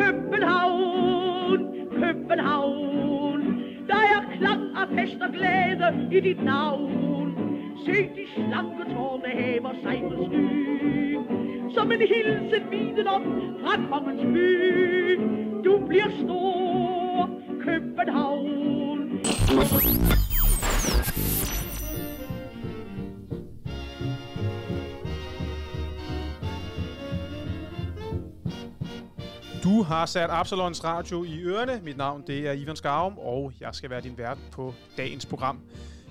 København, København. Der er klang af fest og glæde i dit navn. Se de slanke tårne hæver sig på sky. Som en hilsen viden op fra kongens by. Du bliver stor, København. Du har sat Absalons Radio i ørerne. Mit navn det er Ivan Skarum, og jeg skal være din vært på dagens program.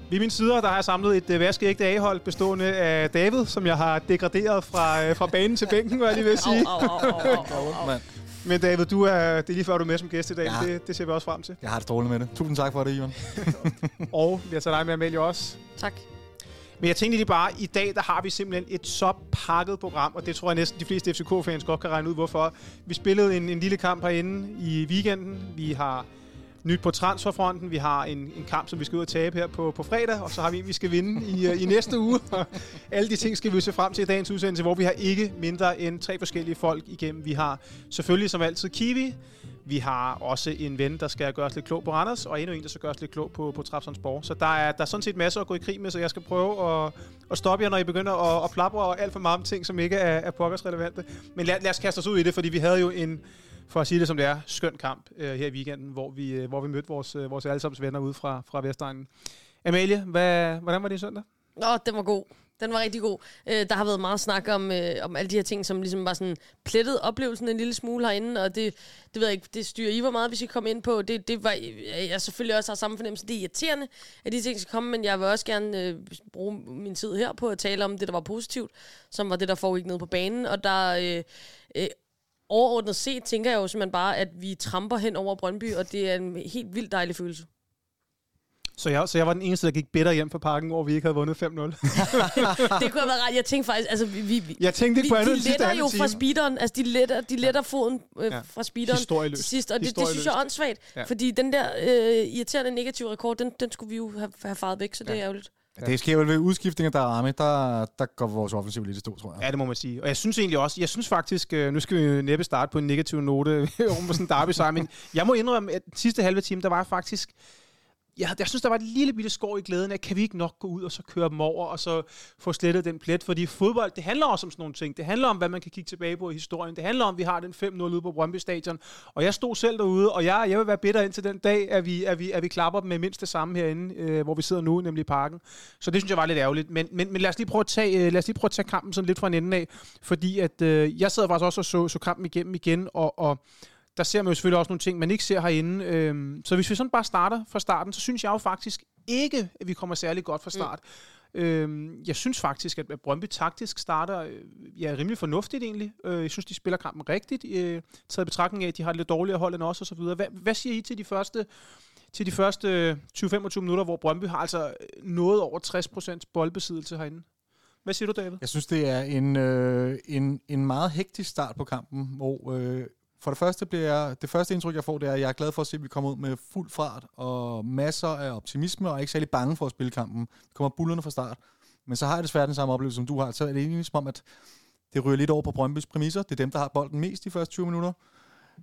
Ved min sider der har jeg samlet et øh, vaskeægte A-hold bestående af David, som jeg har degraderet fra, øh, fra banen til bænken, hvad jeg lige vil sige. Au, au, au, au, au, au. Men David, du er, det er lige før, du er med som gæst i dag. Ja. Det, det ser vi også frem til. Jeg har det strålende med det. Tusind tak for det, Ivan. Og vi har taget dig med, Amalie, også. Tak. Men jeg tænkte lige bare, i dag der har vi simpelthen et så pakket program, og det tror jeg næsten de fleste FCK-fans godt kan regne ud, hvorfor. Vi spillede en, en lille kamp herinde i weekenden. Vi har nyt på transferfronten. Vi har en, en kamp, som vi skal ud og tabe her på, på fredag, og så har vi en, vi skal vinde i, øh, i næste uge. Og Alle de ting skal vi se frem til i dagens udsendelse, hvor vi har ikke mindre end tre forskellige folk igennem. Vi har selvfølgelig som altid Kiwi. Vi har også en ven, der skal gøre os lidt klog på Randers, og endnu en, der skal gøre os lidt klog på, på Trapsonsborg. Så der er, der er sådan set masser at gå i krig med, så jeg skal prøve at, at stoppe jer, når I begynder at, at plapre alt for meget om ting, som ikke er, er pokkers relevante. Men lad, lad os kaste os ud i det, fordi vi havde jo en, for at sige det som det er, skøn kamp øh, her i weekenden, hvor vi, øh, hvor vi mødte vores, øh, vores allesammens venner ude fra, fra Vestegnen. Amalie, hvad, hvordan var det i søndag? Nå, den var god. Den var rigtig god. Øh, der har været meget snak om, øh, om alle de her ting, som ligesom var sådan plettet oplevelsen en lille smule herinde, og det, det ved jeg ikke, det styrer I hvor meget, vi skal komme ind på. Det, det var, øh, jeg selvfølgelig også har samme fornemmelse. Det er irriterende, at de ting skal komme, men jeg vil også gerne øh, bruge min tid her på at tale om det, der var positivt, som var det, der foregik ned på banen, og der... Øh, øh, Overordnet set tænker jeg jo simpelthen bare, at vi tramper hen over Brøndby, og det er en helt vildt dejlig følelse. Så jeg, så jeg var den eneste, der gik bedre hjem fra parken, hvor vi ikke havde vundet 5-0. det kunne have været ret. Jeg tænkte faktisk, altså vi, vi, Jeg tænkte ikke på vi, andet de letter jo fra speederen, altså de letter, de letter foden øh, Ja. fra speederen Historieløst. sidst, og det, det synes jeg er åndssvagt, Ja. fordi den der øh, irriterende negative rekord, den, den skulle vi jo have, have faret væk, så det Ja. er ærgerligt. Ja. Det sker vel ved udskiftning af Darami, der, der går vores offensiv lidt i stå, tror jeg. Ja, det må man sige. Og jeg synes egentlig også, jeg synes faktisk, øh, nu skal vi næppe starte på en negativ note om på sådan en derby sejr, men jeg må indrømme, at den sidste halve time, der var faktisk, jeg, jeg synes, der var et lille bitte skår i glæden af, kan vi ikke nok gå ud og så køre dem over, og så få slettet den plet, fordi fodbold, det handler også om sådan nogle ting. Det handler om, hvad man kan kigge tilbage på i historien. Det handler om, at vi har den 5-0 ude på Brøndby Stadion, og jeg stod selv derude, og jeg, jeg vil være bitter indtil den dag, at vi, at vi, at vi klapper dem med mindst det samme herinde, øh, hvor vi sidder nu, nemlig i parken. Så det synes jeg var lidt ærgerligt. Men, men, men lad, os lige prøve at tage, øh, lad os lige prøve at tage kampen sådan lidt fra en ende af, fordi at, øh, jeg sad faktisk også og så, så kampen igennem igen, og, og der ser man jo selvfølgelig også nogle ting, man ikke ser herinde. Øhm, så hvis vi sådan bare starter fra starten, så synes jeg jo faktisk ikke, at vi kommer særlig godt fra start. Mm. Øhm, jeg synes faktisk, at Brøndby taktisk starter øh, ja, rimelig fornuftigt egentlig. Øh, jeg synes, de spiller kampen rigtigt, øh, taget i betragtning af, at de har lidt dårligere hold end os og så videre. Hvad, hvad siger I til de første til de første øh, 20-25 minutter, hvor Brøndby har altså noget over 60% boldbesiddelse herinde? Hvad siger du, David? Jeg synes, det er en, øh, en, en meget hektisk start på kampen, hvor øh, for det første bliver jeg, det første indtryk, jeg får, det er, at jeg er glad for at se, at vi kommer ud med fuld fart og masser af optimisme, og er ikke særlig bange for at spille kampen. Vi kommer bullerne fra start. Men så har jeg desværre den samme oplevelse, som du har. Så er det egentlig som om, at det ryger lidt over på Brøndbys præmisser. Det er dem, der har bolden mest de første 20 minutter.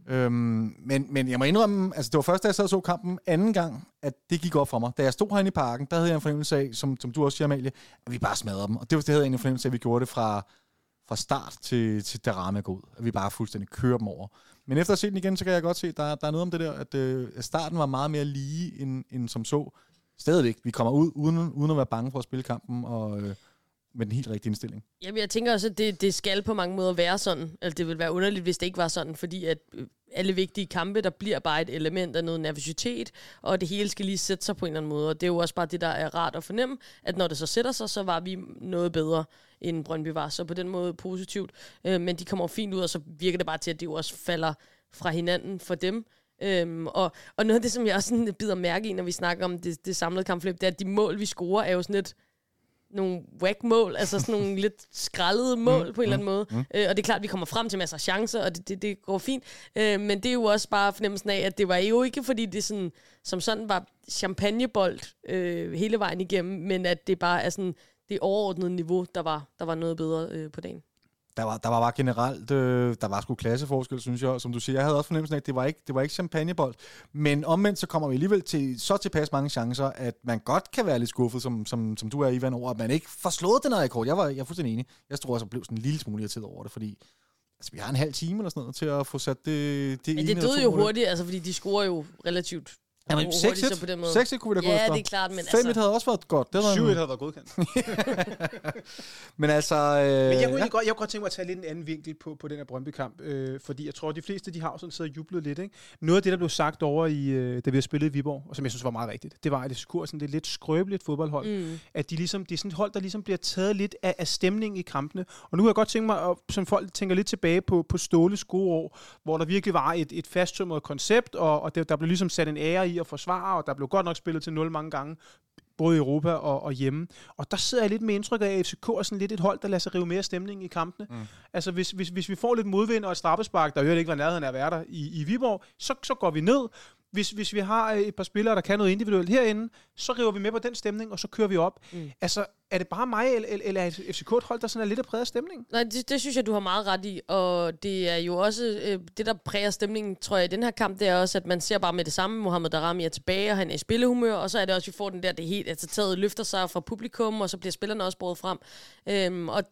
Øhm, men, men jeg må indrømme, altså det var først, da jeg sad og så kampen anden gang, at det gik op for mig. Da jeg stod herinde i parken, der havde jeg en fornemmelse af, som, som du også siger, Amalie, at vi bare smadrede dem. Og det, var, det havde jeg en fornemmelse af, at vi gjorde det fra, fra start til, til Darama går ud. At vi bare fuldstændig kører dem over. Men efter at have set den igen, så kan jeg godt se, at der, der er noget om det der, at, øh, starten var meget mere lige end, end som så. Stadigvæk, vi kommer ud uden, uden at være bange for at spille kampen, og øh, med den helt rigtige indstilling. Jamen, jeg tænker også, at det, det skal på mange måder være sådan. Altså, det vil være underligt, hvis det ikke var sådan, fordi at øh, alle vigtige kampe, der bliver bare et element af noget nervøsitet, og det hele skal lige sætte sig på en eller anden måde. Og det er jo også bare det, der er rart at fornemme, at når det så sætter sig, så var vi noget bedre, end Brøndby var. Så på den måde positivt. Øh, men de kommer fint ud, og så virker det bare til, at det jo også falder fra hinanden for dem. Øhm, og, og noget af det, som jeg også sådan bider mærke i, når vi snakker om det, det samlede kampflip, det er, at de mål, vi scorer, er jo sådan lidt nogle whack-mål, altså sådan nogle lidt skraldede mål mm, på en eller anden måde. Mm. Øh, og det er klart, at vi kommer frem til masser af chancer, og det, det, det går fint. Øh, men det er jo også bare fornemmelsen af, at det var jo ikke, fordi det sådan, som sådan var champagnebold øh, hele vejen igennem, men at det bare er sådan det overordnede niveau, der var, der var noget bedre øh, på dagen. Der var, der var bare generelt, øh, der var sgu klasseforskel, synes jeg. Som du siger, jeg havde også fornemmelsen af, at det var ikke, det var ikke champagnebold. Men omvendt, så kommer vi alligevel til så tilpas mange chancer, at man godt kan være lidt skuffet, som, som, som du er, Ivan, over, at man ikke får slået den her rekord. Jeg var, jeg er fuldstændig enig. Jeg tror også, jeg blev sådan en lille smule irriteret over det, fordi altså, vi har en halv time eller sådan noget til at få sat det, det Men det døde jo hurtigt, altså fordi de scorer jo relativt Jamen, hurtigt, 6-1 så på den måde. 6-1 kunne vi da gå Ja, efter. det er klart, men 5-1 altså... havde også været godt. Det var 7-1 havde været godkendt. Men altså... Øh, Men jeg kunne, ja. godt, jeg kunne godt tænke mig at tage lidt en anden vinkel på, på den her Brøndby-kamp, øh, fordi jeg tror, at de fleste de har jo sådan siddet og jublet lidt. Ikke? Noget af det, der blev sagt over i, øh, da vi har spillet i Viborg, og som jeg synes var meget rigtigt, det var, at det skulle sådan lidt, lidt skrøbeligt fodboldhold. Mm. At de ligesom, det er sådan et hold, der ligesom bliver taget lidt af, af stemningen i kampene. Og nu har jeg godt tænkt mig, at som folk tænker lidt tilbage på, på Ståles gode år, hvor der virkelig var et, et fasttømret koncept, og, og det, der blev ligesom sat en ære i at forsvare, og der blev godt nok spillet til nul mange gange både i Europa og, og hjemme. Og der sidder jeg lidt med indtryk af, at FCK er sådan lidt et hold, der lader sig rive mere stemning i kampene. Mm. Altså, hvis, hvis, hvis vi får lidt modvind og et straffespark, der jo ikke var nærheden af at være der i, i Viborg, så, så går vi ned. Hvis, hvis vi har et par spillere, der kan noget individuelt herinde, så river vi med på den stemning, og så kører vi op. Mm. Altså, er det bare mig, eller, eller er et hold, der sådan er lidt af præget af stemning? Nej, det, det synes jeg, du har meget ret i. Og det er jo også, øh, det der præger stemningen, tror jeg, i den her kamp, det er også, at man ser bare med det samme, Mohamed Darami er tilbage, og han er i spillehumør, og så er det også, at vi får den der, det helt, altså taget løfter sig fra publikum, og så bliver spillerne også båret frem. Øhm, og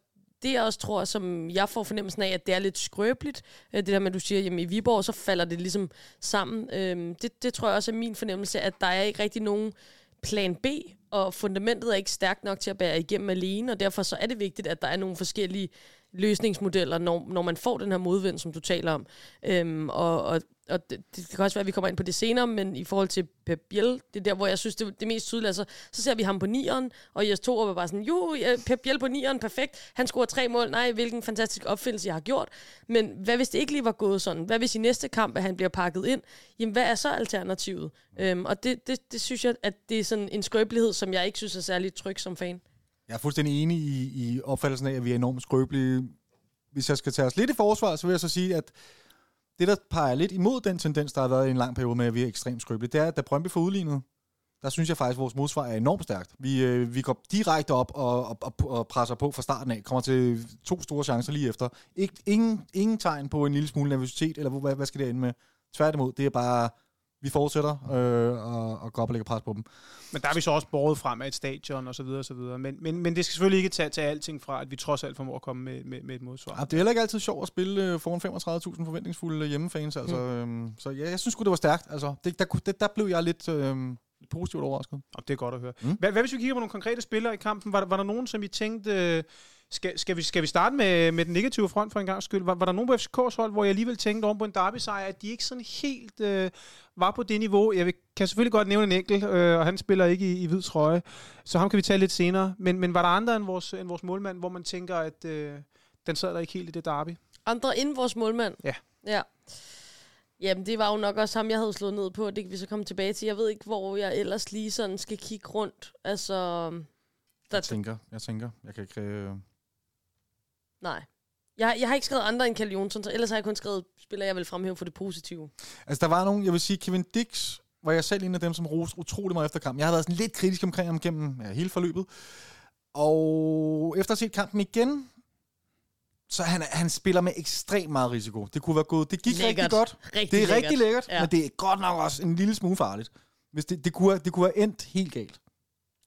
det jeg også tror, som jeg får fornemmelsen af, at det er lidt skrøbeligt, øh, det der med, at du siger, jamen i Viborg, så falder det ligesom sammen. Øhm, det, det tror jeg også er min fornemmelse, at der er ikke rigtig nogen plan B, og fundamentet er ikke stærkt nok til at bære igennem alene, og derfor så er det vigtigt, at der er nogle forskellige løsningsmodeller, når, når man får den her modvind, som du taler om. Øhm, og, og, og det, det kan også være, at vi kommer ind på det senere, men i forhold til Pep Biel, det er der, hvor jeg synes, det det mest tydeligt. Altså, så ser vi ham på nieren, og Jes Torup er bare sådan, jo, Pep Biel på nieren, perfekt. Han scorer tre mål. Nej, hvilken fantastisk opfindelse, jeg har gjort. Men hvad hvis det ikke lige var gået sådan? Hvad hvis i næste kamp, at han bliver pakket ind? Jamen, hvad er så alternativet? Øhm, og det, det, det synes jeg, at det er sådan en skrøbelighed, som jeg ikke synes er særlig tryg som fan. Jeg er fuldstændig enig i, i opfattelsen af, at vi er enormt skrøbelige. Hvis jeg skal tage os lidt i forsvar, så vil jeg så sige, at det, der peger lidt imod den tendens, der har været i en lang periode med, at vi er ekstremt skrøbelige, det er, at da Brøndby får udlignet, der synes jeg faktisk, at vores modsvar er enormt stærkt. Vi, øh, vi går direkte op og, og, og, og presser på fra starten af. Kommer til to store chancer lige efter. Ik, ingen, ingen tegn på en lille smule nervøsitet, eller hvad, hvad skal det ende med? Tværtimod, det er bare, vi fortsætter øh, og, og går op og lægger pres på dem. Men der er vi så også båret frem af et stadion og så videre og så videre. Men, men, men det skal selvfølgelig ikke tage, tage alting fra, at vi trods alt formår at komme med, med, med et modsvar. Ja, det er heller ikke altid sjovt at spille øh, foran 35.000 forventningsfulde hjemmefans. Altså, øhm, så ja, jeg synes sgu, det var stærkt. Altså, det, der, det, der blev jeg lidt øhm, positivt overrasket. Og det er godt at høre. Mm. Mm. Hvad, hvad hvis vi kigger på nogle konkrete spillere i kampen? Var, der- var der nogen, som I tænkte, skal, skal, vi, skal vi starte med, med den negative front for en gang skyld? Var, var der nogen på FCK's hold, hvor jeg alligevel tænkte oven på en derby-sejr, at de ikke sådan helt øh, var på det niveau? Jeg vil, kan selvfølgelig godt nævne en enkelt, øh, og han spiller ikke i, i hvid trøje, så ham kan vi tage lidt senere. Men, men var der andre end vores, end vores målmand, hvor man tænker, at øh, den sad der ikke helt i det derby? Andre end vores målmand? Ja. Ja. Jamen, det var jo nok også ham, jeg havde slået ned på. Det kan vi så komme tilbage til. Jeg ved ikke, hvor jeg ellers lige sådan skal kigge rundt. Altså, der, Jeg tænker, jeg tænker, jeg kan ikke... Nej. Jeg, jeg har ikke skrevet andre end Kalle Jonsson, så ellers har jeg kun skrevet spillere, jeg vil fremhæve for det positive. Altså, der var nogen, jeg vil sige, Kevin Dix var jeg selv en af dem, som roste utrolig meget efter kampen. Jeg har været sådan lidt kritisk omkring ham gennem ja, hele forløbet. Og efter at have set kampen igen, så han, han spiller med ekstremt meget risiko. Det kunne være gået. Det gik Lækkert. rigtig godt. Rigtig Det er lækkert. rigtig lækkert, Ja. ja. men det er godt nok også en lille smule farligt. Hvis det, det, kunne, have- det kunne have endt helt galt.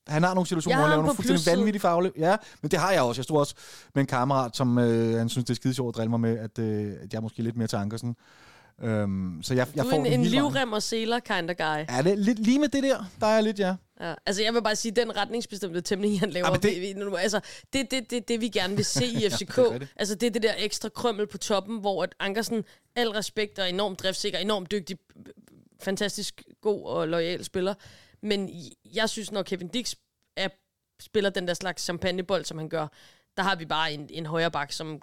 Han har nogle situationer, hvor han laver nogle fuldstændig plussiden. vanvittige fagle. Ja, men det har jeg også. Jeg stod også med en kammerat, som øh, han synes, det er skide sjovt at drille mig med, at, øh, at jeg er måske lidt mere til Ankersen. Øhm, så jeg, jeg Du får er en, den en vejen. livrem og seler kind of guy. Ja, det lidt, lige med det der, der er jeg lidt, ja. Ja. Altså, jeg vil bare sige, den retningsbestemte tæmning, han laver, Ja, ja, det- det, vi, altså, det, det, det, det, vi gerne vil se i FCK. det er rigtigt. altså, det er det der ekstra krømmel på toppen, hvor at Ankersen, al respekt og enormt driftsikker, enormt dygtig, fantastisk god og lojal spiller. Men jeg synes, når Kevin Dix er, spiller den der slags champagnebold, som han gør, der har vi bare en, en højre bak, som...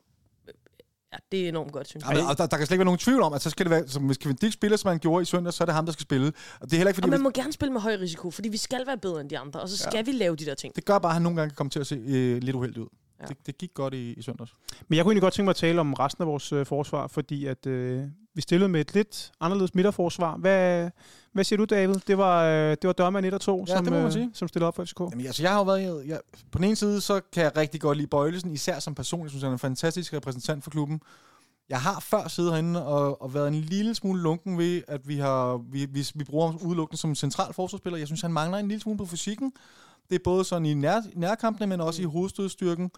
Ja, det er enormt godt, synes ja jeg. men, og der, der, kan slet ikke være nogen tvivl om, at så skal det være, som hvis Kevin Dix spiller, som han gjorde i søndag, så er det ham, der skal spille. Og det er heller ikke, fordi... Og man må gerne spille med høj risiko, fordi vi skal være bedre end de andre, og så skal ja. vi lave de der ting. Det gør bare, at han nogle gange kan komme til at se øh, lidt uheldig ud. Ja. Det, det gik godt i, i søndags. Men jeg kunne egentlig godt tænke mig at tale om resten af vores øh, forsvar, fordi at øh, vi stillede med et lidt anderledes midterforsvar. Hvad, hvad siger du, David? Det var, øh, det var Dørmand 1 og 2, Ja, som, det må man øh, sige. som stillede op for FCK. Jamen, altså, jeg har jo været... Jeg, på den ene side, så kan jeg rigtig godt lide Bøjlesen, især som person. Jeg synes, han er en fantastisk repræsentant for klubben. Jeg har før siddet herinde og, og været en lille smule lunken ved, at vi, har, vi, vi, vi bruger ham udelukkende som central forsvarsspiller. Jeg synes, han mangler en lille smule på fysikken. Det er både sådan i nær, nærkampene, men også i hovedstødstyrken.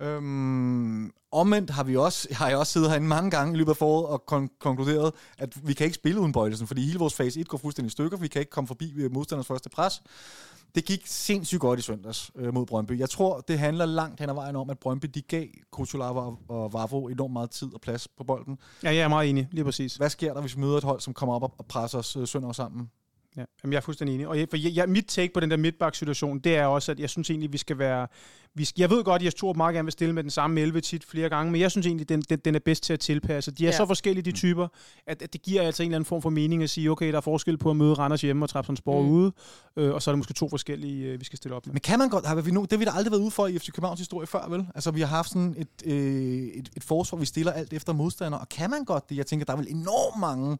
Øhm, omvendt har, vi også, har jeg også siddet herinde mange gange i løbet af foråret og kon- konkluderet, at vi kan ikke spille uden Bøjlesen, fordi hele vores fase 1 går fuldstændig i stykker, for vi kan ikke komme forbi øh, modstanders første pres. Det gik sindssygt godt i søndags øh, mod Brøndby. Jeg tror, det handler langt hen ad vejen om, at Brøndby de gav Kuchulava og, og Vavro enormt meget tid og plads på bolden. Ja, jeg er meget enig, lige præcis. Hvad sker der, hvis vi møder et hold, som kommer op og, presser os øh, sønder sammen? Ja, jamen, jeg er fuldstændig enig. Og jeg, for jeg, jeg, mit take på den der midtbak-situation, det er også, at jeg synes egentlig, vi skal være... Vi skal, jeg ved godt, at Jes Torup meget gerne vil stille med den samme 11 tit flere gange, men jeg synes egentlig, den, den, den er bedst til at tilpasse. De er Ja. så forskellige, de typer, at, at det giver altså en eller anden form for mening at sige, okay, der er forskel på at møde Randers hjemme og Trapsonsborg Mm. mm. ude, øh, og så er der måske to forskellige, øh, vi skal stille op med. Men kan man godt, har vi nu, det har vi da aldrig været ude for i FC Københavns historie før, vel? Altså, vi har haft sådan et, øh, et, et forsvar, vi stiller alt efter modstander, og kan man godt det? Jeg tænker, der er vel enormt mange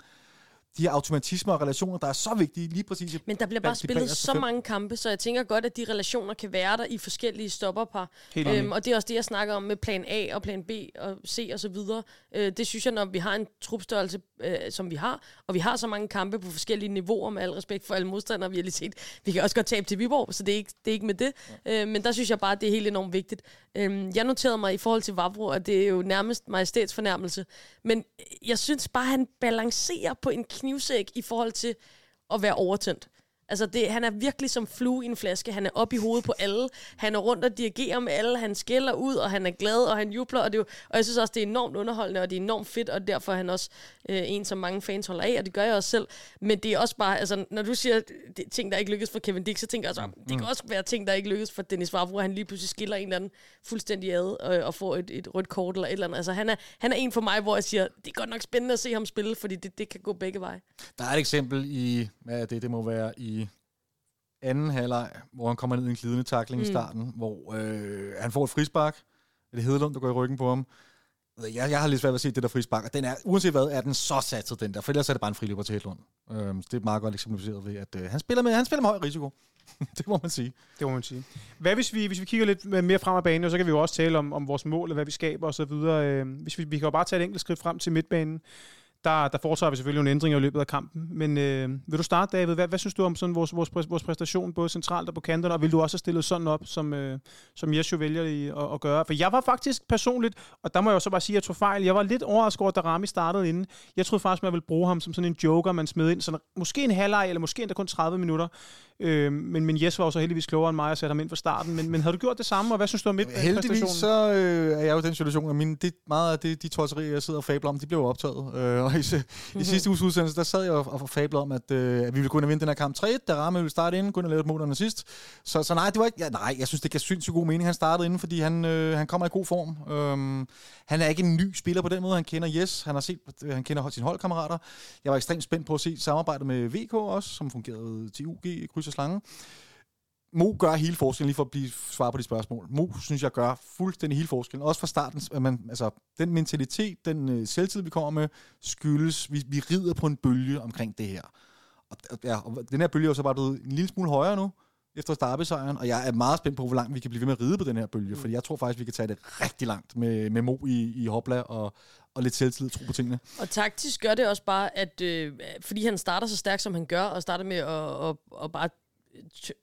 de her automatismer og relationer, der er så vigtige lige præcis. Men der bliver bare spillet så fem. mange kampe, så jeg tænker godt, at de relationer kan være der i forskellige stopperpar. Helt. Øhm, og det er også det, jeg snakker om med plan A og plan B og C og så videre. Øh, det synes jeg, når vi har en trupstørrelse, øh, som vi har, og vi har så mange kampe på forskellige niveauer, med al respekt for alle modstandere, vi har lige set. Vi kan også godt tabe til Viborg, så det er ikke, det er ikke med det. Øh, men der synes jeg bare, at det er helt enormt vigtigt. Øh, jeg noterede mig i forhold til Vavro, at det er jo nærmest majestætsfornærmelse. Men jeg synes bare, at han balancerer på en knivsæk i forhold til at være overtændt. Altså, det, han er virkelig som flue i en flaske. Han er op i hovedet på alle. Han er rundt og dirigerer med alle. Han skælder ud, og han er glad, og han jubler. Og, det jo, og jeg synes også, det er enormt underholdende, og det er enormt fedt, og derfor er han også øh, en, som mange fans holder af, og det gør jeg også selv. Men det er også bare, altså, når du siger det, ting, der ikke lykkes for Kevin Dix, så tænker jeg også, mm. det kan også være ting, der ikke lykkes for Dennis Vavro, han lige pludselig skiller en eller anden fuldstændig ad, og, og får et, et rødt kort eller et eller andet. Altså, han er, han er en for mig, hvor jeg siger, det er godt nok spændende at se ham spille, fordi det, det kan gå begge veje. Der er et eksempel i, er det, det må være i anden halvleg, hvor han kommer ned i en glidende takling mm. i starten, hvor øh, han får et frispark. Er det Hedelund, der går i ryggen på ham? Jeg, jeg har lidt svært ved at se det der frispark, og den er, uanset hvad, er den så satset, den der, for ellers er det bare en friløber til Hedelund. Øhm, det er meget godt eksemplificeret ved, at øh, han, spiller med, han spiller med høj risiko. det må man sige. Det må man sige. Hvad hvis vi, hvis vi kigger lidt mere frem af banen, og så kan vi jo også tale om, om vores mål, og hvad vi skaber osv. Øh, hvis vi, vi kan jo bare tage et enkelt skridt frem til midtbanen. Der, der foretager vi selvfølgelig nogle ændringer i løbet af kampen. Men øh, vil du starte, David? Hvad, hvad synes du om sådan vores, vores, vores præstation, både centralt og på kanterne? Og vil du også have stillet sådan op, som, øh, som Jesjo vælger i, at, at gøre? For jeg var faktisk personligt, og der må jeg jo så bare sige, at jeg tog fejl. Jeg var lidt overrasket over, at Rami startede inden. Jeg troede faktisk, man ville bruge ham som sådan en joker, man smed ind. Sådan, måske en halvleg, eller måske endda kun 30 minutter. Øh, men, men Jes var jo så heldigvis klogere end mig og satte ham ind fra starten. Men, men havde du gjort det samme, og hvad synes du om midtbanepræstationen? Heldigvis så øh, er jeg jo i den situation, at mine, det, meget af det, de tosserier, jeg sidder og fabler om, de blev optaget. Øh, og i, mm-hmm. i sidste uges udsendelse, der sad jeg og, og fabler om, at, øh, at vi ville og vinde den her kamp 3 da Ramme ville starte inden, gå ind og lave et mål under sidst. Så, så nej, det var ikke, ja, nej, jeg synes, det gav sindssygt god mening, han startede inden, fordi han, øh, han kommer i god form. Øhm, han er ikke en ny spiller på den måde, han kender Yes, han har set, øh, han kender sine holdkammerater. Jeg var ekstremt spændt på at se samarbejdet med VK også, som fungerede til UG, kryds og slange. Mo gør hele forskellen, lige for at blive svar på de spørgsmål. Mo, synes jeg, gør fuldstændig hele forskellen. Også fra starten, at man, altså, den mentalitet, den øh, selvtid, vi kommer med, skyldes, vi, vi rider på en bølge omkring det her. Og, ja, og den her bølge er jo så bare blevet en lille smule højere nu, efter Starby-sejren, og jeg er meget spændt på, hvor langt vi kan blive ved med at ride på den her bølge, mm. for jeg tror faktisk, vi kan tage det rigtig langt med, med Mo i, i hopla og, og lidt selvtillid tro på tingene. Og taktisk gør det også bare, at øh, fordi han starter så stærkt, som han gør, og starter med at, at, at bare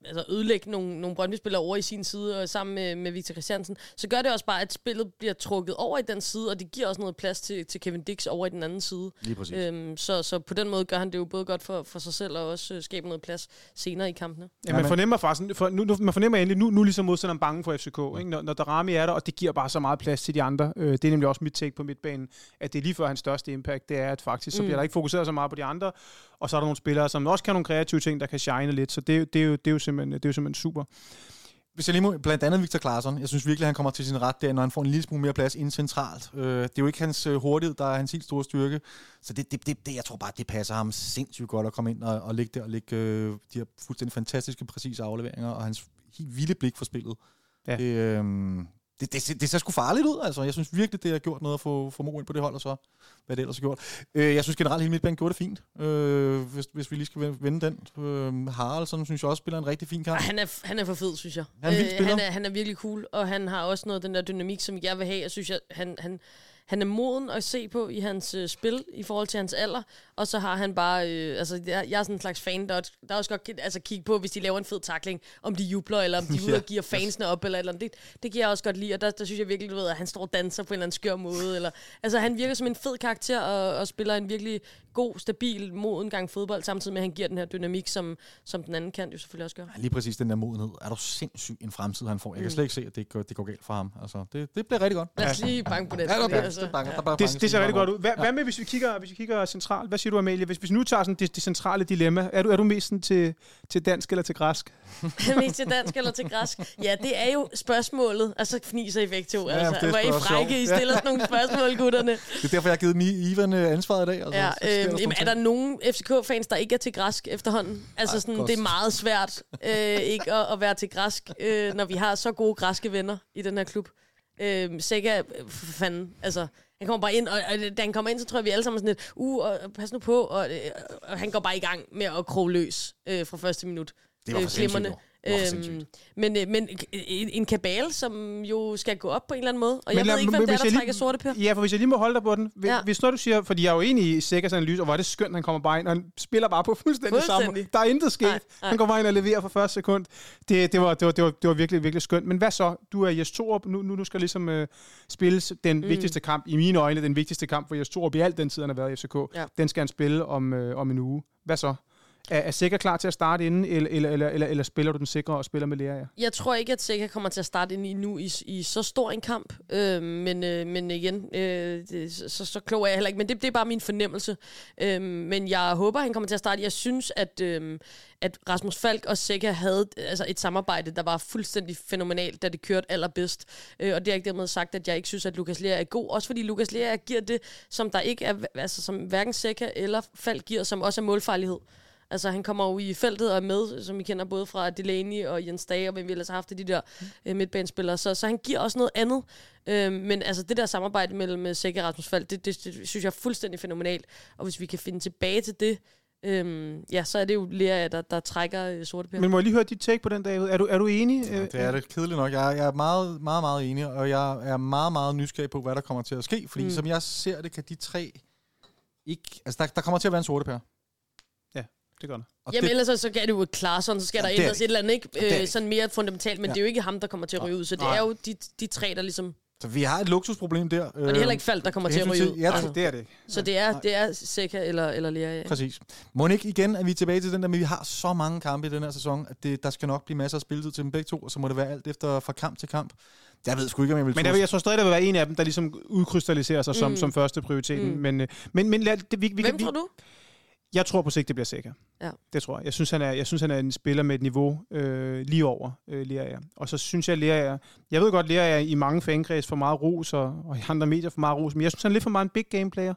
altså ødelægge nogle, nogle Brøndby-spillere over i sin side, og sammen med, med Victor Christiansen, så gør det også bare, at spillet bliver trukket over i den side, og det giver også noget plads til, til Kevin Dix over i den anden side. Lige præcis. Øhm, så, så på den måde gør han det jo både godt for, for sig selv, og også øh, skaber noget plads senere i kampene. Ja, man men- fornemmer faktisk, for nu, nu, man fornemmer endelig, nu, nu ligesom modstanderen bange for FCK, ikke? Når, når Darami er der, og det giver bare så meget plads til de andre. Øh, det er nemlig også mit take på midtbanen, at det er lige før hans største impact, det er, at faktisk så Mm. bliver der ikke fokuseret så meget på de andre, og så er der nogle spillere, som også kan nogle kreative ting, der kan shine lidt, så det, er jo- det, er, jo, det, er, jo simpelthen, det er jo simpelthen super. Hvis jeg lige må, blandt andet Victor Claesson, jeg synes virkelig, han kommer til sin ret der, når han får en lille smule mere plads ind centralt. Øh, det er jo ikke hans øh, hurtighed, der er hans helt store styrke. Så det, det, det, det, jeg tror bare, det passer ham sindssygt godt at komme ind og, og ligge der og lægge øh, de her fuldstændig fantastiske, præcise afleveringer, og hans helt vilde blik for spillet. Ja. Det, øh, det, det, det ser sgu farligt ud, altså. Jeg synes virkelig, det har gjort noget at få, få Mo ind på det hold, og så hvad det ellers har gjort. Øh, jeg synes generelt, hele midtbanen gjorde det fint, øh, hvis, hvis vi lige skal vende den. Øh, Haraldsson synes jeg også spiller en rigtig fin kamp. Han, er, han er for fed, synes jeg. Han er Øh, han, er, han er virkelig cool, og han har også noget af den der dynamik, som jeg vil have. Jeg synes, jeg, han, han, han er moden at se på i hans øh, spil i forhold til hans alder, og så har han bare, øh, altså jeg, jeg er sådan en slags fan, der, der også godt kan altså, kigge på, hvis de laver en fed takling, om de jubler, eller om de Ja. og giver fansene op, eller, eller andet. det, det kan jeg også godt lide, og der, der synes jeg virkelig, du ved, at han står og danser på en eller anden skør måde, eller, altså han virker som en fed karakter, og, og spiller en virkelig god, stabil, moden gang fodbold, samtidig med, at han giver den her dynamik, som, som den anden kan jo selvfølgelig også gøre. Ja, lige præcis den der modenhed. Er du sindssyg en fremtid, han får? Jeg kan Mm. slet ikke se, at det går, det går galt for ham. Altså, det, det bliver rigtig godt. Lad os lige banke på den. Ja, der, altså, der, banker, ja. der, banker Det, det ser rigtig godt ud. Hvad, ja. hvad med, hvis vi, kigger, hvis vi kigger centralt? Hvad siger du, Amalie? Hvis, hvis vi nu tager sådan det, det centrale dilemma, er du, er du mest sådan til, til dansk eller til græsk? Mest til dansk eller til græsk? Ja, det er jo spørgsmålet. Og så fniser I begge to. Ja, Ja, men det altså. Hvor er I frække, I stiller sådan nogle spørgsmål, gutterne. Det er derfor, jeg har givet Mi Ivan øh, ansvaret i dag. Altså, Ja, øh, jamen, er der nogen FCK-fans, der ikke er til græsk efterhånden? Altså, Ej, sådan, det er meget svært øh, ikke at, at være til græsk, øh, når vi har så gode græske venner i den her klub. Øh, Sega, øh, for fanden, altså... Han kommer bare ind, og, og da han kommer ind, så tror jeg, vi alle sammen er sådan lidt, uh, og, pas nu på, og, øh, og han går bare i gang med at kroge løs øh, fra første minut. Det var for Øh, sindssygt. men, øh, men en, en kabale, som jo skal gå op på en eller anden måde, og Men jeg lad- ved ikke, hvem det er, der lige- trækker sorte per. Ja, for hvis jeg lige må holde dig på den. Hvis, Ja. hvis når du siger, fordi jeg er jo enig i Sækkers analyse, og hvor er det skønt, han kommer bare ind, og han spiller bare på fuldstændig, samme. Fuldstændig. Der er intet sket. Nej, nej. Han går bare ind og leverer fra første sekund. Det, det, var, det, var, det, var, det var virkelig, virkelig skønt. Men hvad så? Du er Jes Torup. Nu, nu, nu skal ligesom øh, spilles den mm. vigtigste kamp, i mine øjne, den vigtigste kamp for Jes Torup i al den tid, han har været i FCK. Ja. Den skal han spille om, øh, om en uge. Hvad så? Er, er Sikker klar til at starte inden, eller, eller, eller, eller, eller spiller du den sikre og spiller med Lea? Jeg tror ikke, at Sikker kommer til at starte ind i nu i, i så stor en kamp. Øh, men, øh, men igen, øh, det, så, så klog er jeg heller ikke. Men det, det er bare min fornemmelse. Øh, men jeg håber, han kommer til at starte. Jeg synes, at, øh, at Rasmus Falk og Sikker havde altså et samarbejde, der var fuldstændig fænomenalt, da det kørte allerbedst. Øh, og det er ikke dermed sagt, at jeg ikke synes, at Lukas Lea er god. Også fordi Lukas Lea giver det, som der ikke er, altså som hverken Sikker eller Falk giver, som også er målfarlighed. Altså, han kommer jo i feltet og er med, som vi kender både fra Delaney og Jens Dage, og hvem vi ellers har haft af de der øh, midtbanespillere. Så, så han giver også noget andet. Øh, men altså, det der samarbejde mellem øh, Sække og Rasmus Falk, det, det, det, synes jeg er fuldstændig fænomenalt. Og hvis vi kan finde tilbage til det, øh, ja, så er det jo Lea, der, der trækker øh, sorte pære. Men må jeg lige høre dit take på den, David? Er du, er du enig? Ja, det er det kedeligt nok. Jeg, jeg er meget, meget, meget enig, og jeg er meget, meget nysgerrig på, hvad der kommer til at ske. Fordi Mm. mm. som jeg ser det, kan de tre ikke... Altså, der, der kommer til at være en sorte pære. Det gør det. Og Jamen det, ellers så, så kan det jo klare sådan, så skal Ja, der er ændres et eller andet, ikke? Øh, sådan mere fundamentalt, men Ja. det er jo ikke ham, der kommer til at ryge ud, så det Nej. er jo de, de tre, der ligesom... så vi har et luksusproblem der. Og det er heller ikke Falk, der kommer til at ryge ud. ja, altså. Det er det ikke. Så det er, det er Seca eller, eller Lea, ja. Præcis. Må ikke igen, at vi er tilbage til den der, men vi har så mange kampe i den her sæson, at det, der skal nok blive masser af spilletid til dem begge to, og så må det være alt efter fra kamp til kamp. Jeg ved sgu ikke, om jeg vil Men der, jeg tror stadig, der vil være en af dem, der ligesom udkrystalliserer sig som, Mm. som første prioriteten. Mm. Men, øh, men, men lad, det, vi, vi, Hvem vi, tror du? Jeg tror på sigt, det bliver sikkert. Ja. Det tror jeg. Jeg synes, han er, jeg synes, han er en spiller med et niveau øh, lige over øh, Lea. Og så synes jeg, Lea Jeg ved godt, Lea er i mange fankreds for meget ros, og, og i andre medier for meget ros, men jeg synes, han er lidt for meget en big game player.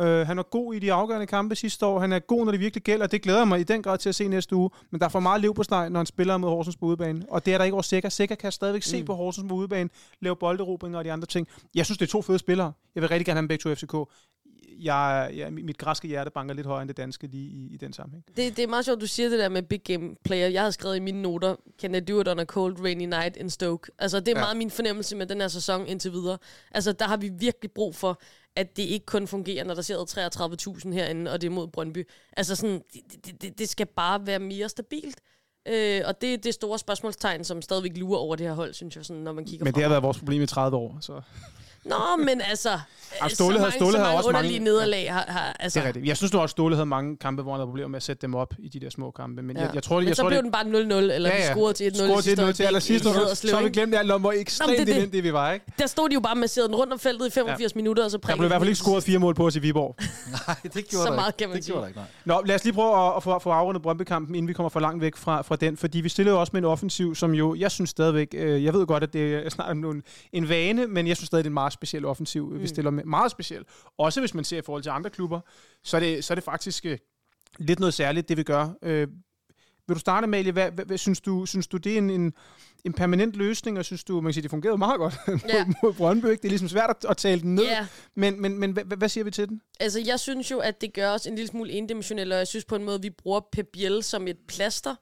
Øh, han var god i de afgørende kampe sidste år. Han er god, når det virkelig gælder. Det glæder jeg mig i den grad til at se næste uge. Men der er for meget liv på steg, når han spiller mod Horsens på udebane. Og det er der ikke over Sikker. Sikker kan stadigvæk se Mm. på Horsens på udebane, lave bolderobringer og de andre ting. Jeg synes, det er to fede spillere. Jeg vil rigtig gerne have dem begge to FCK. Jeg, jeg, mit græske hjerte banker lidt højere end det danske lige i, i den sammenhæng. Det, det er meget sjovt, du siger det der med big game player. Jeg havde skrevet i mine noter, can I do it on a cold rainy night in Stoke? Altså, det er Ja. meget min fornemmelse med den her sæson indtil videre. Altså, der har vi virkelig brug for, at det ikke kun fungerer, når der sidder 33.000 herinde, og det er mod Brøndby. Altså, sådan, det, det- det, skal bare være mere stabilt. Øh, og det er det store spørgsmålstegn, som stadigvæk lurer over det her hold, synes jeg, sådan, når man kigger Men det har været vores problem i 30 år. Så. Nå, men altså, Ståle så havde- mange, Ståle havde også mange- underlige nederlag har, har altså, Det er rigtigt. Jeg synes nu også, Ståle havde mange kampe, hvor han havde problemer med at sætte dem op i de der små kampe. Men ja. jeg, jeg tror, men jeg så tror, blev det, den bare 0-0, eller ja, ja. de scorede til 1-0 Scorede til 1-0 til allersidst, og så har vi glemt alt om, hvor ekstremt det er det. elendige vi var. Ikke? Der stod de jo bare masseret den rundt om feltet i 85 ja. minutter, og så Der blev i hvert fald ikke scoret fire mål på os i Viborg. Nej, det gjorde Så der meget ikke. kan man det sige. ikke, nej. Nå, lad os lige prøve at, at få, få afrundet Brøndby-kampen, inden vi kommer for langt væk fra, fra den. Fordi vi stillede jo også med en offensiv, som jo, jeg synes stadigvæk, øh, jeg ved godt, at det er snart en, en vane, men jeg synes stadig, det er en meget speciel offensiv, mm. vi stiller med. Meget speciel. Også hvis man ser i forhold til andre klubber, så er det, så er det faktisk øh, lidt noget særligt, det vi gør. Øh, Vil du starte, Amalie? Hvad, hvad, hvad, synes, du, synes du, det er en, en, en permanent løsning, og synes du, man kan sige, det fungerede meget godt Ja. mod, mod Brøndby, ikke? Det er ligesom svært at, at tale den ned, Ja, men, men, men hvad, hvad siger vi til den? altså jeg synes jo, at det gør os en lille smule endimensionel, og jeg synes på en måde, at vi bruger Pep Biel som et plaster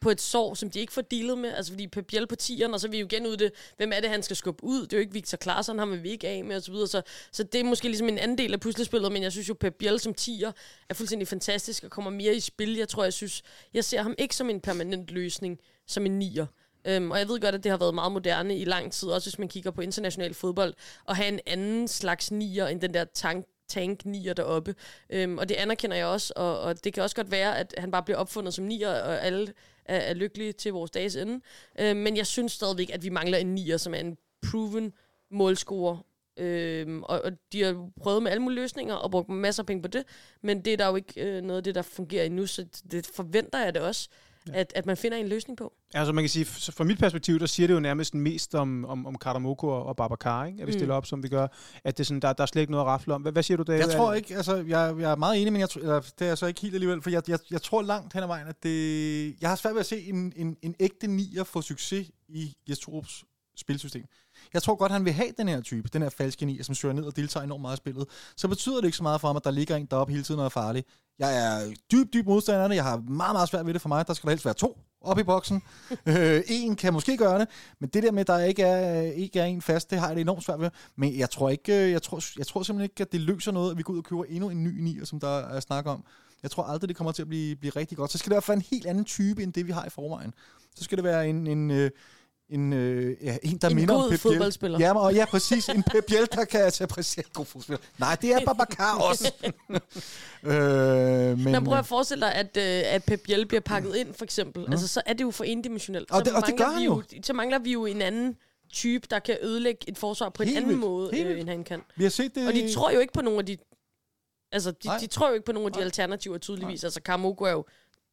på et sår, som de ikke får dealet med. Altså fordi Pep Biel på tieren, og så er vi jo igen ud det, hvem er det, han skal skubbe ud? Det er jo ikke Victor Klaarsson, ham vil vi ikke af med, og så videre. Så, så det er måske ligesom en anden del af puslespillet, men jeg synes jo, Pep Biel som tier er fuldstændig fantastisk og kommer mere i spil. Jeg tror, jeg synes, jeg ser ham ikke som en permanent løsning, som en nier. Øhm, og jeg ved godt, at det har været meget moderne i lang tid, også hvis man kigger på international fodbold, at have en anden slags nier end den der tank tank nier deroppe. Øhm, og det anerkender jeg også, og, og det kan også godt være, at han bare bliver opfundet som nier, og alle er, er lykkelige til vores dages ende. Øh, men jeg synes stadigvæk, at vi mangler en nier, som er en proven målscorer. Øh, og, og de har prøvet med alle mulige løsninger og brugt masser af penge på det, men det er der jo ikke øh, noget af det, der fungerer endnu, så det forventer jeg det også, at, at man finder en løsning på. Altså man kan sige, f- fra mit perspektiv, der siger det jo nærmest mest om, om, om Karamoko og, og Babacar, ikke? at vi Mm. stiller op, som vi gør. At det sådan, der, der er slet ikke noget at rafle om. Hvad, hvad siger du, David? Jeg tror ikke, altså, jeg, jeg er meget enig, men jeg, eller, det er jeg så ikke helt alligevel, for jeg, jeg, jeg tror langt hen ad vejen, at det, jeg har svært ved at se en, en, en ægte nier få succes i Jes Torups spilsystem. Jeg tror godt, han vil have den her type, den her falske nier, som søger ned og deltager enormt meget i spillet. Så betyder det ikke så meget for ham, at der ligger en deroppe hele tiden og er farlig. Jeg er dyb, dyb modstander af det. Jeg har meget, meget svært ved det for mig. Der skal der helst være to op i boksen. øh, en kan måske gøre det, men det der med, at der ikke er, ikke er en fast, det har jeg det enormt svært ved. Men jeg tror, ikke, øh, jeg tror, jeg tror simpelthen ikke, at det løser noget, at vi går ud og køber endnu en ny nier, som der er snak om. Jeg tror aldrig, det kommer til at blive, blive rigtig godt. Så skal det være for en helt anden type, end det vi har i forvejen. Så skal det være en, en, øh, en, øh, ja, en der En minder god om Pep Biel. fodboldspiller. Ja, og ja, præcis. En Pep Biel, der kan tage præcis god fodspiller. Nej, det er Babacar også. øh, men, Men, prøv at forestille dig, at, øh, at Pep Biel bliver pakket ind, for eksempel. Mm. Altså, så er det jo for endimensionelt. Og så det- og det mangler gør han vi jo. Så mangler vi jo en anden type, der kan ødelægge et forsvar på en Helt anden vildt. måde, Helt øh, vildt. end han kan. vi har set det... Og de tror jo ikke på nogle af de... Altså, de, Nej. de tror jo ikke på nogle af de Nej. alternativer, tydeligvis. Altså, Karamoko er jo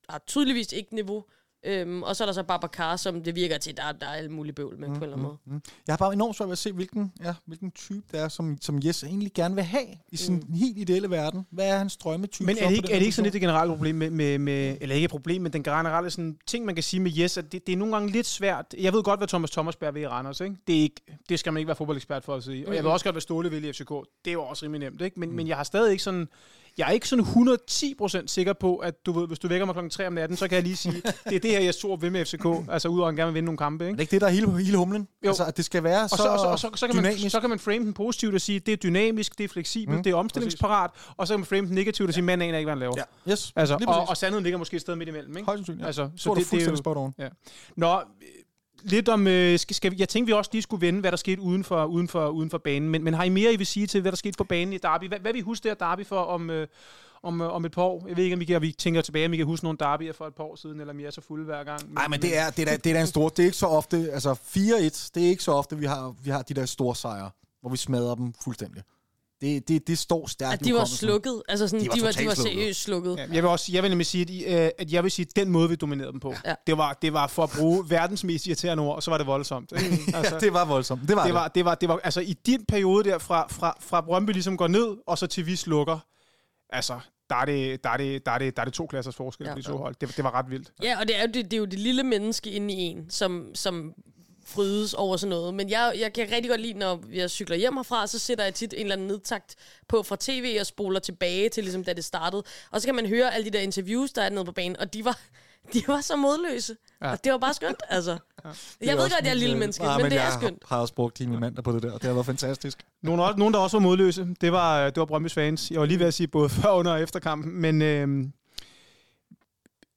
har tydeligvis ikke niveau. Øhm, og så er der så Babacar, som det virker til, der, der er alle mulige bøvl med, mm, på en eller anden måde. Mm. Jeg har bare enormt svært ved at se, hvilken, ja, hvilken type det er, som, som Jes egentlig gerne vil have i sin mm. helt ideelle verden. Hvad er hans drømmetype? Men er det ikke, er det ikke sådan lidt det generelle problem med, med, med eller ikke et problem, men den generelle sådan, ting, man kan sige med Jes, at det, det er nogle gange lidt svært. Jeg ved godt, hvad Thomas Thomasberg vil i Randers, ikke? Det, er ikke, det skal man ikke være fodboldekspert for at sige. Og jeg ved også godt, hvad Ståle vil i FCK. Det er jo også rimelig nemt, ikke? Men, mm. men jeg har stadig ikke sådan... Jeg er ikke sådan 110% sikker på, at du ved, hvis du vækker mig klokken 3 om natten, så kan jeg lige sige, det er det her, jeg tror vil med FCK. Altså udover at han gerne vil vinde nogle kampe, Er ikke? det ikke det, der er hele, hele humlen? Jo. Altså, at det skal være Og så, så, og så, og så, så, kan man, dynamisk. så kan man frame den positivt og sige, det er dynamisk, det er fleksibelt, Mm, det er omstillingsparat, og så kan man frame den negativt og sige, manden aner ikke, hvad han laver. Ja, yes. Altså, og, præcis. og sandheden ligger måske et sted midt imellem, ikke? Højst sandsynligt, ja. Altså, så er du fuldstændig spot on. Nå, øh, lidt om... Øh, skal, skal vi, jeg tænkte, vi også lige skulle vende, hvad der skete uden for, uden for, uden for banen. Men, men har I mere, I vil sige til, hvad der skete på banen i Derby? Hvad, hvad vil I huske det her Derby for om, øh, om, øh, om et par år? Jeg ved ikke, om vi, kan, vi tænker tilbage, om vi kan huske nogle Derbyer for et par år siden, eller om I er så fulde hver gang. Nej, men det er, det, er, da- det er da en stor... Det er ikke så ofte... Altså, 4-1, det er ikke så ofte, vi har, vi har de der store sejre, hvor vi smadrer dem fuldstændig. Det, det, det står stærkt At de var slukket. Altså sådan, De var de var, de var slukket. seriøst slukket. Ja, jeg vil også, jeg vil nemlig sige, at, øh, at jeg vil sige, at den måde, vi dominerede dem på, Ja. det, var, det var for at bruge verdens mest irriterende ord, og så var det voldsomt. Altså, Ja, det var voldsomt. Det var det. det var, det var, det var, altså i din periode der, fra, fra, fra Brøndby ligesom går ned, og så til vi slukker, altså, der er det, der er det, der er det, der er det to klassers forskel Ja. på de to hold. Det, det var ret vildt. Ja, og det er, jo det, det er jo det lille menneske inde i en, som, som frydes over sådan noget. Men jeg, jeg kan rigtig godt lide, når jeg cykler hjem herfra, så sætter jeg tit en eller anden nedtakt på fra tv og spoler tilbage til ligesom da det startede. Og så kan man høre alle de der interviews, der er nede på banen, og de var, de var så modløse. Ja. Ja. Og det var bare skønt, altså. Ja. Jeg ved godt, jeg er lille øh, menneske, nej, men, det er jeg skønt. har også brugt dine mandag på det der, og det har været fantastisk. Nogle, også- nogen, der også var modløse, det var, det var Brøndby's fans. Jeg var lige ved at sige både før, under og efter kampen, men øh,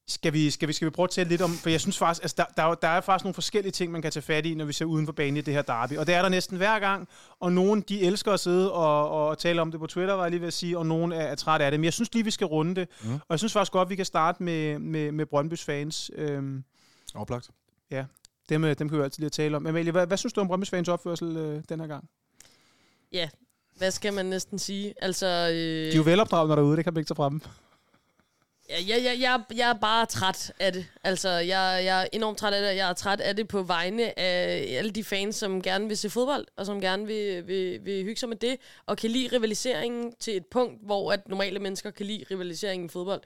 skal, vi, skal, vi, skal vi prøve at tale lidt om, for jeg synes faktisk, altså der, der, er der er faktisk nogle forskellige ting, man kan tage fat i, når vi ser uden for banen i det her derby. Og det er der næsten hver gang, og nogen, de elsker at sidde og, og tale om det på Twitter, var jeg lige ved at sige, og nogen er, er træt af det. Men jeg synes lige, vi skal runde det. Mm. Og jeg synes faktisk godt, vi kan starte med, med, med Brøndby's fans. Øhm, Oplagt. dem, øh, dem kan vi altid lige tale om. Amalie, hvad, hvad synes du om Brøndby's fans opførsel øh, den her gang? Ja, hvad skal man næsten sige? Altså, øh, De er jo velopdragende derude, det kan man ikke tage frem. Ja, jeg, jeg, jeg, jeg er bare træt af det. Altså, jeg, jeg er enormt træt af det. Jeg er træt af det på vegne af alle de fans, som gerne vil se fodbold, og som gerne vil, vil, vil hygge sig med det, og kan lide rivaliseringen til et punkt, hvor at normale mennesker kan lide rivaliseringen i fodbold.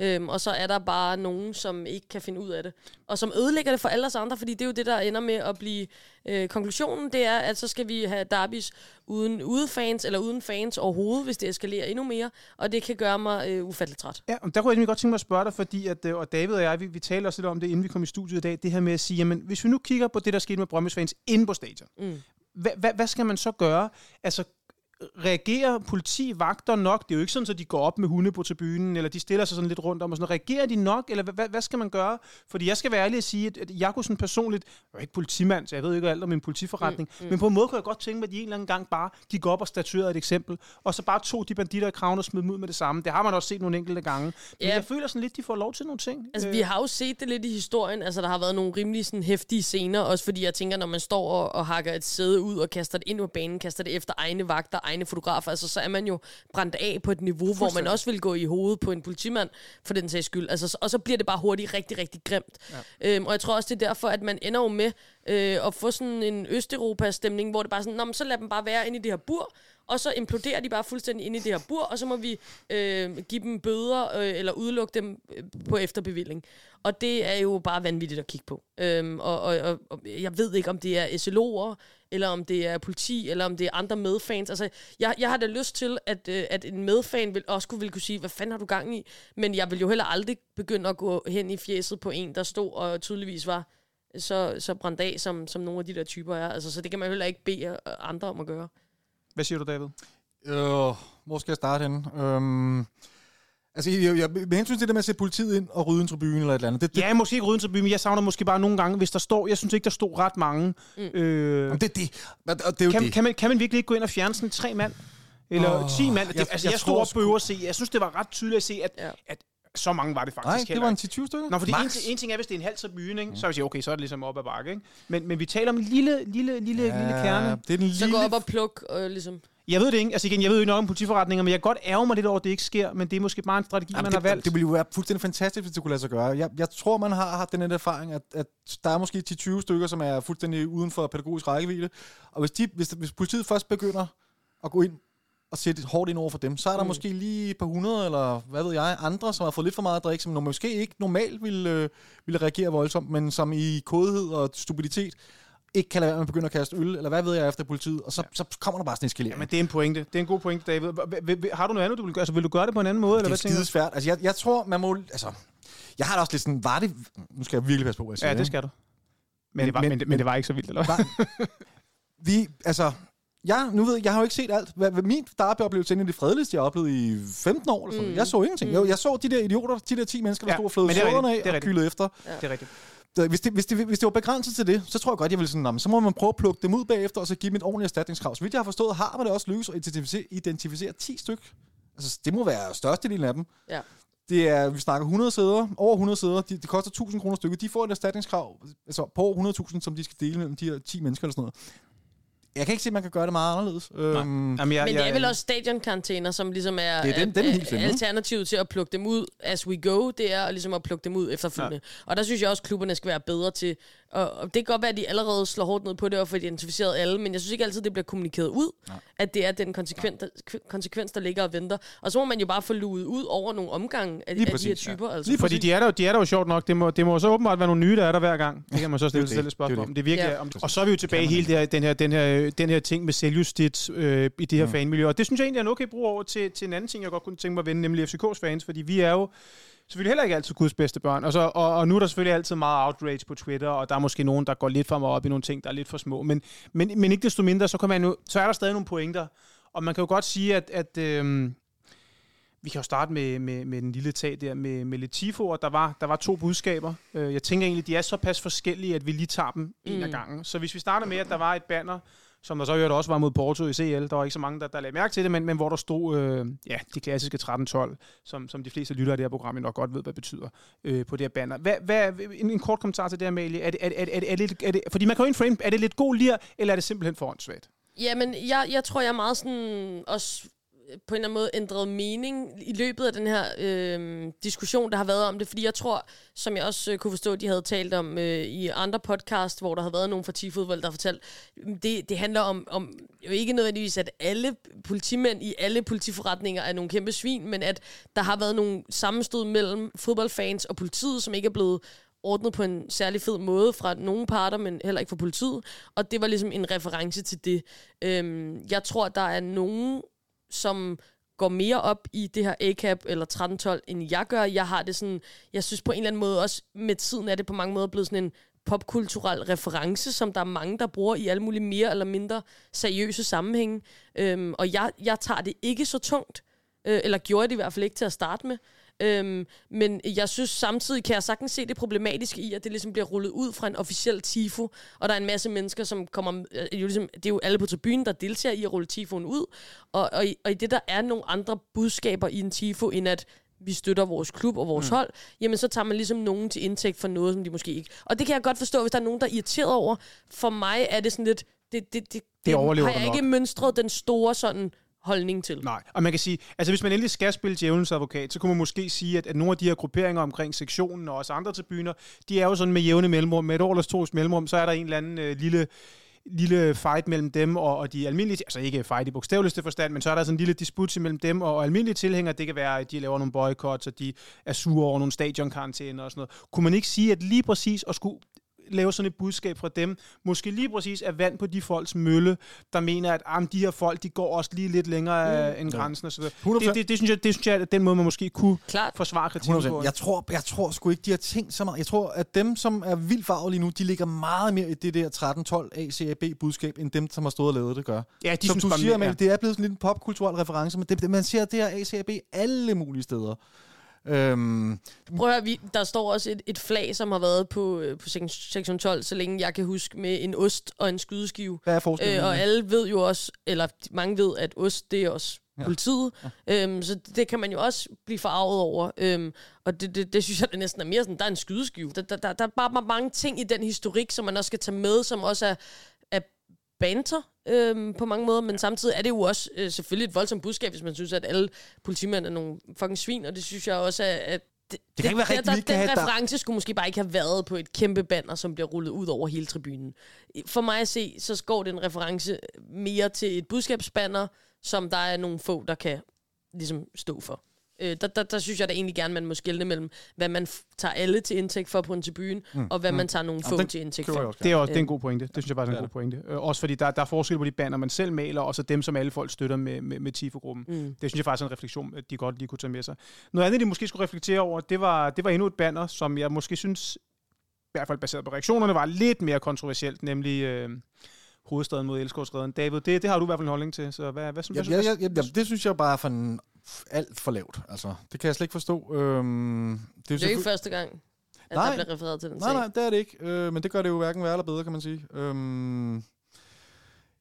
Øhm, og så er der bare nogen, som ikke kan finde ud af det. Og som ødelægger det for alle os andre, fordi det er jo det, der ender med at blive øh, konklusionen. Det er, at så skal vi have derbys uden udefans, eller uden fans overhovedet, hvis det eskalerer endnu mere. Og det kan gøre mig øh, ufatteligt træt. Ja, og der kunne jeg godt tænke mig at spørge dig, fordi at, øh, og David og jeg, vi, vi talte også lidt om det, inden vi kom i studiet i dag, det her med at sige, jamen, hvis vi nu kigger på det, der skete med Brøndby's fans inde på stadion, mm. hvad, hvad, hvad skal man så gøre? Altså, reagerer politi, vagter nok? Det er jo ikke sådan, at de går op med hunde på tribunen, eller de stiller sig sådan lidt rundt om og sådan Reagerer de nok, eller hvad, hvad skal man gøre? Fordi jeg skal være ærlig at sige, at, at jeg kunne sådan personligt, jeg er ikke politimand, så jeg ved ikke alt om min politiforretning, mm, mm. men på en måde kunne jeg godt tænke mig, at de en eller anden gang bare gik op og statuerede et eksempel, og så bare tog de banditter i kraven og smed dem ud med det samme. Det har man også set nogle enkelte gange. Men ja. jeg føler sådan lidt, de får lov til nogle ting. Altså, vi har jo set det lidt i historien. Altså, der har været nogle rimelig sådan, hæftige scener, også fordi jeg tænker, når man står og, og hakker et sæde ud og kaster det ind på banen, kaster det efter egne vagter, egne fotografer, altså så er man jo brændt af på et niveau, hvor man også vil gå i hovedet på en politimand, for den sags skyld. Altså, og så bliver det bare hurtigt rigtig, rigtig grimt. Ja. Øhm, og jeg tror også, det er derfor, at man ender jo med øh, at få sådan en Østeuropa-stemning, hvor det bare sådan, Nå, men så lad dem bare være inde i det her bur, og så imploderer de bare fuldstændig ind i det her bur, og så må vi øh, give dem bøder, øh, eller udelukke dem øh, på efterbevilling. Og det er jo bare vanvittigt at kigge på. Øhm, og, og, og, og jeg ved ikke, om det er SLO'er, eller om det er politi, eller om det er andre medfans. Altså, jeg, jeg har da lyst til, at, øh, at en medfan vil, også kunne, vil kunne sige, hvad fanden har du gang i? Men jeg vil jo heller aldrig begynde at gå hen i fjeset på en, der stod og tydeligvis var så, så brændt af, som, som nogle af de der typer er. Altså, så det kan man heller ikke bede andre om at gøre. Hvad siger du, David? Øh, hvor skal jeg starte henne? Øhm, altså, jeg, jeg, med hensyn til det med at sætte politiet ind og rydde en tribune eller et eller andet. Det, det, ja, måske ikke rydde en tribune, men jeg savner måske bare nogle gange, hvis der står, jeg synes ikke, der stod ret mange. Mm. Øh, det, det, det er jo kan, det. Kan man, kan man virkelig ikke gå ind og fjerne sådan tre mand? Eller oh, 10 mand? Det, jeg, altså, jeg, jeg stod og at se, jeg synes, det var ret tydeligt at se, at, ja. at så mange var det faktisk Nej, det var en 10-20 stykker. Nå, fordi en, en ting er, hvis det er en halv tribune, ikke? så vil jeg sige, okay, så er det ligesom op ad bakke. Ikke? Men, men vi taler om en lille, lille, lille, ja, lille kerne. Det er den lille... Så gå op og pluk, øh, ligesom... Jeg ved det ikke. Altså igen, jeg ved jo ikke nok om politiforretninger, men jeg kan godt ærge mig lidt over, at det ikke sker, men det er måske bare en strategi, Jamen, man det, har valgt. Det ville jo være fuldstændig fantastisk, hvis det kunne lade sig gøre. Jeg, jeg tror, man har haft den erfaring, at, at der er måske 10-20 stykker, som er fuldstændig uden for pædagogisk rækkevidde. Og hvis, de, hvis, hvis politiet først begynder at gå ind og sætte hårdt ind over for dem, så er der mm. måske lige et par hundrede, eller hvad ved jeg, andre, som har fået lidt for meget at drikke, som måske ikke normalt ville, øh, ville reagere voldsomt, men som i kodhed og stupiditet ikke kan lade være med at begynde at kaste øl, eller hvad ved jeg, efter politiet, og så, ja. så kommer der bare sådan en eskalering. Ja, men det er en pointe. Det er en god pointe, David. Har du noget andet, du vil gøre? Altså, vil du gøre det på en anden måde? Det eller hvad er svært. Altså, jeg, jeg tror, man må... Altså, jeg har da også lidt sådan, var det... Nu skal jeg virkelig passe på, hvad jeg siger. Ja, det skal du. Men, men, det, var, men, men, men det var ikke så vildt, eller hvad? vi, altså, Ja, nu ved jeg, jeg har jo ikke set alt. Hvad, hvad min derby-oplevelse er det fredeligste, jeg har oplevet i 15 år. Eller sådan. Mm. Jeg så ingenting. Mm. Jeg, jeg så de der idioter, de der 10 mennesker, der ja, stod og flød såderne af og kyldede efter. Ja. Det er rigtigt. Hvis det, hvis, det, hvis det var begrænset til det, så tror jeg godt, jeg ville sådan, så må man prøve at plukke dem ud bagefter, og så give dem et ordentligt erstatningskrav. Så vidt jeg har forstået, har man det også lykkes at identificere, identificere 10 styk. Altså, det må være størstedelen af dem. Ja. Det er, vi snakker 100 sæder, over 100 sæder, de, det koster 1000 kroner stykket. De får et erstatningskrav altså på 100.000, som de skal dele mellem de her 10 mennesker eller sådan noget jeg kan ikke se, at man kan gøre det meget anderledes. Øhm, Jamen, jeg, Men det er vel også stadionkarantæner, som ligesom er, det er den, den er helt alternativet til at plukke dem ud as we go. Det er ligesom at plukke dem ud efterfølgende. Ja. Og der synes jeg også, at klubberne skal være bedre til og, og det kan godt være, at de allerede slår hårdt ned på det og får identificeret alle, men jeg synes ikke altid, det bliver kommunikeret ud, ja. at det er den konsekvens, der, konsekvens, der ligger og venter. Og så må man jo bare få luet ud over nogle omgange af, af de her typer. Ja. Altså. Lige Fordi de er, der, de er der jo sjovt nok. Det må, det må så åbenbart være nogle nye, der er der hver gang. Det kan man så stille sig selv et spørgsmål om. Det er virkelig, ja. om, og så er vi jo tilbage i hele det her, den, her, den, her, den her ting med selvjustits øh, i det her mm. fanmiljø. Og det synes jeg egentlig er en okay brug over til, til en anden ting, jeg godt kunne tænke mig at vende, nemlig FCK's fans. Fordi vi er jo selvfølgelig heller ikke altid Guds bedste børn. Og, så, og, og nu er der selvfølgelig altid meget outrage på Twitter, og der er måske nogen, der går lidt for meget op i nogle ting, der er lidt for små. Men, men, men ikke desto mindre, så, kan man jo, så er der stadig nogle pointer. Og man kan jo godt sige, at, at øhm, vi kan jo starte med, med, med den lille tag der med, med Letifo, og der var, der var to budskaber. Øh, jeg tænker egentlig, de er så pas forskellige, at vi lige tager dem en mm. af gangen. Så hvis vi starter med, at der var et banner, som der så hørte også var mod Porto i CL. Der var ikke så mange, der, der lagde mærke til det, men, men hvor der stod øh, ja, de klassiske 13-12, som, som de fleste lyttere af det her program nok godt ved, hvad det betyder øh, på det her banner. Hvad, hvad, en, en kort kommentar til det, her, Amalie. Er det, er, er, er, er, det, er det, fordi man kan jo en frame, er det lidt god lir, eller er det simpelthen for åndssvagt? Jamen, jeg, jeg tror, jeg er meget sådan også på en eller anden måde ændret mening i løbet af den her øh, diskussion, der har været om det, fordi jeg tror, som jeg også øh, kunne forstå, de havde talt om øh, i andre podcast, hvor der har været nogen fra Tifodvold, der har fortalt, mm, det, det handler om, om jo ikke nødvendigvis, at alle politimænd i alle politiforretninger er nogle kæmpe svin, men at der har været nogle sammenstød mellem fodboldfans og politiet, som ikke er blevet ordnet på en særlig fed måde fra nogle parter, men heller ikke fra politiet. Og det var ligesom en reference til det. Øhm, jeg tror, der er nogen, som går mere op i det her A-cap eller 1312, end jeg gør. Jeg har det sådan, jeg synes på en eller anden måde også, med tiden er det på mange måder blevet sådan en popkulturel reference, som der er mange, der bruger i alle mulige mere eller mindre seriøse sammenhænge. Øhm, og jeg, jeg tager det ikke så tungt, øh, eller gjorde det i hvert fald ikke til at starte med. Øhm, men jeg synes samtidig, kan jeg sagtens se det problematiske i, at det ligesom bliver rullet ud fra en officiel tifo, og der er en masse mennesker, som kommer... Øh, jo ligesom, det er jo alle på tribunen, der deltager i at rulle tifoen ud, og, og, i, og i det, der er nogle andre budskaber i en tifo, end at vi støtter vores klub og vores mm. hold, jamen så tager man ligesom nogen til indtægt for noget, som de måske ikke... Og det kan jeg godt forstå, hvis der er nogen, der er irriteret over. For mig er det sådan lidt... Det, det, det, det, Det har jeg nok. ikke mønstret den store sådan holdning til. Nej, og man kan sige, altså hvis man endelig skal spille djævelens advokat, så kunne man måske sige, at, at nogle af de her grupperinger omkring sektionen og også andre tribuner, de er jo sådan med jævne mellemrum, med et år eller to mellemrum, så er der en eller anden øh, lille lille fight mellem dem og, og de almindelige, altså ikke fight i bogstaveligste forstand, men så er der sådan en lille disput mellem dem og, og almindelige tilhængere. Det kan være, at de laver nogle boykots, og de er sure over nogle stadionkarantæner og sådan noget. Kunne man ikke sige, at lige præcis at skulle lave sådan et budskab fra dem, måske lige præcis er vand på de folks mølle, der mener, at ah, de her folk, de går også lige lidt længere mm. end grænsen og så videre. 100%. Det, det, det, synes jeg, det synes jeg er den måde, man måske kunne Klart. forsvare kritikken på. 100%. Jeg tror, jeg tror sgu ikke, de har tænkt så meget. Jeg tror, at dem, som er vildt farvet lige nu, de ligger meget mere i det der 13-12 ACAB-budskab, end dem, som har stået og lavet det, gør. Ja, de Som synes du siger, ja. Amalie, det er blevet sådan lidt en popkulturel reference, men det, det, man ser det her ACAB alle mulige steder. Øhm, Prøv at høre, vi, der står også et, et flag, som har været på, øh, på sektion, sektion 12, så længe jeg kan huske, med en ost og en skydeskive. hvad er forskellen? Øh, og alle ved jo også, eller mange ved, at ost, det er også Ja. politiet. Ja. Øhm, så det kan man jo også blive farvet over. Øhm, og det, det, det synes jeg, det næsten er mere sådan, der er en skydeskive. Der, der, der, der er bare mange ting i den historik, som man også skal tage med, som også er banter øhm, på mange måder, men samtidig er det jo også øh, selvfølgelig et voldsomt budskab, hvis man synes, at alle politimænd er nogle fucking svin, og det synes jeg også er, at det, kan ikke være rigtigt, der, vi ikke kan Den have- der- reference skulle måske bare ikke have været på et kæmpe banner, som bliver rullet ud over hele tribunen. For mig at se, så går det en reference mere til et budskabsbanner, som der er nogle få, der kan ligesom stå for. Øh, der, der, der synes jeg da egentlig gerne, man må skelne mellem, hvad man f- tager alle til indtægt for på en tribune, mm. og hvad man tager nogle få den til indtægt for. også Det er, også, det er en Øhm. god pointe. Det synes jeg faktisk er en god pointe. Øh, også fordi der, der er forskel på de banner, man selv maler, og så dem, som alle folk støtter med, med, med TIFO-gruppen. Mm. Det synes jeg faktisk er en refleksion, at de godt lige kunne tage med sig. Noget andet, de måske skulle reflektere over, det var, det var endnu et banner, som jeg måske synes, i hvert fald baseret på reaktionerne, var lidt mere kontroversielt, nemlig øh, hovedstaden mod Elskovsreden. David, det, det har du i hvert fald en holdning til, så hvad, hvad synes Ja, du? ja, ja, ja, det synes jeg bare er for en, alt for lavt. Altså, det kan jeg slet ikke forstå. Øhm, det er, Det er jo ikke første gang, at Nej. der bliver refereret til den Nej, sag. nej, det er det ikke. Øh, men det gør det jo hverken værre eller bedre, kan man sige. Øhm,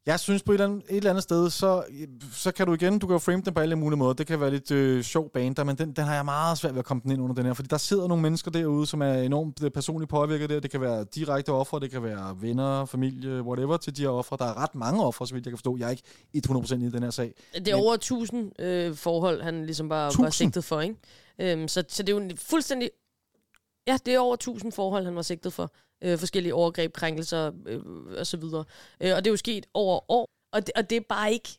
jeg synes på et eller, andet, et eller andet sted, så, så kan du igen, du kan jo frame den på alle mulige måder. Det kan være lidt øh, sjov bander, men den, den har jeg meget svært ved at komme den ind under den her. Fordi der sidder nogle mennesker derude, som er enormt øh, personligt påvirket der. Det kan være direkte ofre, det kan være venner, familie, whatever til de her ofre. Der er ret mange ofre, så vidt jeg kan forstå. Jeg er ikke 100% i den her sag. Det er Men- over 1000 øh, forhold, han ligesom bare var 1000? sigtet for, ikke? Øhm, så, så det er jo en fuldstændig... Ja, det er over 1000 forhold, han var sigtet for. Øh, forskellige overgreb, krænkelser øh, og så videre. Øh, og det er jo sket over år. Og det, og det er bare ikke...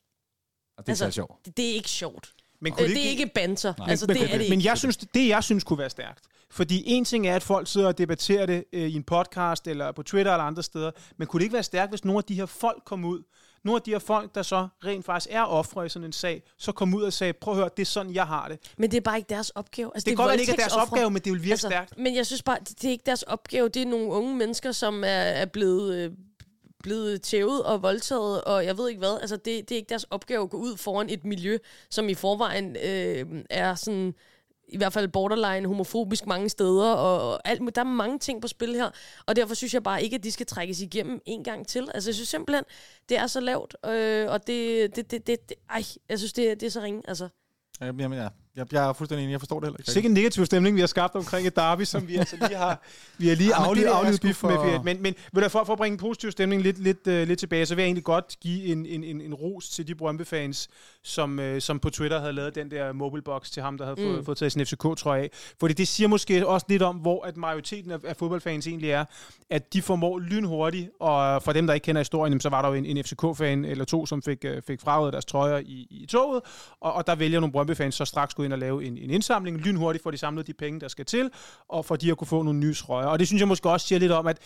Og det er Altså, sjovt. Det, det er ikke sjovt. Men Øh, det er ikke banter. Nej. Altså, men, det er det men ikke. jeg synes, det, det jeg synes kunne være stærkt. Fordi en ting er, at folk sidder og debatterer det øh, i en podcast, eller på Twitter eller andre steder, men kunne det ikke være stærkt, hvis nogle af de her folk kom ud, nogle af de her folk, der så rent faktisk er ofre i sådan en sag, så kom ud og sagde, prøv at høre, det er sådan, jeg har det. Men det er bare ikke deres opgave. Altså, Det, det kan godt ikke er deres opgave, men det vil virke altså, stærkt. Men jeg synes bare, det, det er ikke deres opgave. Det er nogle unge mennesker, som er, er blevet, øh, blevet tævet og voldtaget, og jeg ved ikke hvad. Altså, det, det er ikke deres opgave at gå ud foran et miljø, som i forvejen øh, er sådan i hvert fald borderline homofobisk mange steder, og, og alt, der er mange ting på spil her, og derfor synes jeg bare ikke, at de skal trækkes igennem en gang til. Altså, jeg synes simpelthen, det er så lavt, øh, og det, det, det, det, det, ej, jeg synes, det, det er så ringe, altså. Jamen, ja. Jeg, jeg er fuldstændig enig, jeg forstår det heller ikke. Sikke en negativ stemning, vi har skabt omkring et derby, som vi altså lige har, vi har lige Ja, men aflivet, det er aflivet sgu bif for- med. Men, men du, for, for at bringe en positiv stemning lidt, lidt, uh, lidt tilbage, så vil jeg egentlig godt give en, en, en, en ros til de Brøndby-fans, som, uh, som på Twitter havde lavet den der mobile box til ham, der havde mm. fået, fået taget sin FCK-trøje af. Fordi det siger måske også lidt om, hvor at majoriteten af, af fodboldfans egentlig er, at de formår lynhurtigt, og for dem, der ikke kender historien, så var der jo en, en FCK-fan eller to, som fik, uh, fik fraget deres trøjer i, i toget, og, og der vælger nogle Brøndby-fans så straks gå ind og lave en, en indsamling. Lynhurtigt får de samlet de penge, der skal til, og for de at kunne få nogle nye trøjer. Og det synes jeg måske også siger lidt om, at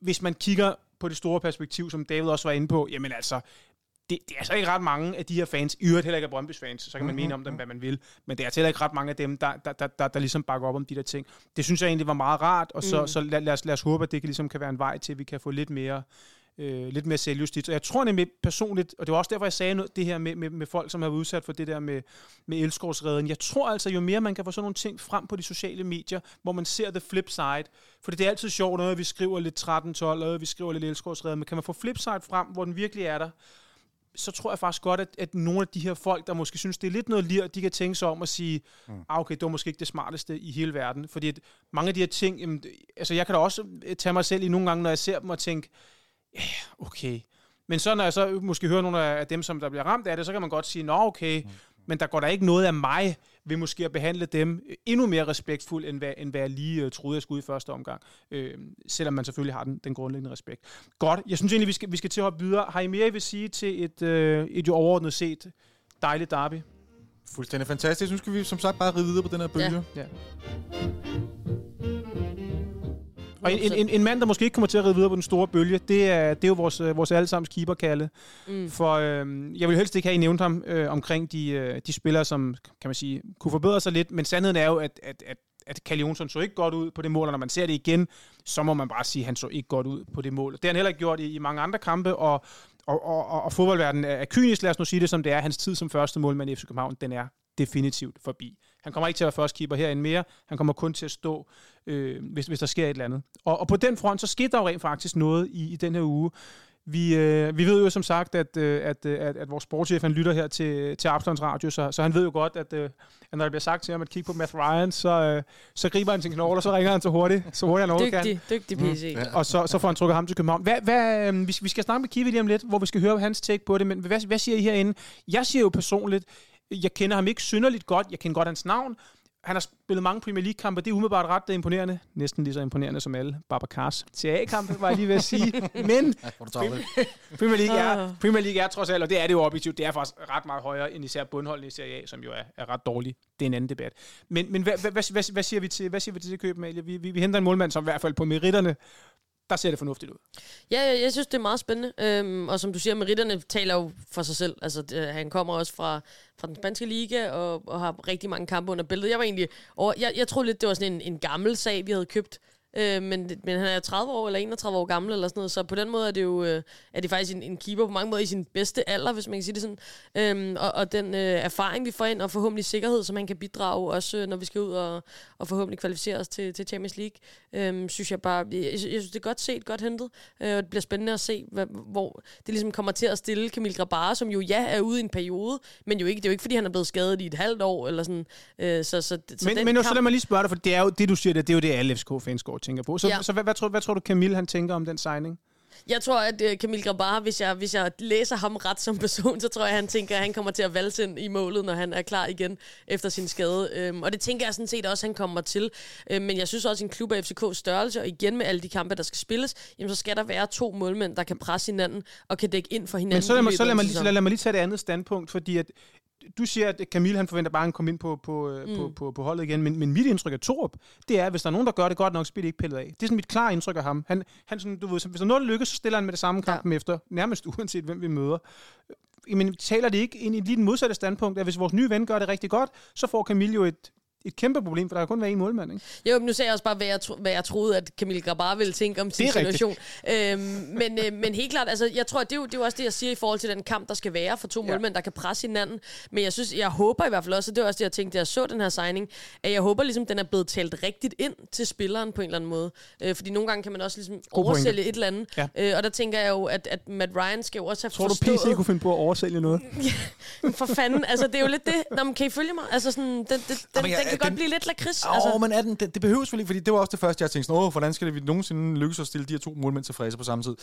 hvis man kigger på det store perspektiv, som David også var inde på, jamen altså, det, det er altså ikke ret mange af de her fans, i øvrigt heller ikke af Brøndby's fans, så kan man mene om dem, hvad man vil, men det er altså heller ikke ret mange af dem, der, der, der, der, der ligesom bakker op om de der ting. Det synes jeg egentlig var meget rart, og så, mm. så lad, lad, os, lad os håbe, at det kan, ligesom kan være en vej til, at vi kan få lidt mere øh, lidt mere selvjustits. Og jeg tror nemlig personligt, og det var også derfor, jeg sagde noget, det her med, med, med folk, som har været udsat for det der med, med elskovsredden. Jeg tror altså, jo mere man kan få sådan nogle ting frem på de sociale medier, hvor man ser the flip side, for det er altid sjovt, når vi skriver lidt 13-12, og vi skriver lidt elskovsredden, men kan man få flip side frem, hvor den virkelig er der, så tror jeg faktisk godt, at, at nogle af de her folk, der måske synes, det er lidt noget lir, de kan tænke sig om at sige, mm. ah, okay, det var måske ikke det smarteste i hele verden. Fordi at mange af de her ting, jamen, altså jeg kan da også tage mig selv i nogle gange, når jeg ser dem og tænke, ja, okay. Men så når jeg så måske hører nogle af dem, som der bliver ramt af det, så kan man godt sige, nå okay, mm. men der går der ikke noget af mig ved måske at behandle dem endnu mere respektfuldt, end hvad, end hvad jeg lige uh, troede, jeg skulle i første omgang. Øh, selvom man selvfølgelig har den, den grundlæggende respekt. Godt, jeg synes egentlig, vi skal, vi skal til at hoppe videre. Har I mere, I vil sige til et, øh, et jo overordnet set dejligt derby? Fuldstændig fantastisk. Nu skal vi som sagt bare ride videre på den her bølge. Ja. Ja. Og en, en, en mand, der måske ikke kommer til at ride videre på den store bølge, det er, det er jo vores, øh, vores allesammens keeper, Kalle. Mm. For øh, jeg vil helst ikke have, I nævnt ham øh, omkring de, øh, de spillere, som kan man sige, kunne forbedre sig lidt. Men sandheden er jo, at, at, at, at Kalle Jonsson så ikke godt ud på det mål, og når man ser det igen, så må man bare sige, at han så ikke godt ud på det mål. Det har han heller ikke gjort i, i mange andre kampe, og, og, og, og, og fodboldverdenen er kynisk, lad os nu sige det som det er. Hans tid som første målmand i FC København, den er definitivt forbi. Han kommer ikke til at være førstkeeper herinde mere. Han kommer kun til at stå, øh, hvis, hvis der sker et eller andet. Og, og på den front, så skete der jo rent faktisk noget i, i den her uge. Vi, øh, vi ved jo som sagt, at, øh, at, øh, at, at vores sportschef han lytter her til, til Absalons Radio, så, så han ved jo godt, at, øh, at når det bliver sagt til ham at kigge på Matt Ryan, så, øh, så griber han sin knogle, og så ringer han så hurtigt, så hurtigt han overhovedet kan. Dygtig, dygtig PC. Mm. Og så, så får han trukket ham til København. Hvad, hvad, øh, vi, vi skal snakke med Kiwi lige om lidt, hvor vi skal høre hans take på det, men hvad, hvad siger I herinde? Jeg siger jo personligt, jeg kender ham ikke synderligt godt, jeg kender godt hans navn, han har spillet mange Premier League-kampe, det er umiddelbart ret imponerende. Næsten lige så imponerende som alle Babacars CA-kampe, var jeg lige ved at sige. Men Premier League, er, Premier League er trods alt, og det er det jo objektivt, det er faktisk ret meget højere end især bundholdene i Serie A, som jo er, er ret dårlig. Det er en anden debat. Men, men hvad, hvad, hvad, hvad, siger vi til, hvad siger vi til det køb? Vi, vi, vi henter en målmand, som i hvert fald på meritterne, der ser det fornuftigt ud. Ja, jeg, jeg synes, det er meget spændende. Øhm, og som du siger, meritterne taler jo for sig selv. Altså, det, øh, han kommer også fra, fra den spanske liga og, og har rigtig mange kampe under bæltet. Jeg var egentlig over, jeg, jeg troede lidt, det var sådan en, en gammel sag, vi havde købt. Øh, men, men han er 30 år eller 31 år gammel eller sådan noget, så på den måde er det jo øh, er det faktisk en, en keeper på mange måder i sin bedste alder, hvis man kan sige det sådan. Øhm, og, og den øh, erfaring, vi får ind, og forhåbentlig sikkerhed, som han kan bidrage, også øh, når vi skal ud og, og forhåbentlig kvalificere os til, til Champions League, øh, synes jeg bare, jeg, jeg synes, det er godt set, godt hentet, øh, og det bliver spændende at se, hvad, hvor det ligesom kommer til at stille Camille Grabara, som jo ja er ude i en periode, men jo ikke, det er jo ikke, fordi han er blevet skadet i et halvt år, eller sådan. Øh, så, så, så men, den men kamp, så lad mig lige spørge dig, for det er jo det, du siger, det, det er jo det, alle FCK-fans går tænker på. Så, Ja. så hvad, hvad, tror, hvad tror du, Camille han tænker om den signing? Jeg tror, at uh, Camille Grabara, hvis jeg, hvis jeg læser ham ret som person, så tror jeg, at han tænker, at han kommer til at valse ind i målet, når han er klar igen efter sin skade. Um, og det tænker jeg sådan set også, at han kommer til. Um, men jeg synes også, at en klub af FCK's størrelse, og igen med alle de kampe, der skal spilles, jamen, så skal der være to målmænd, der kan presse hinanden og kan dække ind for hinanden. Men så lad mig, så lad mig, lige, lad mig lige tage det andet standpunkt, fordi at du siger, at Camille han forventer bare, at han kommer ind på, på, mm. på, på, på holdet igen, men, men mit indtryk af Torup, det er, at hvis der er nogen, der gør det godt nok, så bliver det ikke pillet af. Det er sådan mit klare indtryk af ham. Han, han sådan, du ved, hvis der er noget, lykkes, så stiller han med det samme kampen ja. efter, nærmest uanset hvem vi møder. Men taler det ikke ind i lige den modsatte standpunkt, at hvis vores nye ven gør det rigtig godt, så får Camille jo et, et kæmpe problem, for der kan kun være en målmand, ikke? Jo, men nu sagde jeg også bare, hvad jeg, tro, hvad jeg troede, at Camille Grabar ville tænke om sin er situation. Øhm, men, øh, men helt klart, altså, jeg tror, at det er, jo, det er jo også det, jeg siger i forhold til den kamp, der skal være for to ja. målmænd, der kan presse hinanden. Men jeg synes, jeg håber i hvert fald også, og det var også det, jeg tænkte, da jeg så den her signing, at jeg håber ligesom, den er blevet talt rigtigt ind til spilleren på en eller anden måde. Øh, fordi nogle gange kan man også ligesom God oversælge pointe. et eller andet. Ja. Øh, og der tænker jeg jo, at, at Matt Ryan skal jo også have Tror du, forstået... PC kunne finde på at oversælge noget? For fanden, altså det er jo lidt det. Nå, men kan I følge mig? Altså sådan, den, den, den, Jamen, jeg- den kan den- godt blive lidt lakrids. Åh, Altså. men er den, det, det behøves vel ikke, fordi det var også det første, jeg tænkte sådan, åh, hvordan skal det vi nogensinde lykkes at stille de her to målmænd tilfredse på samme tid?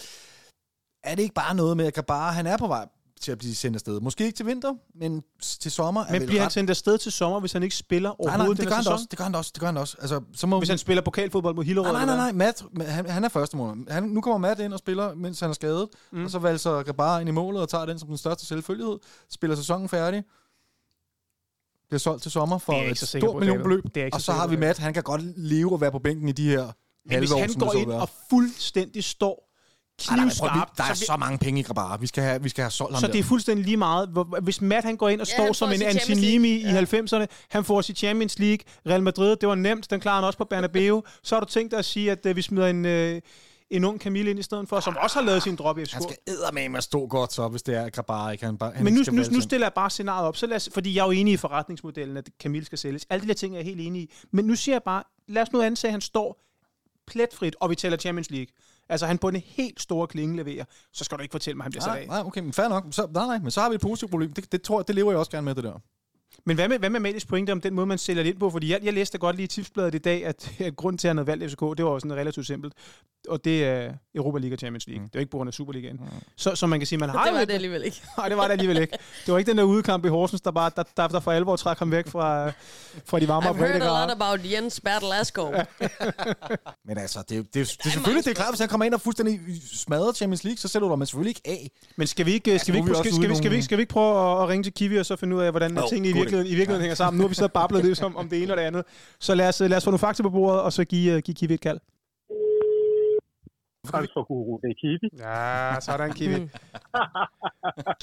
Er det ikke bare noget med, at Grabar, han er på vej til at blive sendt afsted? Måske ikke til vinter, men til sommer er Men bliver han ret... sendt afsted til sommer, hvis han ikke spiller Nej, overhovedet nej, den det gør han også. Det gør han også. Det gør han også. Altså, så må Hvis han spiller pokalfodbold mod Hillerød? Nej, nej, nej, nej. Matt, han, han er første måned. Han, nu kommer Matt ind og spiller, mens han er skadet. Mm. Og så valser Grabar ind i målet og tager den som den største selvfølgelighed. Spiller sæsonen færdig. Bliver solgt til sommer for et stort millionbeløb. Det Og så så har vi Matt. Han kan godt leve og være på bænken i de her Men hvis år, han som går ind og fuldstændig står Nej, nej, prøv, knivskarp, vi, der er så, så mange penge i Grabar. Vi skal have, vi skal have solgt ham så der. det er fuldstændig lige meget. Hvis Matt han går ind og Ja, står som en Antinimi i League. 90'erne, han får sit Champions League, Real Madrid, det var nemt, den klarer han også på Bernabeu, så har du tænkt dig at sige, at uh, vi smider en, uh, en ung Camille ind i stedet for, som også har lavet sin drop i FCK. Han skal eddermame at stå godt så, hvis det er Grabar ikke. Han bare, han Men nu, nu, nu stiller jeg bare scenariet op, så lad os, fordi jeg er jo enig i forretningsmodellen, at Camille skal sælges. Alle de der ting er jeg helt enig i. Men nu siger jeg bare, lad os nu antage, at han står pletfrit, og vi tæller Champions League. Altså han på en helt store klinge leverer, så skal du ikke fortælle mig, at han bliver sat af. nej, okay, men fair nok. Så, nej, nej, men så har vi et positivt problem. Det, det, tror jeg, det lever jeg også gerne med, det der. Men hvad med, hvad med Malis pointe om den måde, man sælger det ind på? Fordi jeg, jeg læste godt lige i tipsbladet i dag, at, at grunden til, at han havde valgt FCK, det var også sådan relativt simpelt. Og det er Europa League og Champions League. Mm. Det er jo ikke på grund af Superligaen. Mm. Så, så man kan sige, man har Det var et- det alligevel ikke. Nej, det var det alligevel ikke. Det var ikke den der udekamp i Horsens, der, bare, der, der, der for alvor trak ham væk fra, fra de varme I've heard a lot about Jens Bertel Asgaard. Men altså, det, er det, er det er selvfølgelig, det er klart, hvis han kommer ind og fuldstændig smadrer Champions League, så sætter du ham selvfølgelig ikke af. Men skal vi ikke, skal vi ikke, vi skal, også skal, vi, skal, vi, skal vi ikke prøve at, ringe til Kiwi og så finde ud af, hvordan tingene i. virkeligheden, i virkeligheden hænger sammen? Nu har vi så bablet lidt som om det ene og det andet. Så lad os, lad os få nogle fakta på bordet, og så give, uh, give Kiwi et kald. Transferguru, det er Kiwi. Ja, sådan Kiwi.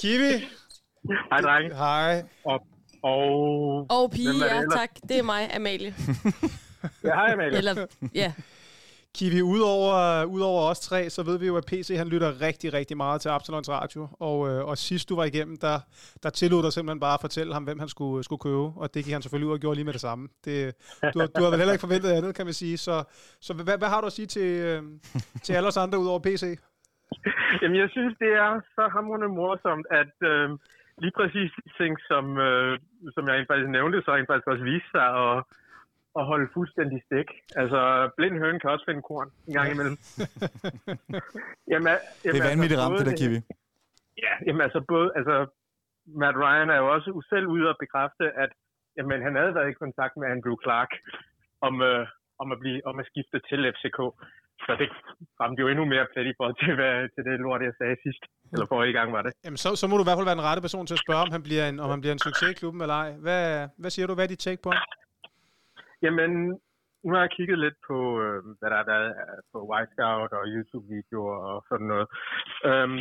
Kiwi, Hej, drenge. hej. Og... Og pige, er det ja tak. Det er mig, Amalie. Ja, hej, Amalie. Eller, ja. Kiwi, udover, udover os tre, så ved vi jo, at PC han lytter rigtig, rigtig meget til Absalons Radio. Og, øh, og sidst du var igennem, der, der tillod dig simpelthen bare at fortælle ham, hvem han skulle, skulle købe. Og det gik han selvfølgelig ud og gjorde lige med det samme. Det, du, du har vel heller ikke forventet andet, kan man sige. Så, så hvad, hvad har du at sige til, øh, til alle os andre udover PC? Jamen, jeg synes, det er så hamrende morsomt, at øh, lige præcis de ting, som, øh, som jeg rent faktisk nævnte, så rent faktisk også viste sig at, at holde fuldstændig stik. Altså, blind høne kan også finde korn en gang imellem. jamen, al- Det jamen, er vanvittigt ramt, både det der, Kiwi. Ja, jamen altså både, altså Matt Ryan er jo også selv ude at bekræfte, at jamen, han havde været i kontakt med Andrew Clark om, øh, om, at, blive, om at skifte til FCK. Så det ramte jo endnu mere plet i forhold til, hvad, til det lort, jeg sagde sidst. Eller forrige gang var det. Jamen, så, så må du i hvert fald være den rette person til at spørge, om han bliver en, om han bliver en succes i klubben eller ej. Hvad, hvad siger du? Hvad er dit take på ham? Jamen, nu har jeg kigget lidt på, øh, hvad der har været øh, på White Scout og YouTube-videoer og sådan noget. Øhm,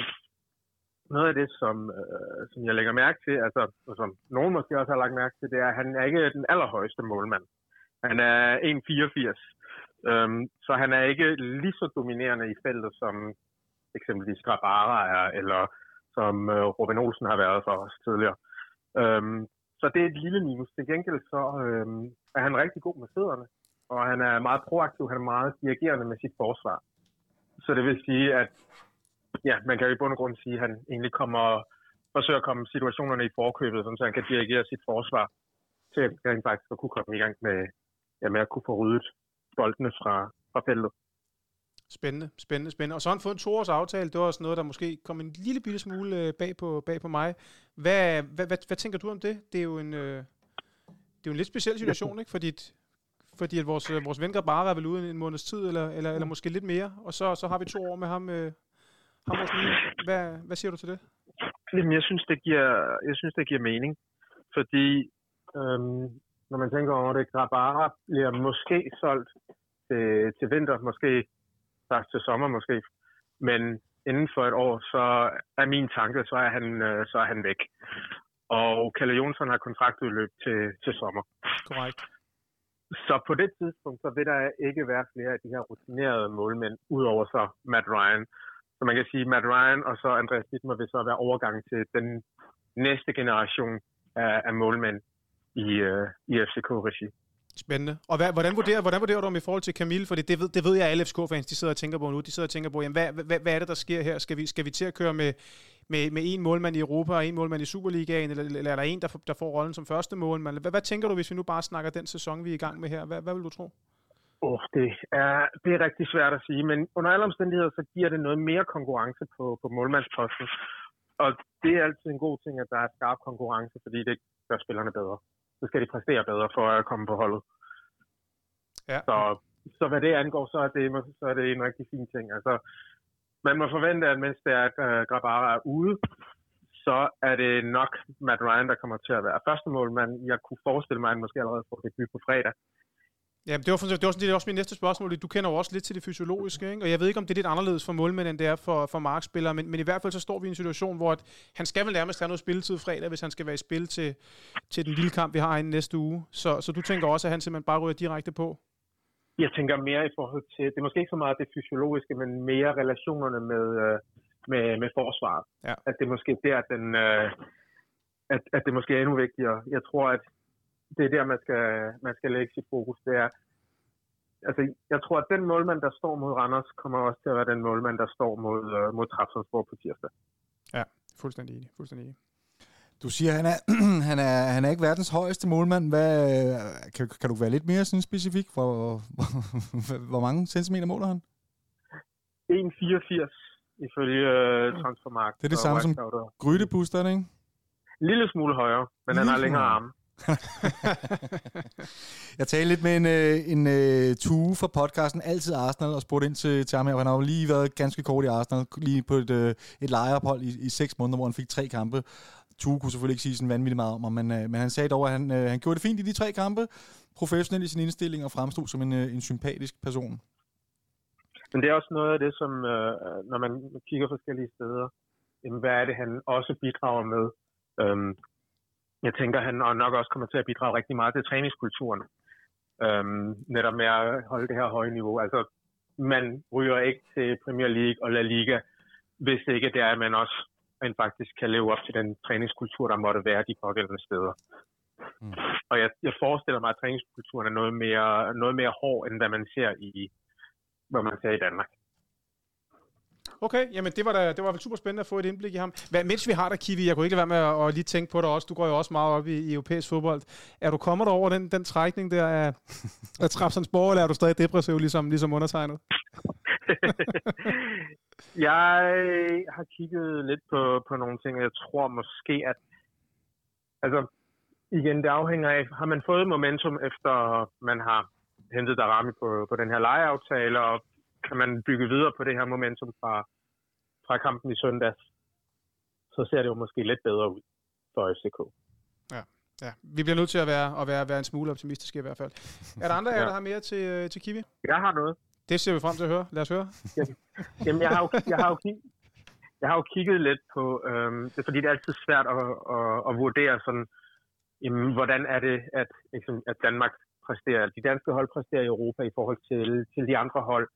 noget af det, som, øh, som jeg lægger mærke til, altså, og som nogen måske også har lagt mærke til, det er, at han er ikke den allerhøjeste målmand. Han er 1,84. Øhm, så han er ikke lige så dominerende i feltet, som eksempelvis Grabara er, eller som øh, Robin Olsen har været for os tidligere. Øhm, så det er et lille minus. Til gengæld så øhm, er han rigtig god med fødderne, og han er meget proaktiv, han er meget dirigerende med sit forsvar. Så det vil sige, at ja, man kan jo i bund og grund sige, at han egentlig kommer forsøger at komme situationerne i forkøbet, så han kan dirigere sit forsvar til at rent faktisk at kunne komme i gang med, ja, med at kunne få ryddet boldene fra, fra feltet. Spændende, spændende, spændende. Og så har han fået en toårs aftale. Det var også noget, der måske kom en lille bitte smule øh, bag på, bag på mig. Hvad, hvad, hvad, hvad tænker du om det? Det er jo en, øh, det er jo en lidt speciel situation, ikke? Fordi, fordi at vores, øh, vores ven Grabara er vel ude en måneds tid, eller, eller, eller måske lidt mere. Og så, så har vi to år med ham. Øh, ham nye. Hvad, hvad siger du til det? Jamen, jeg synes, det giver, jeg synes, det giver mening. Fordi, øhm, når man tænker over det, Grabara bliver måske solgt til, til vinter, måske faktisk til sommer måske. Men inden for et år, så er min tanke, så er han, øh, så er han væk. Og Kalle Jonsson har kontraktudløb til, til sommer. Korrekt. så på det tidspunkt, så vil der ikke være flere af de her rutinerede målmænd, udover så Matt Ryan. Så man kan sige, Matt Ryan og så Andreas Dittmer vil så være overgang til den næste generation af, af målmænd i, uh, i FCK-regi. Spændende. Og hvad, hvordan, vurderer, hvordan vurderer du om i forhold til Camille? Fordi det ved, det ved jeg, at alle FCK-fans de sidder og tænker på nu. De sidder og tænker på, jamen, hvad, hvad, hvad er det, der sker her? Skal vi, skal vi til at køre med, med, med en målmand i Europa og en målmand i Superligaen? Eller, eller er der en, der, der får rollen som første målmand? Hvad, hvad tænker du, hvis vi nu bare snakker den sæson, vi er i gang med her? Hvad, hvad vil du tro? Oh, det, er, det er rigtig svært at sige, men under alle omstændigheder, så giver det noget mere konkurrence på, på målmandsposten. Og det er altid en god ting, at der er skarp konkurrence, fordi det gør spillerne bedre. Så skal de præstere bedre for at komme på holdet. Ja. Så, så hvad det angår, så er det, så er det en rigtig fin ting. Altså, man må forvente, at mens det er, at uh, Grabara er ude, så er det nok Matt Ryan, der kommer til at være første målmand. Jeg kunne forestille mig, at han måske allerede får debut på fredag. Ja, det var, det, var sådan, det er også min næste spørgsmål. Du kender jo også lidt til det fysiologiske, ikke? og jeg ved ikke, om det er lidt anderledes for målmænd, end det er for, for markspillere, men, men i hvert fald så står vi i en situation, hvor at han skal vel nærmest have noget spilletid fredag, hvis han skal være i spil til, til den lille kamp, vi har i næste uge. Så, så du tænker også, at han simpelthen bare ryger direkte på? Jeg tænker mere i forhold til, det er måske ikke så meget det fysiologiske, men mere relationerne med, øh, med, med forsvaret. Ja. At det måske der, at, den, øh, at, at det måske er endnu vigtigere. Jeg tror, at det er der, man skal, man skal lægge sit fokus. Det er, altså, jeg tror, at den målmand, der står mod Randers, kommer også til at være den målmand, der står mod, uh, mod Trabzonspor på tirsdag. Ja, fuldstændig enig. Fuldstændig enig. Du siger, at han er, han er, han er ikke verdens højeste målmand. Hvad, kan, kan du være lidt mere sådan specifik? Hvor, hvor, hvor mange centimeter måler han? 1,84 ifølge uh, Transfermarkt. Det er det samme som Grydebuster, ikke? En lille smule højere, men lille han har længere arme jeg talte lidt med en, øh, en, en tue fra podcasten Altid Arsenal og spurgte ind til, til ham her. Han har jo lige været ganske kort i Arsenal, lige på et, øh, et lejeophold i, i seks måneder, hvor han fik tre kampe. Tue kunne selvfølgelig ikke sige sådan vanvittigt meget om ham, men, men han sagde dog, at han, han gjorde det fint i de tre kampe, professionelt i sin indstilling og fremstod som en, en sympatisk person. Men det er også noget af det, som når man kigger forskellige steder, jamen, hvad er det, han også bidrager med? Øhm, jeg tænker, han nok også kommer til at bidrage rigtig meget til træningskulturen. Øhm, netop med at holde det her høje niveau. Altså, man ryger ikke til Premier League og La Liga, hvis ikke det er, at man også rent faktisk kan leve op til den træningskultur, der måtte være de pågældende steder. Mm. Og jeg, jeg forestiller mig, at træningskulturen er noget mere, noget mere hård, end hvad man ser i, hvad man ser i Danmark. Okay, jamen det var, da, det var vel super spændende at få et indblik i ham. Hvad, mens vi har der, Kiwi, jeg kunne ikke lade være med at, at lige tænke på dig også. Du går jo også meget op i, i europæisk fodbold. Er du kommet over den, den trækning der af, af Trapsonsborg, eller er du stadig depressiv, ligesom, ligesom undertegnet? jeg har kigget lidt på, på nogle ting, og jeg tror måske, at altså, igen, det afhænger af, har man fået momentum efter man har hentet Darami på, på den her lejeaftale, og kan man bygge videre på det her momentum fra, fra kampen i søndags, så ser det jo måske lidt bedre ud for FCK. Ja, ja. vi bliver nødt til at være, at være, være en smule optimistiske i hvert fald. Er der andre af ja. der har mere til, øh, til Kiwi? Jeg har noget. Det ser vi frem til at høre. Lad os høre. Jamen, jamen jeg, har jo, jeg, har jo kig, jeg har jo kigget lidt på, øhm, det er fordi det er altid svært at, at, at vurdere sådan, jamen, hvordan er det, at, at Danmark præsterer, de danske hold præsterer i Europa i forhold til, til de andre hold,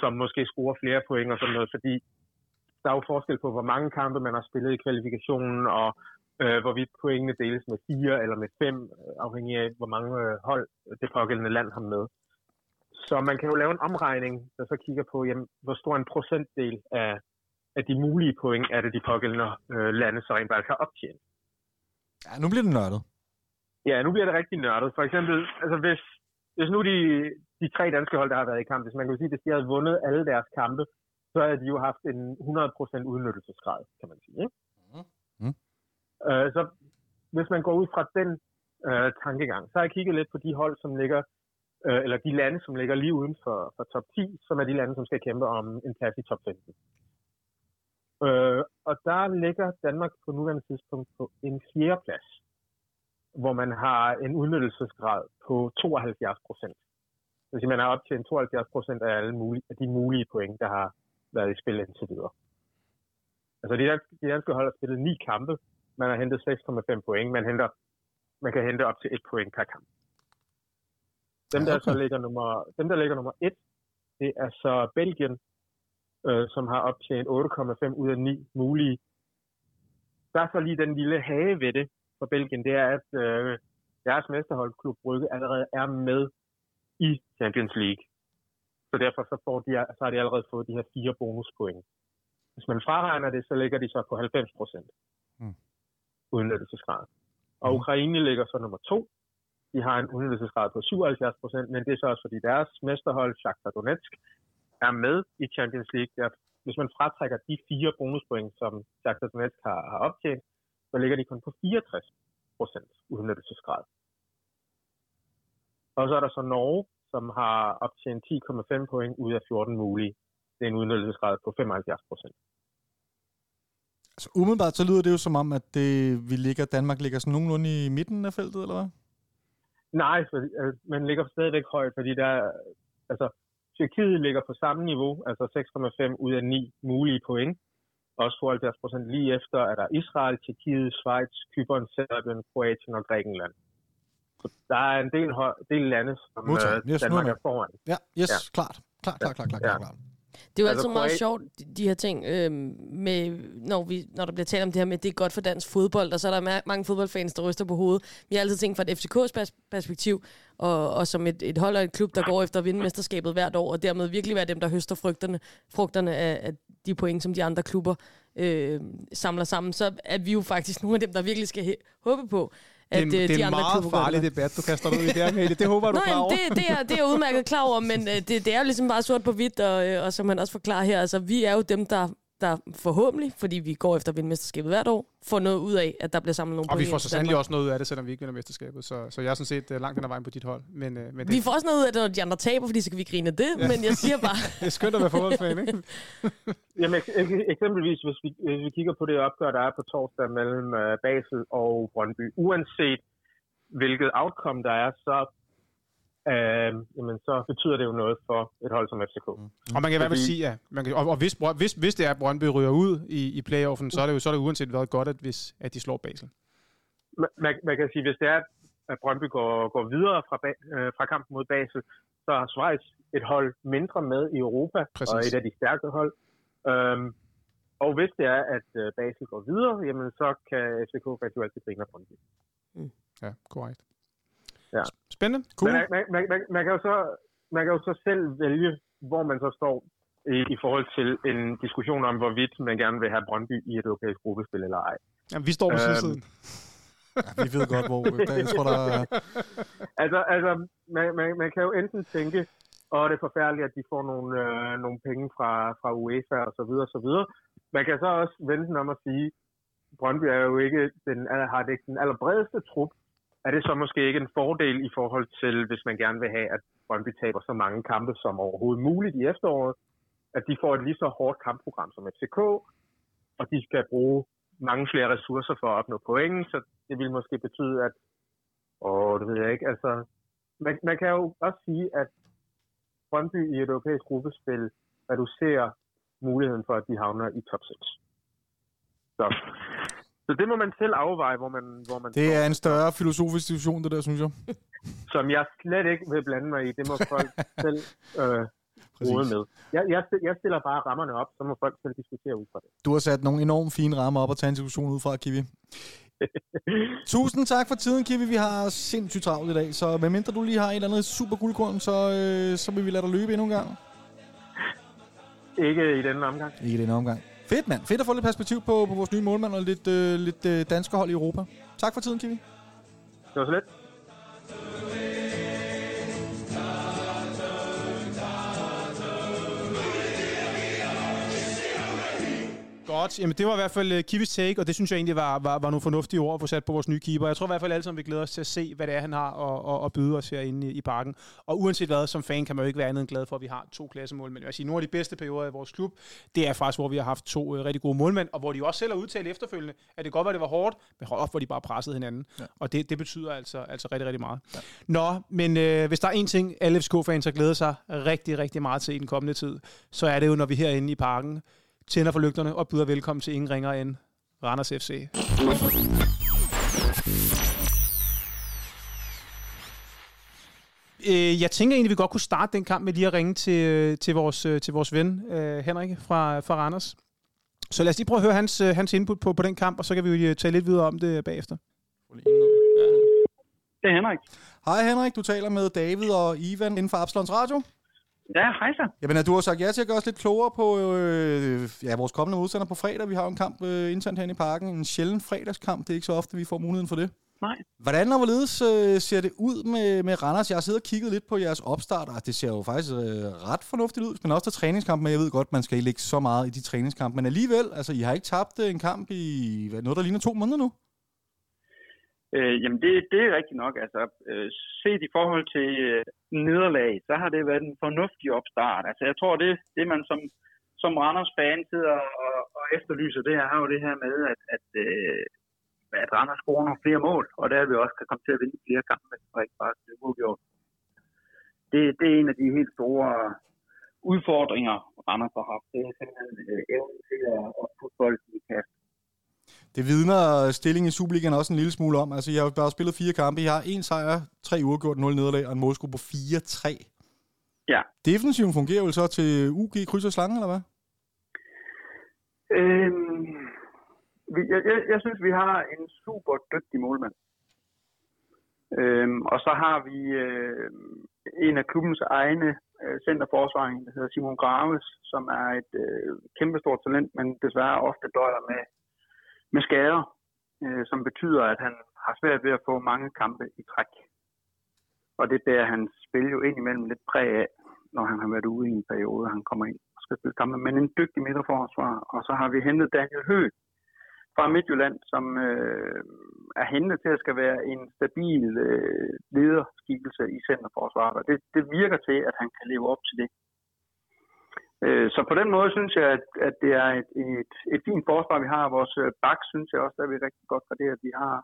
som måske scorer flere point og sådan noget, fordi der er jo forskel på, hvor mange kampe man har spillet i kvalifikationen, og øh, hvorvidt pointene deles med fire eller med fem, afhængig af, hvor mange øh, hold det pågældende land har med. Så man kan jo lave en omregning, der så kigger på, jamen, hvor stor en procentdel af, af de mulige point er det, de pågældende øh, lande så rent faktisk har optjent. Ja, nu bliver det nørdet. Ja, nu bliver det rigtig nørdet. For eksempel, altså hvis, hvis nu de, de tre danske hold, der har været i kamp, hvis man kan sige, hvis de havde vundet alle deres kampe, så havde de jo haft en 100% udnyttelsesgrad, kan man sige. Ikke? Mm. Mm. Øh, så hvis man går ud fra den øh, tankegang, så har jeg kigget lidt på de hold, som ligger, øh, eller de lande, som ligger lige uden for, for top 10, som er de lande, som skal kæmpe om en plads i top 15. Øh, og der ligger Danmark på nuværende tidspunkt på en fjerde plads hvor man har en udnyttelsesgrad på 72 procent. Det vil sige, man har optjent 72 procent af, alle mulige, af de mulige point, der har været i spil indtil videre. Altså de danske, de danske hold har spillet ni kampe. Man har hentet 6,5 point. Man, henter, man kan hente op til et point per kamp. Dem, der okay. så ligger nummer, dem, der ligger nummer et, det er så Belgien, øh, som har optjent 8,5 ud af 9 mulige. Der er så lige den lille hage ved det for Belgien, det er, at øh, deres mesterholdsklub Brygge allerede er med i Champions League. Så derfor så, får de, så har de allerede fået de her fire bonuspoint. Hvis man fraregner det, så ligger de så på 90 procent Mm. udnyttelsesgrad. Og Mhm. Ukraine ligger så nummer to. De har en udnyttelsesgrad på 77 procent, men det er så også fordi deres mesterhold, Shakhtar Donetsk, er med i Champions League. Der, hvis man fratrækker de fire bonuspoint, som Shakhtar Donetsk har, har optjent, så ligger de kun på 64 procent udnyttelsesgrad. Og så er der så Norge, som har optjent 10,5 point ud af 14 mulige. Det er en udnyttelsesgrad på 75 procent. Altså, umiddelbart så lyder det jo som om, at det, vi ligger, Danmark ligger sådan nogenlunde i midten af feltet, eller hvad? Nej, for, øh, man ligger stadigvæk højt, fordi der er- altså, Tyrkiet ligger på samme niveau, altså 6,5 ud af 9 mulige point. Også 72 procent. Lige efter er der Israel, Tjekkiet, Schweiz, Kypern, Serbien, Kroatien og Grækenland. Så der er en del, del lande, som Modtaget. øh, Yes, Danmark er foran. Ja, yes, Ja. klart. Klart, klart, klart, klart, Ja. klart. Det er jo Altså, altid meget Kroat- sjovt, de, de her ting, øh, med, når, vi, når der bliver talt om det her med, at det er godt for dansk fodbold, og så er der ma- mange fodboldfans, der ryster på hovedet. Vi har altid tænkt fra et FCK's pers- perspektiv, og, og som et, et hold og et klub, der går efter at vinde mesterskabet hvert år, og dermed virkelig være dem, der høster frugterne, frugterne af, af de point, som de andre klubber øh, samler sammen, så er vi jo faktisk nogle af dem, der virkelig skal håbe på, Det er at en, øh, det de er en meget farlig debat, du kaster ud i der, Mette. Det håber du Nå, er klar over. det, det, er, det er udmærket klar over, men øh, det, det er jo ligesom bare sort på hvidt, og, øh, og som han også forklarer her, altså vi er jo dem, der, der forhåbentlig, fordi vi går efter at vinde mesterskabet hvert år, får noget ud af, at der bliver samlet nogle Og vi point får ind så til sandelig også noget ud af det, selvom vi ikke vinder mesterskabet. Så, så jeg er sådan set øh, langt hen ad vejen på dit hold. Men, øh, men det, Vi får også noget ud af det, når de andre taber, fordi så kan vi grine af det, ja. men jeg siger bare, det er skønt at være fodboldfan, ikke? Jamen, ek- ek- eksempelvis, hvis vi, hvis vi kigger på det opgør, der er på torsdag mellem øh, Basel og Brøndby, uanset hvilket outcome der er, så, øh, jamen, så betyder det jo noget for et hold som FCK. Mm. Og man kan i hvert fald sige, ja. Man kan, og, og hvis, hvis, hvis det er, at Brøndby ryger ud i, i playoffen, så er det jo så er det uanset været godt, at, hvis, at de slår Basel. Man, man kan sige, hvis det er, at Brøndby går, går videre fra, ba- øh, fra kampen mod Basel, så har Schweiz et hold mindre med i Europa, Præcis. og et af de stærke hold. Øhm, og hvis det er, at øh, Basel går videre, jamen, så kan FCK faktisk jo altid grine af Brøndby. Ja, korrekt. Ja. Spændende. Cool. Man, man, man, man, man, kan jo så, man kan jo så selv vælge, hvor man så står i, i forhold til en diskussion om, hvorvidt man gerne vil have Brøndby i et europæisk gruppespil eller ej. Jamen, vi står på Øhm, sydsiden. Ja, vi ved godt, hvor... Der, jeg tror, der er... Altså, altså man, man, man kan jo enten tænke, og det er forfærdeligt, at de får nogle, øh, nogle penge fra, fra UEFA og så videre, og så videre. Man kan så også vente om at sige, Brøndby er jo ikke den, har det ikke den allerbredeste trup. Er det så måske ikke en fordel i forhold til, hvis man gerne vil have, at Brøndby taber så mange kampe som overhovedet muligt i efteråret, at de får et lige så hårdt kampprogram som FCK, og de skal bruge mange flere ressourcer for at opnå point, så det vil måske betyde, at Åh, det ved jeg ikke. Altså, man, man kan jo også sige, at Brøndby i et europæisk gruppespil reducerer muligheden for, at de havner i top 6. Så, så det må man selv afveje, hvor man, hvor man Det er en større filosofisk diskussion, det der, synes jeg. Som jeg slet ikke vil blande mig i. Det må folk selv øh, rode med. Jeg, jeg, jeg stiller bare rammerne op, så må folk selv diskutere ud fra det. Du har sat nogle enormt fine rammer op og tage en diskussion ud fra, Kiwi. Tusind tak for tiden, Kiwi. Vi har sindssygt travlt i dag, så medmindre du lige har et eller andet super guldkorn, så, øh, så vil vi lade dig løbe endnu en gang. Ikke i denne omgang. Ikke i denne omgang. Fedt, mand. Fedt at få lidt perspektiv på, på vores nye målmand og lidt, øh, lidt øh, danske hold i Europa. Tak for tiden, Kiwi. Det var så lidt. Godt. Jamen, det var i hvert fald uh, Kivis take, og det synes jeg egentlig var, var, var nogle fornuftige ord at få sat på vores nye keeper. Jeg tror i hvert fald alle sammen, vi glæder os til at se, hvad det er, han har at, at, at byde os herinde i, i parken. Og uanset hvad, som fan kan man jo ikke være andet end glad for, at vi har to klassemål. Men jeg vil sige, nogle af de bedste perioder i vores klub, det er faktisk, hvor vi har haft to uh, rigtig gode målmænd, og hvor de også selv har udtalt efterfølgende, at det godt var, det var hårdt, men hold op, hvor de bare pressede hinanden. Ja. Og det, det betyder altså, altså rigtig, rigtig meget. Ja. Nå, men øh, hvis der er en ting, alle FCK-fans har glædet sig rigtig, rigtig meget til i den kommende tid, så er det jo, når vi herinde i parken tænder for lygterne og byder velkommen til ingen ringer end Randers FC. Øh, jeg tænker egentlig, at vi godt kunne starte den kamp med lige at ringe til, øh, til, vores, øh, til vores ven Henrik fra, fra Randers. Så lad os lige prøve at høre hans, hans input på, på den kamp, og så kan vi jo tage lidt videre om det bagefter. Det er Henrik. Hej Henrik, du taler med David og Ivan inden for Absalons Radio. Ja, hej så. Jamen, du har sagt ja til at gøre os lidt klogere på øh, ja, vores kommende modstander på fredag. Vi har jo en kamp øh, internt herinde i parken. En sjælden fredagskamp. Det er ikke så ofte, vi får muligheden for det. Nej. Hvordan og hvorledes øh, ser det ud med, med Randers? Jeg har siddet og kigget lidt på jeres opstarter. Det ser jo faktisk øh, ret fornuftigt ud, men også til træningskamp. Men jeg ved godt, man skal ikke ligge så meget i de træningskampe. Men alligevel, altså, I har ikke tabt øh, en kamp i hvad, noget, der ligner to måneder nu? Øh, jamen, det, det er rigtigt nok. Altså, øh, set i forhold til øh, nederlag, så har det været en fornuftig opstart. Altså, jeg tror, det, det man som, som Randers-fan sidder og, og efterlyser, det har jo det her med, at, at, øh, at Randers scorer nogle flere mål, og der vi også kan komme til at vinde flere kampe, og ikke bare det uafgjort. Det, det er en af de helt store udfordringer, Randers har haft. Det er simpelthen øh, evnen til at, at putte bolden i kast. Det vidner stillingen i Superligaen også en lille smule om. Altså, jeg har bare spillet fire kampe. Jeg har en sejr, tre uafgjort, nul nederlag og en målscore på 4-3. Ja. Defensiven fungerer jo så til UG kryds og slange, eller hvad? Øhm, vi- jeg, jeg, jeg synes, vi har en super dygtig målmand. Øhm, og så har vi øh, en af klubbens egne øh, centerforsvaring, der hedder Simon Graves, som er et øh, kæmpestort talent, men desværre ofte døjer med, med skader, øh, som betyder, at han har svært ved at få mange kampe i træk. Og det bærer hans spil jo indimellem lidt præg af, når han har været ude i en periode, han kommer ind og skal spille kampe. Men en dygtig midterforsvar, og så har vi hentet Daniel Høgh fra Midtjylland, som øh, er hentet til at skal være en stabil øh, lederskikkelse i centerforsvaret. Og det, det virker til, at han kan leve op til det. Øh, så på den måde synes jeg, at, at det er et, et, et fint forsvar, vi har. Vores øh, bak synes jeg også, at vi er rigtig godt for det, at vi har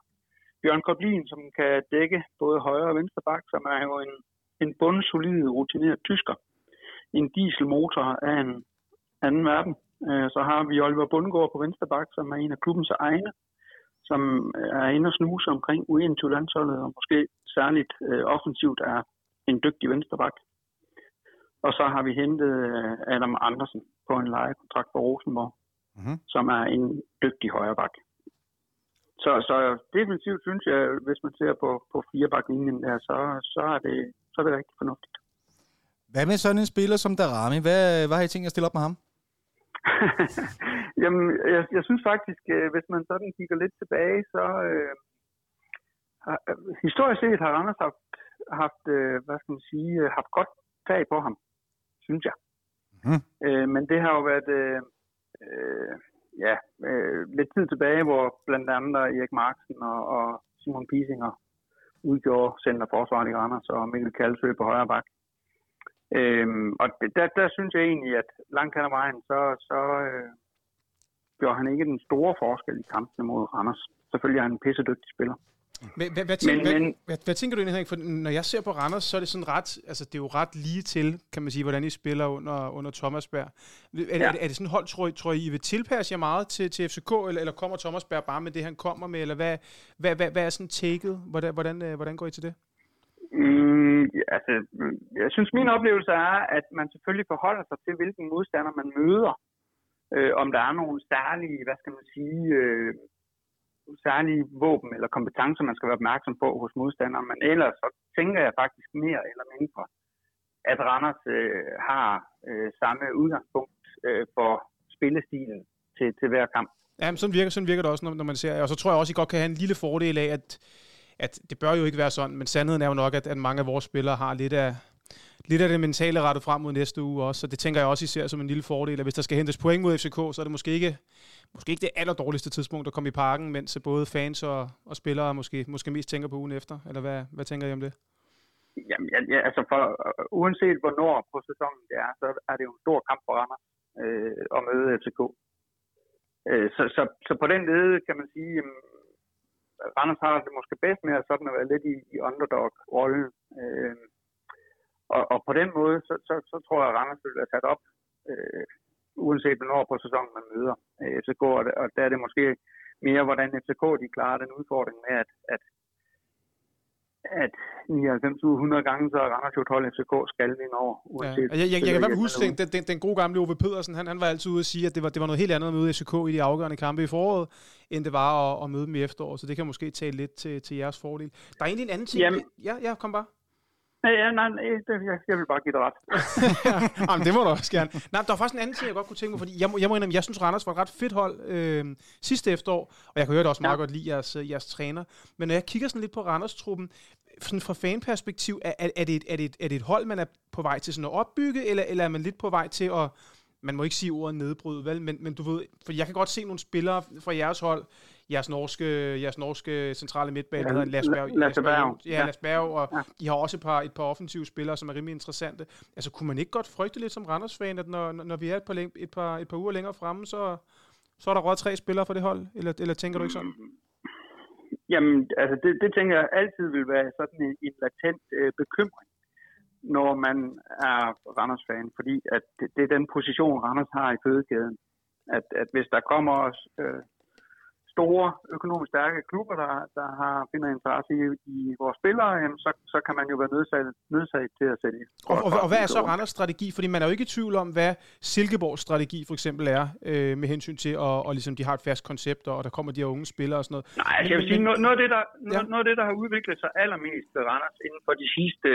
Bjørn Koblin, som kan dække både højre og venstre bak, som er jo en, en bundsolid, rutineret tysker. En dieselmotor af en anden verden. Øh, så har vi Oliver Bundgaard på venstre bak, som er en af klubbens egne, som er inde og snuse omkring u landsholdet og måske særligt øh, offensivt er en dygtig venstre bak. Og så har vi hentet øh, Adam Andersen på en lejekontrakt for Rosenborg, Mhm. som er en dygtig højre bak. Så, så definitivt synes jeg, hvis man ser på, på firebaklinjen der, så, så, er det, så er det rigtig fornuftigt. Hvad med sådan en spiller som Darami? Hvad, hvad har I tænkt at stille op med ham? Jamen, jeg, jeg synes faktisk, øh, hvis man sådan kigger lidt tilbage, så øh, øh, historisk set har Randers haft, haft hvad skal man sige, haft godt tag på ham, synes jeg. Mhm. Øh, men det har jo været øh, øh, ja, øh, lidt tid tilbage, hvor blandt andet Erik Marksen og, og Simon Pisinger udgjorde centerforsvaret i Randers og Mikkel Kalsø på højre bak. Øhm, og det, der, der synes jeg egentlig, at langt hen ad vejen, så, så øh, gjorde han ikke den store forskel i kampene mod Randers. Selvfølgelig er han en pissedygtig spiller. Hvad, hvad, tænker, Men- hvad, hvad, hvad tænker du egentlig, Henrik? For når jeg ser på Randers, så er det sådan ret, altså det er jo ret lige til, kan man sige, hvordan I spiller under, under Thomas Berg. Er, ja. Er, det, er det sådan hold, tror I, tror I, I vil tilpasse jer meget til, til FCK, eller, eller kommer Thomas Berg bare med det, han kommer med, eller hvad, hvad, hvad, hvad er sådan taket? Hvordan, hvordan, øh, hvordan går I til det? Mm, ja, altså, jeg synes, min oplevelse er, at man selvfølgelig forholder sig til, hvilken modstander man møder. Øh, om der er nogle særlige, hvad skal man sige, øh, særlige våben eller kompetencer, man skal være opmærksom på hos modstanderen. Men ellers så tænker jeg faktisk mere eller mindre, at Randers øh, har øh, samme udgangspunkt øh, for spillestilen til, til hver kamp. Ja, men sådan virker, sådan virker det også, når, når man ser. Og så tror jeg også, I godt kan have en lille fordel af, at, at det bør jo ikke være sådan, men sandheden er jo nok, at, at mange af vores spillere har lidt af, lidt af det mentale rettet frem mod næste uge også. Så det tænker jeg også, I som en lille fordel, at hvis der skal hentes point mod FCK, så er det måske ikke, måske ikke det allerdårligste tidspunkt at komme i parken, mens både fans og, og spillere måske, måske mest tænker på ugen efter. Eller hvad, hvad tænker I om det? Jamen, ja, ja, altså for, øh, uanset hvornår på sæsonen det er, så er det jo en stor kamp for Randers øh, at møde FCK. Øh, så, så, så på den led kan man sige, at Randers har det måske bedst med at, sådan at være lidt i, i underdog-rollen. Øh, og, og på den måde, så, så, så tror jeg, at Randers vil være sat op, øh, uanset hvornår på sæsonen man møder øh, FCK. Og, og der er det måske mere, hvordan FCK de klarer den udfordring med, at, at at 99 ud 100 gange, så er Randers jo 12 FCK skal vinde over. Ja. Uanset, Jeg, jeg, jeg, jeg kan i hvert fald spiller huske, den, den, den gode gamle Ove Pedersen, han, han var altid ude at sige, at det var, det var noget helt andet at møde FCK i de afgørende kampe i foråret, end det var at, at møde dem i efteråret, så det kan måske tale lidt til, til jeres fordel. Der er egentlig en anden ting. Jamen- ja, ja, kom bare. Ja, ja, nej, nej det, jeg, jeg vil bare give dig ret. Jamen, det må du også gerne. Nej, der var faktisk en anden ting, jeg godt kunne tænke mig, fordi jeg må, jeg må indrømme, jeg synes, Randers var et ret fedt hold øh, sidste efterår, og jeg kan høre det også meget Ja. godt lide jeres, øh, jeres træner. Men når jeg kigger sådan lidt på Randers-truppen, sådan fra fanperspektiv, er, er, er, det et, er, det et, er det et hold, man er på vej til sådan at opbygge, eller, eller er man lidt på vej til at, man må ikke sige ordet nedbryde, vel? Men, men du ved, for jeg kan godt se nogle spillere fra jeres hold, jeres norske, jeres norske centrale midtbane, Ja, der hedder Lasse Berg. La- Lasse Berg. Ja, Ja. Lasse Berg, og Ja. I har også et par, et par offensive spillere, som er rimelig interessante. Altså, kunne man ikke godt frygte lidt som Randers-fan, at når, når vi er et par, læng- et, par, et par uger længere fremme, så, så er der råd tre spillere for det hold? Eller, eller tænker du ikke sådan? Jamen, altså det, det tænker jeg altid vil være sådan en, en latent øh, bekymring, når man er Randers-fan, fordi at det, det er den position, Randers har i fødekæden. At, at hvis der kommer øh, store økonomisk stærke klubber, der, der har finder interesse i, i vores spillere, jamen, så, så kan man jo være nødsaget, nødsaget til at sælge. Og, og, og hvad er så Randers strategi? Fordi man er jo ikke i tvivl om, hvad Silkeborgs strategi for eksempel er, øh, med hensyn til, at og ligesom, de har et fast koncept, og der kommer de her unge spillere og sådan noget. Nej, Men- jeg vil sige, noget, noget, af det, der, noget, Ja. noget af det, der har udviklet sig allermest ved Randers inden for de sidste,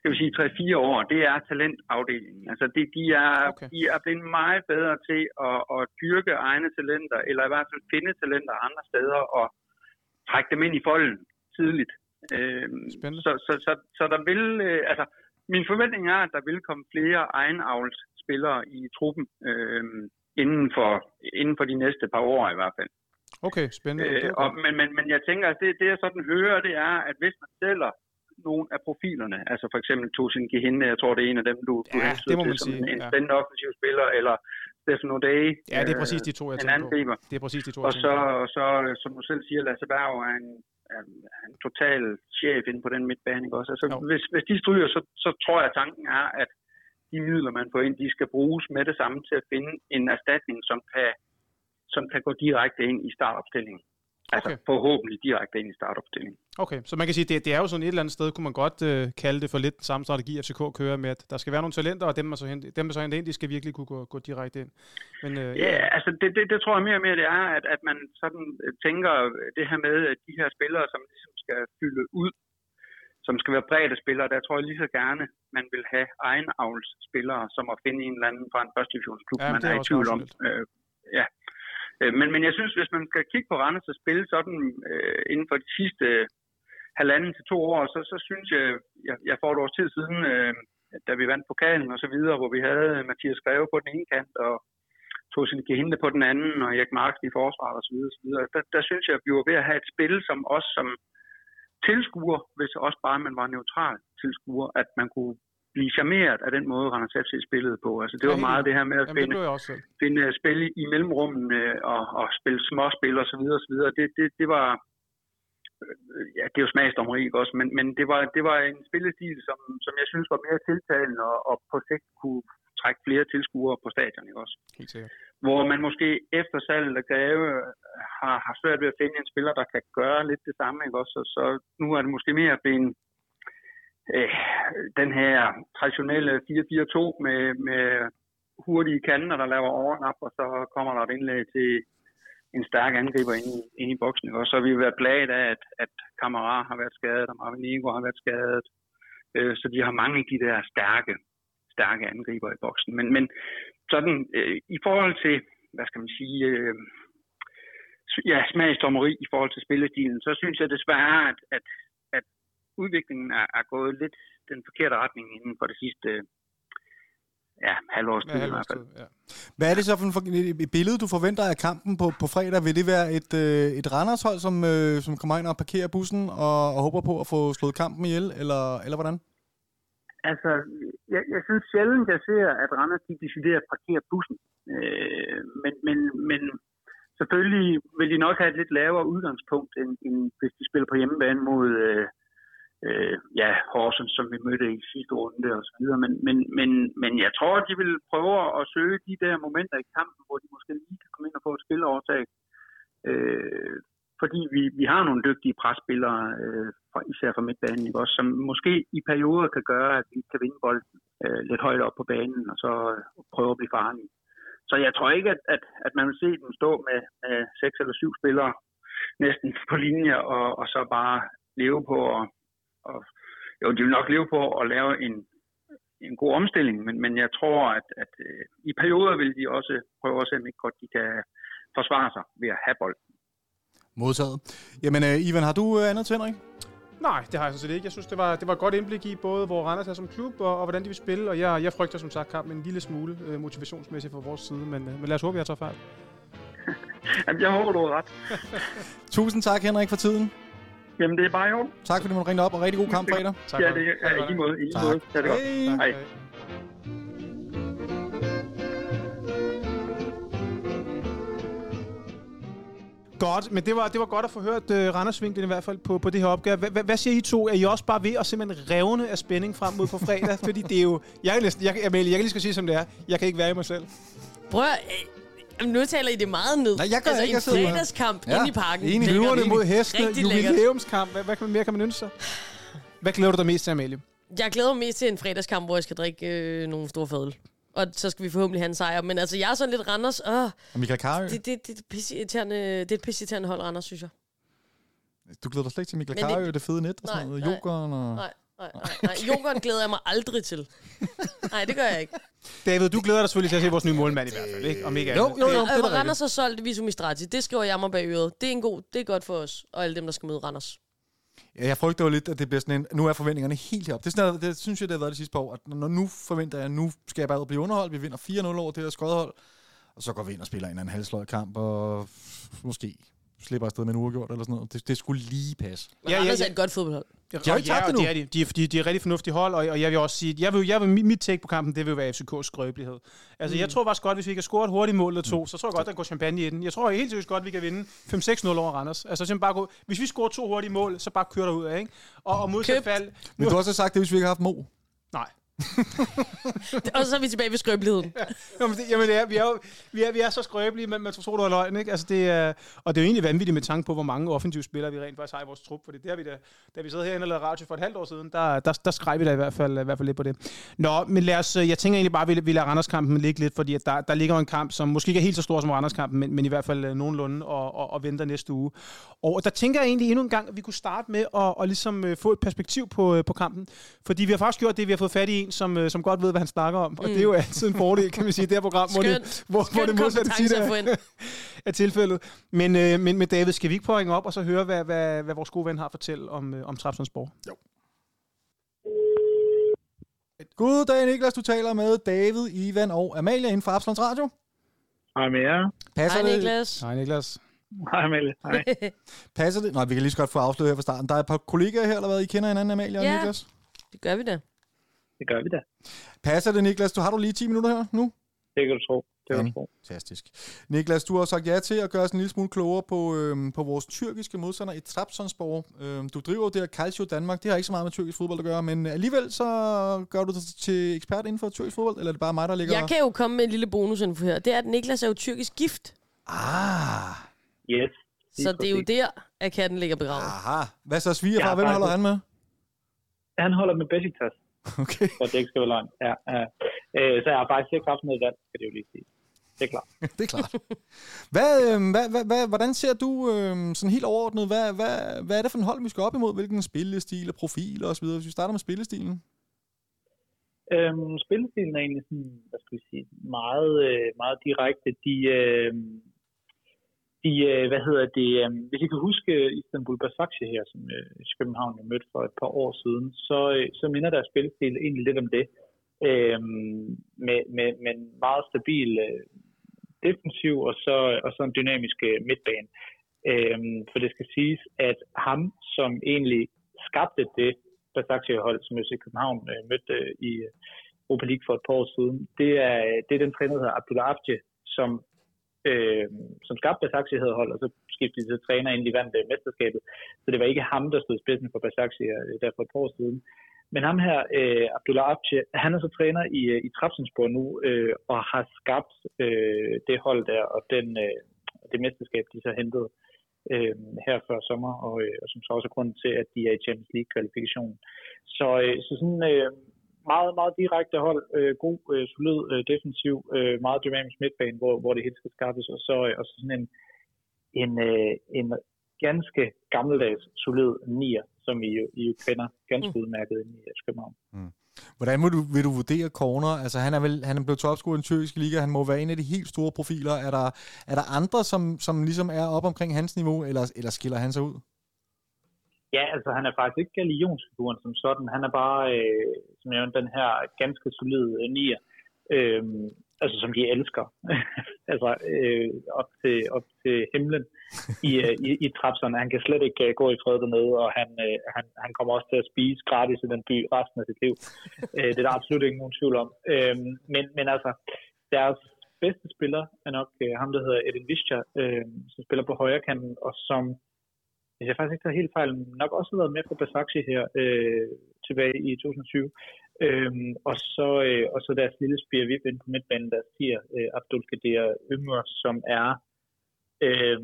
skal vi sige, 3-4 år, det er talentafdelingen. Altså, de, de, er, Okay. de er blevet meget bedre til at, at dyrke egne talenter, eller i hvert fald finde talenter andre steder, og trække dem ind i folden tidligt. Øhm, Spændende. så, så, så, så der vil, øh, altså, min forventning er, at der vil komme flere egenavlsspillere i truppen øhm, inden, for, inden for de næste par år i hvert fald. Okay, spændende. Øh, Okay. og, men, men, men jeg tænker, at det, det jeg sådan hører, det er, at hvis man sælger nogle af profilerne, altså for eksempel Tosin Gehinde, jeg tror, det er en af dem, du, du Ja, hensyder det må til man som sige, en, en ja. spændende offensiv spiller, eller Stefan O'Day, Ja, det er præcis de to, jeg en angriber. Det er præcis de to, Og så, og så, som du selv siger, Lasse Berg er en, er, er en total chef inde på den midtbane. Ikke også? Altså, Jo. hvis, hvis de stryger, så, så tror jeg, at tanken er, at de midler, man får ind, de skal bruges med det samme til at finde en erstatning, som kan, som kan gå direkte ind i startopstillingen. Altså Okay. forhåbentlig direkte ind i startopstillingen. Okay, så man kan sige, det, det er jo sådan et eller andet sted, kunne man godt øh, kalde det for lidt den samme strategi, FCK kører med, at der skal være nogle talenter, og dem, man så henter, dem, man så henter ind, de skal virkelig kunne gå, gå direkte ind. Men, øh, Ja, altså det, det, det tror jeg mere og mere, det er, at, at man sådan øh, tænker det her med, at de her spillere, som ligesom skal fylde ud, som skal være bredde spillere, der tror jeg lige så gerne, man vil have egenavlsspillere, som at finde en eller anden fra en første divisionsklub, Ja, man er er i tvivl om. Øh, ja. Øh, men, men jeg synes, hvis man skal kigge på Randers' og spille sådan øh, inden for de sidste øh, halvanden til to år, så, så synes jeg, jeg, jeg får et års tid siden, øh, da vi vandt pokalen og så videre, hvor vi havde Mathias Greve på den ene kant, og Tosin Gehinde på den anden, og Erik Marks i forsvaret og så videre, og så videre. Der, der synes jeg, at vi var ved at have et spil, som også som tilskuer, hvis også bare man var neutral tilskuer, at man kunne blive charmeret af den måde, Randers FC spillede på. Altså, det var meget det her med at Jamen, det finde, selv. finde spil i mellemrummene og, og spille småspil og så videre og så videre. Det, det, det var øh, ja, det er jo smagsdommeri, ikke også, men, men det, var, det var en spillestil, som, som jeg synes var mere tiltalende og, og på sigt kunne trække flere tilskuere på stadion, ikke også? Helt sikkert. Hvor man måske efter salget af Greve har, har svært ved at finde en spiller, der kan gøre lidt det samme, ikke også? Så, så nu er det måske mere blevet øh, den her traditionelle 4-4-2 med, med hurtige kanter, der laver overnap, og så kommer der et indlæg til en stærk angriber inde i, inde i boksen. Og så har vi været plaget af, at, at Kamara har været skadet, og Marvin Ego har været skadet. Øh, så de har mange af de der stærke, stærke angriber i boksen. Men, men sådan, øh, i forhold til, hvad skal man sige, øh, ja, smagsdommeri i forhold til spillestilen, så synes jeg desværre, at, at udviklingen er, er gået lidt den forkerte retning inden for det sidste ja, halvårs tid Ja, i hvert fald. ja. Hvad er det så for et billede, du forventer af kampen på, på fredag? Vil det være et, øh, et Randershold, som, øh, som kommer ind og parkerer bussen og, og håber på at få slået kampen ihjel, eller, eller hvordan? Altså, jeg, jeg synes sjældent, jeg ser, at Randers de decideret parkerer bussen. Øh, men, men, men selvfølgelig vil de nok have et lidt lavere udgangspunkt, end, end hvis de spiller på hjemmebane mod øh, øh, ja, Horsens, som vi mødte i sidste runde og så videre. Men, men, men, men jeg tror, at de vil prøve at søge de der momenter i kampen, hvor de måske lige kan komme ind og få et spilovertag. Øh, fordi vi, vi har nogle dygtige presspillere, øh, fra, især fra midtbanen, ikke? Også, som måske i perioder kan gøre, at vi kan vinde bolden øh, lidt højt op på banen, og så øh, prøve at blive farlige. Så jeg tror ikke, at, at, at man vil se dem stå med, med seks eller syv spillere næsten på linje, og, og så bare leve på, og, og jo, de vil nok leve på at lave en, en god omstilling, men, men jeg tror, at, at øh, i perioder vil de også prøve at se, om ikke godt de kan forsvare sig ved at have bolden. Modtaget. Jamen, øh, Ivan, har du øh, andet til, Henrik? Nej, det har jeg sådan set ikke. Jeg synes, det var, det var et godt indblik i både, hvor Randers er som klub, og, og hvordan de vil spille. Og jeg, jeg frygter som sagt kampen en lille smule øh, motivationsmæssigt fra vores side. Men, øh, men lad os håbe, jeg tager fejl. Jamen, jeg håber, du har ret. Tusind tak, Henrik, for tiden. Jamen, det er bare i orden. Tak, fordi du ringte op, og rigtig god kamp fredag. Tak Ja, det er ja, i måde. I Tak. måde. Ja, det er godt. Hej. Godt, men det var, det var godt at få hørt uh, Randers vinklen i hvert fald på, på det her opgave. Hva- Hvad siger I to? Er I også bare ved at simpelthen revne af spænding frem mod på fredag? Fordi det er jo... Jeg kan, næsten, jeg, kan- Amalie, jeg kan lige skal sige, som det er. Jeg kan ikke være i mig selv. Prøv nu taler I det meget ned. Nej, jeg gør altså, ikke, jeg en fredagskamp Ja, inde i parken. enig. Løverne mod hestene, jubilæumskamp. Hvad, hvad kan man mere kan man ønske sig? Hvad glæder du dig mest til, Amalie? Jeg glæder mig mest til en fredagskamp, hvor jeg skal drikke øh, nogle store fadøl. Og så skal vi forhåbentlig have en sejr. Men altså, jeg er sådan lidt Randers. Åh, Og Michael Karø, det, det, det, er det er et pisseirriterende hold, Randers, synes jeg. du glæder dig slet ikke til Michael Men det- det fede net og sådan Nej, noget. nej. Jokeren og... Nej, nej, nej. nej. Jokeren glæder jeg mig aldrig til. Nej, det gør jeg ikke. David, du glæder dig selvfølgelig til at se vores nye målmand i hvert fald, ikke? Om ikke Jo, andet. jo, jo, det er. Randers har solgt Visum Istrati. Det skriver jeg mig bag øret. Det er en god, det er godt for os, og alle dem, der skal møde Randers. Ja, jeg frygter jo lidt, at det bliver sådan en... Nu er forventningerne helt heroppe. Det, er sådan, det synes jeg, det har været det sidste par år. At når nu forventer jeg, at nu skal jeg bare ud og blive underholdt. Vi vinder 4-0 over det her skodhold. Og så går vi ind og spiller en eller anden halvsløjet kamp, og måske slipper afsted med en uafgjort eller sådan noget. Det, det skulle lige passe. Men Ja, ja, Randers ja. er et godt fodboldhold. Ja, De har ikke tabt og endnu. det er de. De er, de, de er rigtig fornuftige hold, og, og jeg vil også sige, jeg vil, jeg vil, mit, take på kampen, det vil være FCK's skrøbelighed. Altså, mm. jeg tror faktisk godt, hvis vi kan score et hurtigt mål eller to, så tror jeg godt, der går champagne i den. Jeg tror helt seriøst godt, vi kan vinde 5-6-0 over Randers. Altså, simpelthen bare gå, hvis vi scorer to hurtige mål, så bare kører der ud af, ikke? Og, og modsat fald... Men du har også sagt det, hvis vi ikke har haft Mo. Nej. Og så er vi tilbage ved skrøbeligheden. Jamen, det, jamen det er, vi, er jo, vi, er, vi er så skrøbelige, men man tror, du har løgn, ikke? Altså, det er, og det er jo egentlig vanvittigt med tanke på, hvor mange offensive spillere vi rent faktisk har i vores trup, for det har vi da, da vi sad herinde og lavede radio for et halvt år siden, der, der, der skrev vi da i hvert, fald, i hvert fald lidt på det. Nå, men lad os, jeg tænker egentlig bare, at vi, vi lader Randers-kampen ligge lidt, fordi at der, der ligger en kamp, som måske ikke er helt så stor som Randers-kampen, men, men i hvert fald øh, nogenlunde, og, og, og venter næste uge. Og der tænker jeg egentlig endnu en gang, at vi kunne starte med at, og ligesom, øh, få et perspektiv på, øh, på kampen, fordi vi har faktisk gjort det, vi har fået fat i en, som, øh, som godt ved, hvad han snakker om, og mm. det er jo altid en fordel, kan man sige, i det her program, hvor det, Skønt. hvor, hvor det modsatte tit er, er tilfældet. Men, øh, men med David, skal vi ikke prøve op og så høre, hvad, hvad, hvad vores gode ven har at fortælle om, øh, om Trapsonsborg? Goddag, Niklas. Du taler med David, Ivan og Amalie inden for Absalons Radio. Hej med jer. Passer Hej det? Niklas. Hej Niklas. Hej Amalie. Hej. Passer det? Nej, vi kan lige så godt få afsløret her fra starten. Der er et par kollegaer her, eller hvad? I kender hinanden, Amalie og Ja. Niklas? Det gør vi da. Det gør vi da. Passer det, Niklas? Du har du lige 10 minutter her nu? Det kan du tro. Det kan. Fantastisk. Niklas, du har sagt ja til at gøre os en lille smule klogere på, øhm, på vores tyrkiske modstander i Trabzonspor. Øhm, du driver jo det her Calcio Danmark. Det har ikke så meget med tyrkisk fodbold at gøre, men alligevel så gør du dig til ekspert inden for tyrkisk fodbold, eller er det bare mig, der ligger... Jeg kan jo komme med en lille bonusinfo her. Det er, at Niklas er jo tyrkisk gift. Ah, Yes. Så det er jo der, at katten ligger begravet. aha. Hvad så svigerfar? Hvem holder han med? Han holder med Besiktas, Okay, at det ikke skal være løgn. Ja, ja. Øh, så jeg har faktisk ikke haft noget valg, skal det jo lige sige. Det er klart. det er klart. Hvad, øhm, hvad, hvad, hvad, hvordan ser du øhm, sådan helt overordnet, hvad, hvad, hvad er det for en hold, vi skal op imod? Hvilken spillestil og profil og så videre? Hvis vi starter med spillestilen. Øhm, spillestilen er egentlig sådan, hvad skal vi sige, meget, øh, meget direkte. De, øh, de øh, hvad hedder det, øh, hvis I kan huske øh, Istanbul Basaksehir her, som øh, København jo mødt for et par år siden, så, øh, så minder deres spilstil egentlig lidt om det. Øh, med, med, med en meget stabil øh, defensiv og så, øh, og så en dynamisk øh, midtbane. Øh, for det skal siges, at ham, som egentlig skabte det Basaksehir-hold, som FC København øh, mødte øh, i Europa League for et par år siden, det er, øh, det er den træner, der hedder Abdullah Afje, som, øh, som skabte Basaksehir hold, og så skiftede de til træner, inden de vandt øh, mesterskabet. Så det var ikke ham, der stod i spidsen for Basaksehir øh, der for et par år siden. Men ham her, øh, Abdullah Abche, han er så træner i, øh, i Trabzonspor nu, øh, og har skabt øh, det hold der, og den, øh, det mesterskab, de så hentede. øh, her før sommer, og, øh, og som så også er grunden til, at de er i Champions League-kvalifikationen. Så, øh, så sådan øh, meget, meget direkte hold, øh, god, øh, solid øh, defensiv, øh, meget dynamisk midtbane, hvor, hvor det helt skal skaffes, og så, øh, og så sådan en, en, øh, en ganske gammeldags, solid nier, som I jo, I jo kender ganske mm. udmærket i København. Mm. Hvordan vil du, vil du vurdere Corner? Altså, han er, vel, han er blevet topscorer i den tyrkiske liga. Han må være en af de helt store profiler. Er der, er der andre, som, som ligesom er op omkring hans niveau, eller, eller skiller han sig ud? Ja, altså han er faktisk ikke galionsfiguren som sådan. Han er bare, øh, som jeg den her ganske solide øh, nier. Øh, altså som de elsker, altså øh, op, til, op til himlen i, øh, i, i trapserne. Han kan slet ikke øh, gå i fred dernede, og han, øh, han, han kommer også til at spise gratis i den by resten af sit liv. øh, det er der absolut ikke nogen tvivl om. Øh, men, men altså, deres bedste spiller er nok øh, ham, der hedder Edin Vischer, øh, som spiller på højre kanten, og som, hvis jeg faktisk ikke tager helt fejl, nok også været med på Basakci her uh, tilbage i 2020. Øhm, og, så, øh, og så deres lille spire vip ind på midtbanen, der siger øh, Abdul Kader Yngre, som er, øh,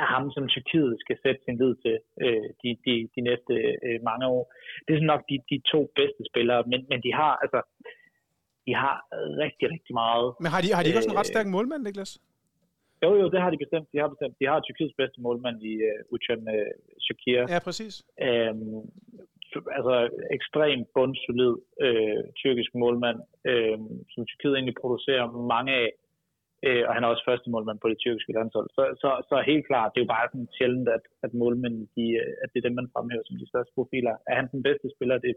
er ham, som Tyrkiet skal sætte sin lid til øh, de, de, de næste øh, mange år. Det er sådan nok de, de to bedste spillere, men, men de har altså de har rigtig, rigtig meget. Men har de, har de ikke også en ret øh, stærk målmand, Niklas? Jo, jo, det har de bestemt. De har bestemt. De har Tyrkiets bedste målmand i uh, Uchan uh, Shakir. Ja, præcis. Øhm, altså ekstremt bundsolid øh, tyrkisk målmand, øh, som Tyrkiet egentlig producerer mange af, øh, og han er også første målmand på det tyrkiske landshold. Så, så, så helt klart, det er jo bare sådan sjældent, at, at målmændene, de, øh, at det er dem, man fremhæver som de største profiler. Er han den bedste spiller? Det,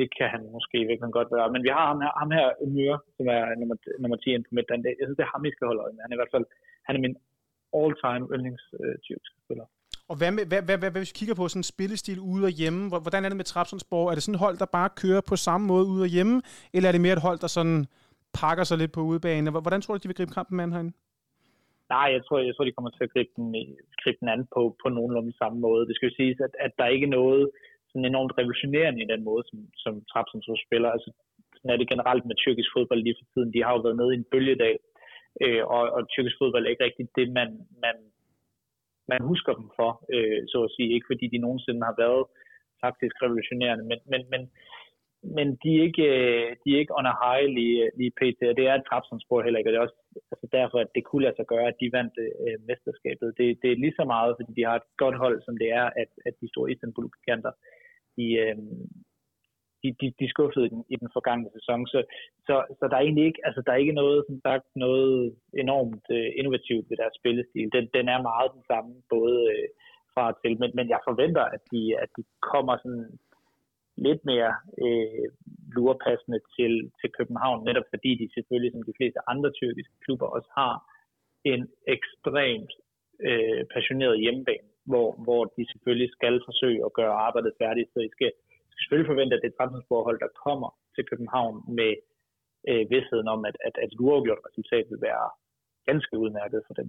det kan han måske virkelig godt være. Men vi har ham her, ham her Myre, som er nummer, nummer 10 på midten. Jeg synes, det er ham, vi skal holde øje med. Han er i hvert fald han er min all-time yndlings øh, tyrkiske spiller. Og hvad, med, hvad, hvad, hvad, hvad hvis vi kigger på sådan en spillestil ude og hjemme? Hvordan er det med Trabzonspor? Er det sådan et hold, der bare kører på samme måde ude og hjemme? Eller er det mere et hold, der sådan pakker sig lidt på udebane? Hvordan tror du, de vil gribe kampen med herinde? Nej, jeg tror, jeg tror, de kommer til at gribe den, gribe den an på, på nogenlunde samme måde. Det skal jo siges, at, at der ikke er noget sådan enormt revolutionerende i den måde, som, som Trabzonspor spiller. Altså, sådan er det generelt med tyrkisk fodbold lige for tiden. De har jo været nede i en bølgedal, øh, og, og tyrkisk fodbold er ikke rigtig det, man, man man husker dem for, øh, så at sige. Ikke fordi de nogensinde har været faktisk revolutionerende, men, men, men, men de, er ikke, øh, de er ikke on a high lige, lige pt. Og det er et Trabzonspor heller ikke, og det er også altså derfor, at det kunne lade sig gøre, at de vandt øh, mesterskabet. Det, det er lige så meget, fordi de har et godt hold, som det er, at, at de store Istanbul-giganter, de, øh, de, de, de skuffede i den, i den forgangne sæson. Så, så, så der er egentlig ikke, altså der er ikke noget, som sagt, noget enormt øh, innovativt ved deres spillestil. Den, den er meget den samme, både øh, fra og til, men, men jeg forventer, at de, at de kommer sådan lidt mere øh, lurepassende til, til København, netop fordi de selvfølgelig, som de fleste andre tyrkiske klubber, også har en ekstremt øh, passioneret hjemmebane, hvor, hvor de selvfølgelig skal forsøge at gøre arbejdet færdigt, så I skal selvfølgelig forvente, at det er der kommer til København med øh, vidstheden om, at, at, at et uafgjort resultat vil være ganske udmærket for dem.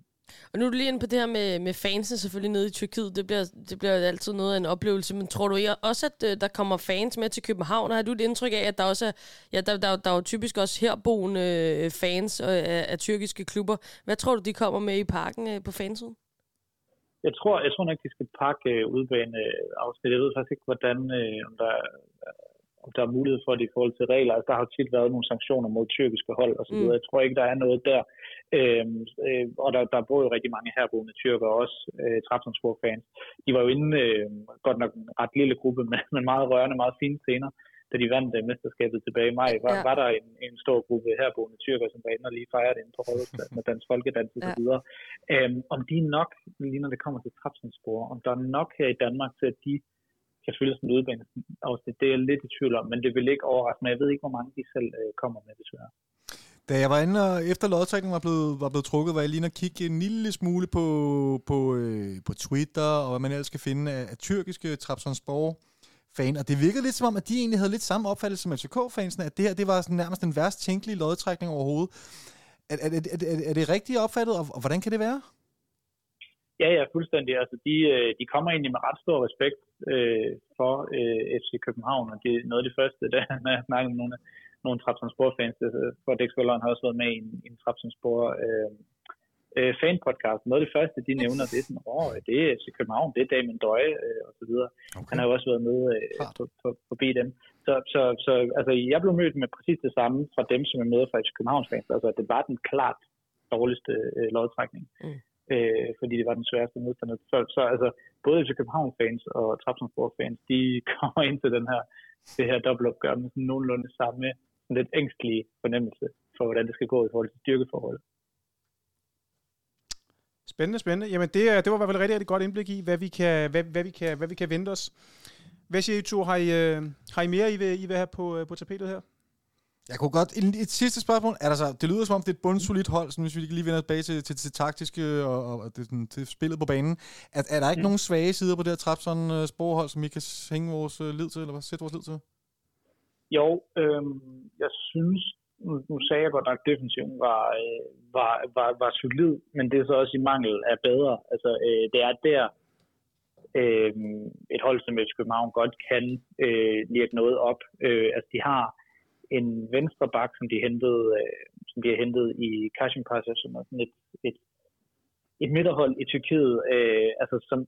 Og nu er du lige inde på det her med, med fansen selvfølgelig nede i Tyrkiet. Det bliver, det bliver altid noget af en oplevelse. Men tror du også, at øh, der kommer fans med til København? Og har du et indtryk af, at der også er, ja, der, der, der er jo typisk også herboende øh, fans øh, af, af tyrkiske klubber. Hvad tror du, de kommer med i parken på fansiden? Jeg tror, jeg tror nok, de skal pakke øh, udbane afsnit. Jeg ved faktisk ikke, hvordan, øh, om, der, om der er mulighed for det i forhold til regler. Altså, der har tit været nogle sanktioner mod tyrkiske hold og så videre. Mm. Jeg tror ikke, der er noget der. Øhm, øh, og der, der bor jo rigtig mange herboende tyrker også, øh, Trabzonspor-fans. De var jo inde, øh, godt nok en ret lille gruppe, men, men meget rørende, meget fine scener da de vandt uh, mesterskabet tilbage i maj, var, ja. var der en, en stor gruppe herboende tyrker, som var inde og lige fejrede ind på Rådhuspladsen med Dansk Folkedans og så videre. Um, om de er nok, lige når det kommer til Trapsensspor, om der er nok her i Danmark til, at de kan fylde sådan en udbane det er jeg lidt i tvivl om, men det vil ikke overraske mig. Jeg ved ikke, hvor mange de selv uh, kommer med, desværre. Da jeg var inde og efter lodtrækningen var blevet, var blevet trukket, var jeg lige at kigge en lille smule på, på, øh, på Twitter, og hvad man ellers kan finde af, af tyrkiske Trabzonspor fan, og det virkede lidt som om, at de egentlig havde lidt samme opfattelse som FCK-fansene, at det her det var sådan nærmest den værst tænkelige lodtrækning overhovedet. Er, er, er, er, er det rigtigt opfattet, og, og hvordan kan det være? Ja, ja, fuldstændig. Altså, de, øh, de kommer egentlig med ret stor respekt øh, for øh, FC København, og det er noget af det første, da jeg snakkede med nogle, nogle Trabzonspor-fans, øh, for Dexballeren har også været med i en, en Trabzonspor øh, øh, fanpodcast. Noget af det første, de nævner, det er sådan, åh, det er København, det er Damien Døje, øh, og så videre. Okay. Han har jo også været med øh, på, på, forbi dem. Så, så, så altså, jeg blev mødt med præcis det samme fra dem, som er med fra FC Københavns fans. Altså, det var den klart dårligste øh, lodtrækning. Mm. Øh, fordi det var den sværeste modstander. Så, så altså, både FC København fans og Trabzonspor fans, de kommer ind til den her, det her dobbeltopgør med sådan nogenlunde samme lidt ængstlige fornemmelse for, hvordan det skal gå i forhold til styrkeforhold. Spændende, spændende. Jamen det, det var i hvert fald et rigtig, rigtig godt indblik i, hvad vi kan, hvad, hvad vi kan, hvad vi kan vente os. Hvad siger I to? Har I, øh, har I mere, I vil, I vil have på, øh, på tapetet her? Jeg kunne godt... Et, et sidste spørgsmål. Er der så, det lyder som om, det er et bundsolidt hold, så hvis vi lige vender tilbage til, til, til taktiske og, og det, sådan, til spillet på banen. Er, er der ikke mm. nogen svage sider på det her Trapson uh, sporhold, som vi kan hænge vores uh, lid til, eller hvad, sætte vores lid til? Jo, øh, jeg synes, nu, nu sagde jeg godt nok, at defensiven var, øh, var, var, var solid, men det er så også i mangel af bedre. Altså, øh, det er der, øh, et hold som FC København godt kan øh, lirke noget op. Øh, altså, de har en venstre bak, som de hentede, øh, som de har hentet i Kashim Pasha, som er sådan et, et, et midterhold i Tyrkiet, øh, altså som,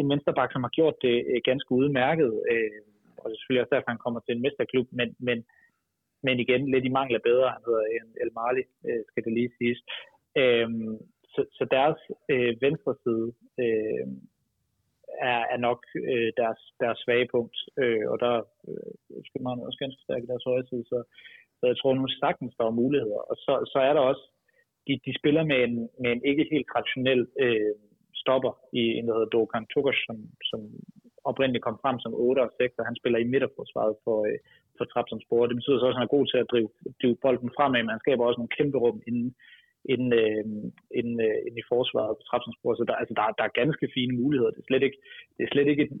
en venstre bak, som har gjort det øh, ganske udmærket, øh, og det er selvfølgelig også derfor, han kommer til en mesterklub, men, men, men igen, lidt i mangel af bedre, han hedder El Mali, øh, skal det lige siges. Øh, så, så deres øh, venstre side øh, er, er nok øh, deres, deres svage punkt, øh, og der øh, skal man også ganske stærke deres højre side, så, så jeg tror nu sagtens, der er muligheder. Og så, så er der også, de, de spiller med en, med en ikke helt traditionel øh, stopper i en, der hedder Dokan Tukas, som, som oprindeligt kom frem som 8 og 6, og han spiller i midterforsvaret for, øh, for Trabzonspor. Det betyder så også, at han er god til at drive, drive bolden fremad, men han skaber også nogle kæmpe rum inden, inden, øh, inden, øh, inden i forsvaret på Trabzonspor. Så der, altså, der, der er ganske fine muligheder. Det er slet ikke, det er slet ikke et,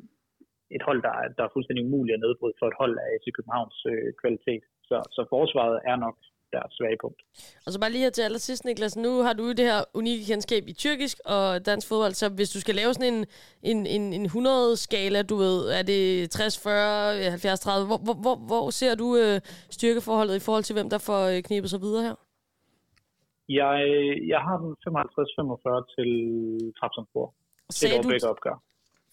et hold, der, der er fuldstændig umuligt at nedbryde for et hold af FC Københavns øh, kvalitet. Så, så forsvaret er nok deres svage punkt. Og så bare lige her til allersidst, Niklas. Nu har du det her unikke kendskab i tyrkisk og dansk fodbold, så hvis du skal lave sådan en, en, en, en 100-skala, du ved, er det 60, 40, 70, 30, hvor, hvor, hvor, hvor ser du øh, styrkeforholdet i forhold til, hvem der får øh, sig videre her? Jeg, jeg har den 55-45 til Trabzonspor. Sagde det du, opgør.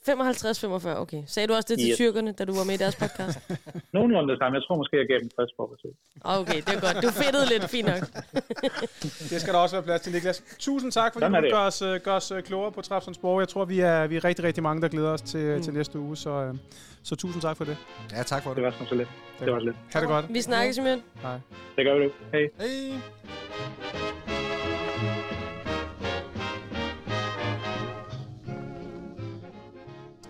55-45, okay. Sagde du også det til yes. tyrkerne, da du var med i deres podcast? Nogenlunde det samme. Jeg tror måske, jeg gav dem 60 på Okay, det er godt. Du fedtede lidt, fint nok. det skal der også være plads til, Niklas. Tusind tak, fordi du gør os, gør os øh, klogere på Trapsonsborg. Jeg tror, vi er, vi er rigtig, rigtig mange, der glæder os til, mm. til næste uge, så, øh, så tusind tak for det. Ja, tak for det. Det var så lidt. Det var så lidt. Ha' det godt. Vi snakkes, Simon. Hej. Det gør vi nu. Hej. Hej.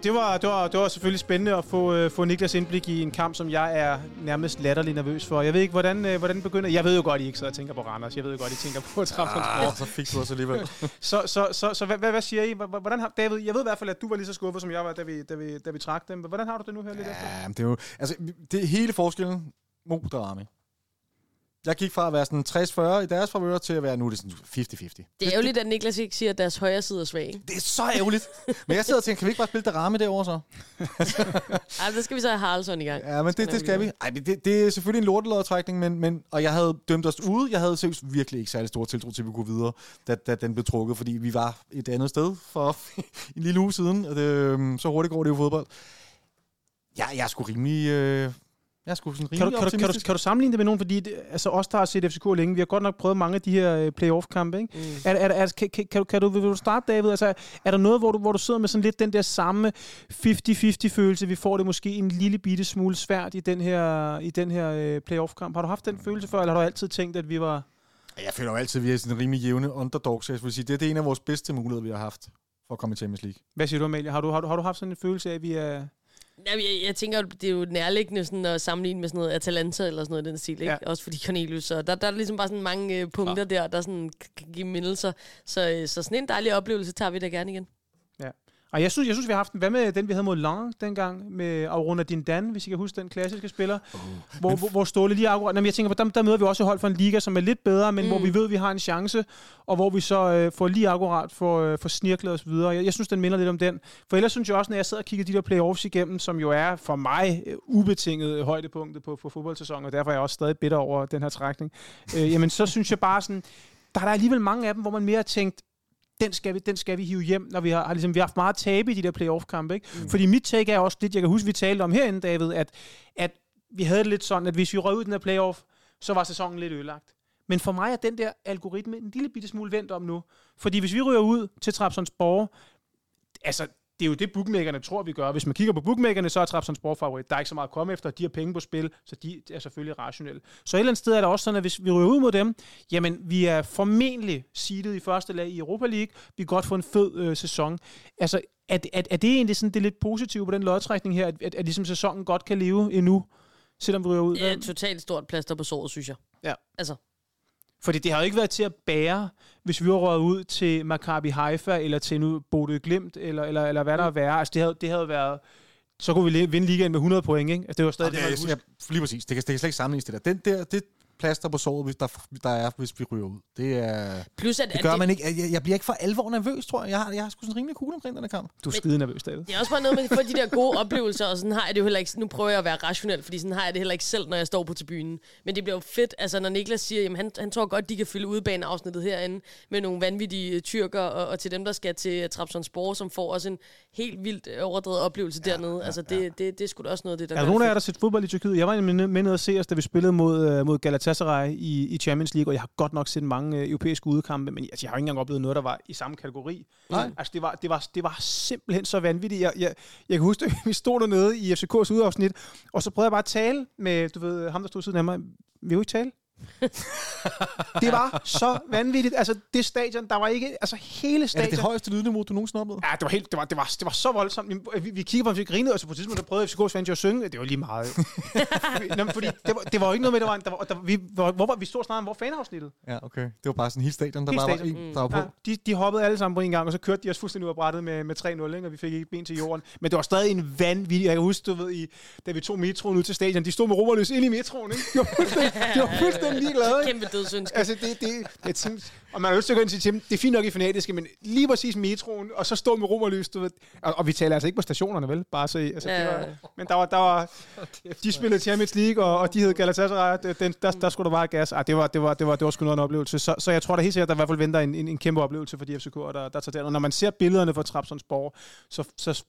Det var, det, var, det var selvfølgelig spændende at få, uh, få Niklas indblik i en kamp, som jeg er nærmest latterlig nervøs for. Jeg ved ikke, hvordan, uh, hvordan begynder... Jeg ved jo godt, I ikke sidder og tænker på Randers. Jeg ved jo godt, I tænker på Trabzonspor. Ah, så fik du også alligevel. så så, så, så hvad, hvad, hvad, siger I? Hvordan har, David, jeg ved i hvert fald, at du var lige så skuffet, som jeg var, da vi, da vi, da vi trak dem. Hvordan har du det nu her lidt ja, efter? det er jo... Altså, det er hele forskellen. Mo Darami. Jeg gik fra at være sådan 60-40 i deres favør til at være nu er det sådan 50-50. Det er ærgerligt, at Niklas ikke siger, at deres højre side er svag. Det er så ærgerligt. men jeg sidder og tænker, kan vi ikke bare spille Darami derovre så? Ej, så skal vi så have Haraldsson i gang. Ja, men det, det skal vi. Ej, det, det er selvfølgelig en lortelodtrækning, men, men, og jeg havde dømt os ude. Jeg havde seriøst virkelig ikke særlig stor tiltro til, at vi kunne videre, da, da den blev trukket, fordi vi var et andet sted for en lille uge siden. Og det, øhm, så hurtigt går det jo fodbold. Ja, jeg er sgu rimelig... Øh, jeg er sgu sådan kan, du, kan, du, kan, du, kan du sammenligne det med nogen? Fordi det, altså os, der har set FCK længe, vi har godt nok prøvet mange af de her uh, playoff-kampe. Ikke? Mm. Er, er, er, kan, kan, kan, du, kan du, vil du starte, David? Altså, er der noget, hvor du, hvor du sidder med sådan lidt den der samme 50-50-følelse? Vi får det måske en lille bitte smule svært i den her, i den her uh, playoff-kamp. Har du haft den følelse før, eller har du altid tænkt, at vi var... Jeg føler jo altid, at vi er sådan en rimelig jævne underdogs. Jeg vil sige, det, det er en af vores bedste muligheder, vi har haft for at komme i Champions League. Hvad siger du, Amalie? Har du, har du, har du haft sådan en følelse af, at vi er... Jamen, jeg, jeg tænker, det er jo nærliggende sådan at sammenligne med sådan noget Atalanta eller sådan noget den stil, ikke? Ja. Også fordi Cornelius, og der, der er ligesom bare sådan mange øh, punkter ja. der, der sådan kan give mindelser. Så, øh, så sådan en dejlig oplevelse tager vi da gerne igen. Ja. Og jeg synes, jeg synes, vi har haft den. Hvad med den, vi havde mod Lang dengang, med Auruna Dan, hvis I kan huske den klassiske spiller, uh. hvor, hvor, hvor Ståle lige akkurat... Jamen, jeg tænker, der, der møder vi også hold for en liga, som er lidt bedre, men mm. hvor vi ved, at vi har en chance, og hvor vi så øh, får lige akkurat for, øh, for snirklet os videre. Jeg, jeg synes, den minder lidt om den. For ellers synes jeg også, når jeg sidder og kigger de der playoffs igennem, som jo er for mig øh, ubetinget højdepunktet på, på fodboldsæsonen, og derfor er jeg også stadig bitter over den her trækning, øh, jamen så synes jeg bare sådan, der er der alligevel mange af dem, hvor man mere har tænkt, den skal vi, den skal vi hive hjem, når vi har, har ligesom, vi har haft meget tabe i de der playoff-kampe. Ikke? Mm. Fordi mit take er også lidt, jeg kan huske, vi talte om herinde, David, at, at vi havde det lidt sådan, at hvis vi røg ud den her playoff, så var sæsonen lidt ødelagt. Men for mig er den der algoritme en lille bitte smule vendt om nu. Fordi hvis vi ryger ud til Trapsonsborg, altså det er jo det, bookmakerne tror, vi gør. Hvis man kigger på bookmakerne, så er Trabzonspor favorit. Der er ikke så meget at komme efter. De har penge på spil, så de er selvfølgelig rationelle. Så et eller andet sted er det også sådan, at hvis vi ryger ud mod dem, jamen vi er formentlig seedet i første lag i Europa League. Vi kan godt få en fed øh, sæson. Altså, er, er, er det egentlig sådan det lidt positive på den lodtrækning her, at, at, at ligesom sæsonen godt kan leve endnu, selvom vi ryger ud? Ja, totalt stort plaster på såret, synes jeg. Ja. Altså, Fordi det har jo ikke været til at bære, hvis vi var røget ud til Maccabi Haifa, eller til nu Bodø Glimt, eller, eller, eller hvad der er værre. Altså, det havde, det havde været... Så kunne vi vinde ligaen med 100 point, ikke? Altså, det var stadig det, det, man husker. ja, lige præcis. Det kan, det kan slet ikke sammenlignes det der. Den der, det plaster på såret, hvis der, der er, hvis vi ryger ud. Det, er, plus at, det at gør det, man ikke. Jeg, jeg bliver ikke for alvor nervøs, tror jeg. Jeg har, jeg har sgu sådan rimelig cool omkring den her kamp. Du er skide nervøs, David. Det er også bare noget, man kan få de der gode oplevelser, og sådan har jeg det jo heller ikke. Nu prøver jeg at være rationel, fordi sådan har jeg det heller ikke selv, når jeg står på tribunen. Men det bliver jo fedt, altså når Niklas siger, jamen han, han tror godt, de kan fylde udebaneafsnittet herinde med nogle vanvittige øh, tyrker, og, og til dem, der skal til Trabzonspor, som får også en helt vildt øh, overdrevet oplevelse ja, dernede. Altså det, det, det, det er sgu da også noget af det, der Er der nogen af jer, der har set fodbold i Tyrkiet? Jeg var med, med nede at se os, da vi spillede mod, øh, mod Galatasaray i, i Champions League, og jeg har godt nok set mange øh, europæiske udekampe, men altså, jeg har ikke engang oplevet noget, der var i samme kategori. Nej. Altså, det var, det var, det var simpelthen så vanvittigt. Jeg, jeg, jeg kan huske, at vi stod dernede i FCK's udafsnit, og så prøvede jeg bare at tale med, du ved, ham, der stod siden af mig. Vil du ikke tale? det var så vanvittigt. Altså, det stadion, der var ikke... Altså, hele Er det stadion... det højeste lydniveau, du nogensinde har oplevet? Ja, det var, helt, det, var, det, var, det var så voldsomt. Vi, vi kiggede på, at vi grinede, og så på et tidspunkt, der prøvede FCK's fans jo at synge. Det var lige meget. Nå, men fordi det var, det var jo ikke noget med, der var, der var, der, vi, hvor, hvor, var- vi stod snart om, hvor fanafsnittet. Ja, okay. Det var bare sådan en helt stadion, der bare stadion. var en, der var på. Ja, de, de hoppede alle sammen på en gang, og så kørte de os fuldstændig ud af brættet med, med 3-0, ikke? og vi fik ikke ben til jorden. Men det var stadig en vanvittig... Jeg kan huske, du ved, i, da vi tog metroen ud til stadion, de stod med romerløs ind i metroen. Ikke? De var fuldstændig, de var fuldstændig ligeglade. Ikke? Kæmpe dødsønske. Altså, det, det, jeg tænkte, og man har lyst til at gå ind til dem, det er fint nok i fanatiske, men lige præcis metroen, og så stå med romerlys, du ved. Og, og, vi taler altså ikke på stationerne, vel? Bare så, I- altså, det Ja. var, men der var, der var, de spillede Champions League, og, og de hed Galatasaray, det- den, der, der skulle der bare gas. Ah, det, var, det, var, det, var, det var sgu noget en oplevelse. Så, så jeg tror da helt sikkert, at der i hvert fald venter en, en, en kæmpe oplevelse for de FCK'er, der, der tager der. Og når man ser billederne fra Trabzonsborg, så, så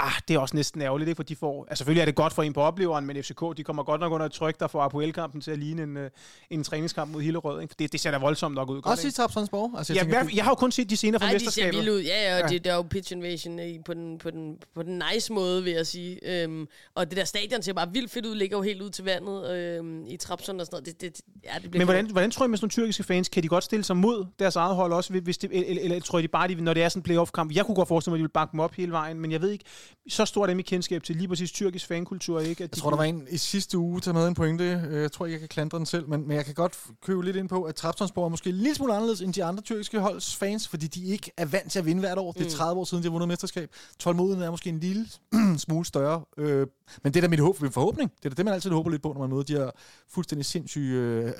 Ah, det er også næsten ærgerligt, ikke? For de får... Altså, selvfølgelig er det godt for en på opleveren, men FCK, de kommer godt nok under et tryk, der får APOL-kampen til at ligne en, øh, en træningskamp mod Hillerød, ikke? For det, det ser da voldsomt nok ud. Godt, Også i ikke? Trapsonsborg. Altså, Ja, jeg tænker, jeg, jeg har jo kun set de scener fra Nej, de ser mesterskabet. vilde ud. Ja, ja, og Ja. det, der er jo pitch invasion i, på, den, på, den, på den nice måde, vil jeg sige. Øhm, og det der stadion ser bare vildt fedt ud, ligger jo helt ud til vandet øhm, i Trapson og sådan noget. Det, det, ja, det bliver Men hvordan, hvordan tror I med sådan nogle tyrkiske fans, kan de godt stille sig mod deres eget hold også, hvis det, eller, eller tror I de bare, de, når det er sådan en playoff-kamp, jeg kunne godt forestille mig, at de vil bakke dem op hele vejen, men jeg ved ikke, så stort er mit kendskab til lige præcis tyrkisk fankultur, ikke? At Jeg de tror, der var en i sidste uge, der med en pointe. Øh, Jeg tror ikke, jeg kan klandre den selv, men, men jeg kan godt købe lidt ind på, at Trabzonspor er måske lille smule anderledes end de andre tyrkiske holds fans, fordi de ikke er vant til at vinde hvert år. Det er 30 år siden, de har vundet mesterskab. Tålmodigheden er måske en lille smule større. Øh, men det er da mit håb, min forhåbning. Det er da det, man altid håber lidt på, når man møder de her fuldstændig sindssyge øh,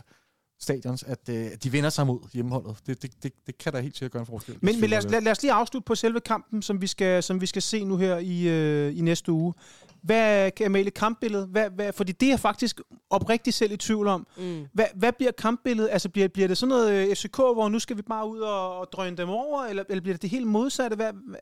stadions, at øh, de vender sig mod hjemmeholdet. Det, det, det, det kan da helt sikkert gøre en forskel. Men, men lad, os, lad, lad os lige afslutte på selve kampen, som vi skal, som vi skal se nu her i, øh, i næste uge. Hvad kan jeg male et kampbillede? Hvad, hvad, fordi det er jeg faktisk oprigtigt selv i tvivl om. Mm. Hvad, hvad bliver kampbilledet? Altså bliver, bliver det sådan noget øh, FCK, hvor nu skal vi bare ud og, og drøne dem over, eller, eller bliver det det helt modsatte? Hvad, hvad?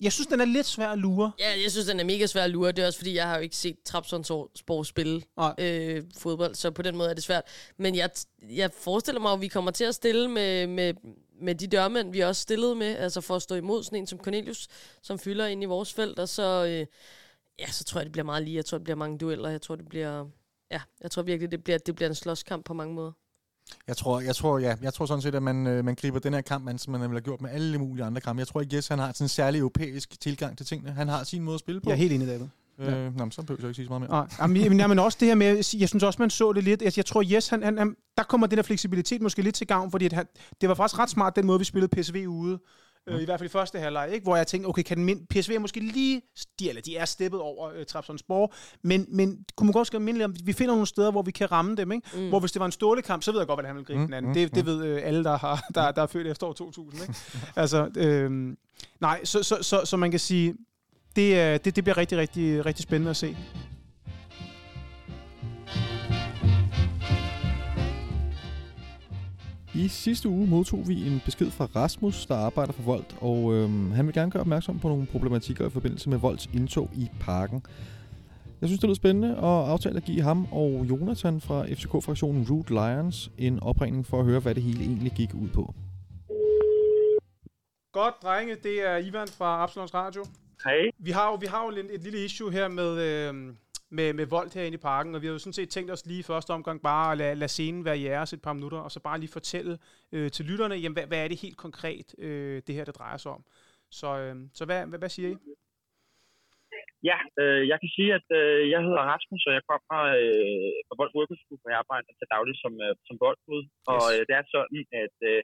Jeg synes, den er lidt svær at lure. Ja, jeg synes, den er mega svær at lure. Det er også, fordi jeg har jo ikke set Trabzonspor spille Nej. øh, fodbold, så på den måde er det svært. Men jeg, jeg forestiller mig, at vi kommer til at stille med, med, med de dørmænd, vi også stillede med, altså for at stå imod sådan en som Cornelius, som fylder ind i vores felt, og så, øh, ja, så tror jeg, det bliver meget lige. Jeg tror, det bliver mange dueller. Jeg tror, det bliver... Ja, jeg tror virkelig, det bliver, det bliver en slåskamp på mange måder. Jeg tror, jeg tror, ja, jeg tror sådan set, at man, øh, man griber den her kamp, an, som man har gjort med alle mulige andre kampe. Jeg tror ikke, Jes han har sådan en særlig europæisk tilgang til tingene. Han har sin måde at spille på. Jeg er helt enig, David. Øh, nå, men så behøver jeg ikke sige så meget mere. Nej, jamen, jamen, jamen også det her med, jeg synes også, man så det lidt. Altså, jeg tror, yes, han, han, han, der kommer den der fleksibilitet måske lidt til gavn, fordi at han, det var faktisk ret smart, den måde, vi spillede PSV ude. Øh, I hvert fald i første halvleg, ikke? hvor jeg tænkte, okay, kan den mind- PSV er måske lige, de, eller de er steppet over øh, Trabzonspor, men, men kunne man godt minde lidt om, vi finder nogle steder, hvor vi kan ramme dem, ikke? Mm. Hvor hvis det var en stålekamp, så ved jeg godt, hvordan han vil gribe Mm, mm, den anden. mm, Det, det ved øh, alle, der, har, der, der er født efter år 2000, ikke? altså, øh, nej, så, så, så, så man kan sige, det, det, det bliver rigtig, rigtig, rigtig spændende at se. I sidste uge modtog vi en besked fra Rasmus, der arbejder for Volt, og øhm, han vil gerne gøre opmærksom på nogle problematikker i forbindelse med Volts indtog i parken. Jeg synes, det lyder spændende at aftale at give ham og Jonathan fra FCK-fraktionen Root Lions en opringning for at høre, hvad det hele egentlig gik ud på. Godt, drenge. Det er Ivan fra Absalons Radio. Hej. Vi har jo, vi har jo et, et lille issue her med, øh, med, med vold herinde i parken, og vi har jo sådan set tænkt os lige i første omgang bare at lade, lade scenen være jeres et par minutter, og så bare lige fortælle øh, til lytterne, jamen, hvad, hvad er det helt konkret, øh, det her, det drejer sig om. Så, øh, så hvad, hvad, hvad siger I? Ja, øh, jeg kan sige, at øh, jeg hedder Rasmus, og jeg kommer øh, fra Vold Workers Group, og jeg arbejder til daglig som, øh, som voldbud. Yes. Og øh, det er sådan, at øh,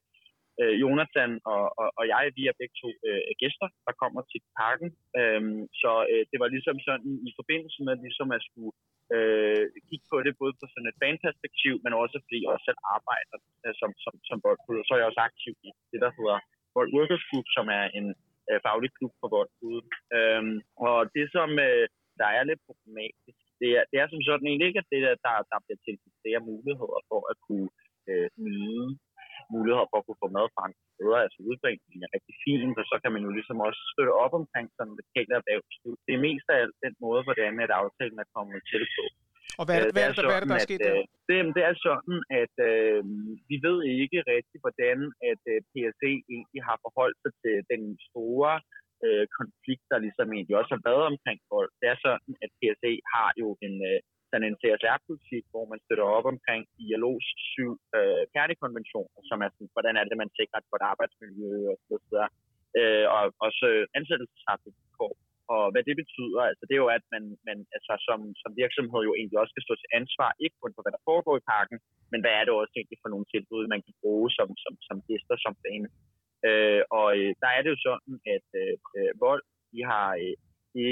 øh, Jonathan og, og, og jeg, vi er begge to øh, gæster, der kommer til parken. Øhm, så øh, det var ligesom sådan i forbindelse med ligesom at skulle øh, kigge på det, både på sådan et fanperspektiv, men også fordi jeg også selv arbejder øh, som, som, som boldklub. Så er jeg også aktiv i det, der hedder Bold Workers Group, som er en øh, faglig klub for boldklub. Øhm, og det, som øh, der er lidt problematisk, det er, det er som sådan egentlig ikke, at det, der, der, der bliver tilbudt flere muligheder for at kunne øh, nyde muligheder for at kunne få mad fra andre steder. Altså udbringningen er rigtig fint, og så kan man jo ligesom også støtte op omkring sådan lokale erhvervsliv. Det er mest af alt den måde, hvordan at aftalen er kommet til på. Og hvad er det, hvad er det, hvad er det der er sket der? Det, det er sådan, at øh, vi ved ikke rigtigt, hvordan at øh, PSE egentlig har forholdt sig til den store øh, konflikt, der ligesom egentlig også har været omkring folk. Det er sådan, at PSE har jo en, øh, sådan en CSR-politik, hvor man støtter op omkring ILO's syv øh, kernekonventioner, som er sådan, hvordan er det, man sikrer et godt arbejdsmiljø og så videre. Øh, og også ansættelsesrettighedsvilkår. Og hvad det betyder, altså det er jo, at man, man altså, som, som virksomhed jo egentlig også skal stå til ansvar, ikke kun for hvad der foregår i parken, men hvad er det også egentlig for nogle tilbud, man kan bruge som, som, som gæster, som fan. Øh, og øh, der er det jo sådan, at øh, øh vold, de har øh,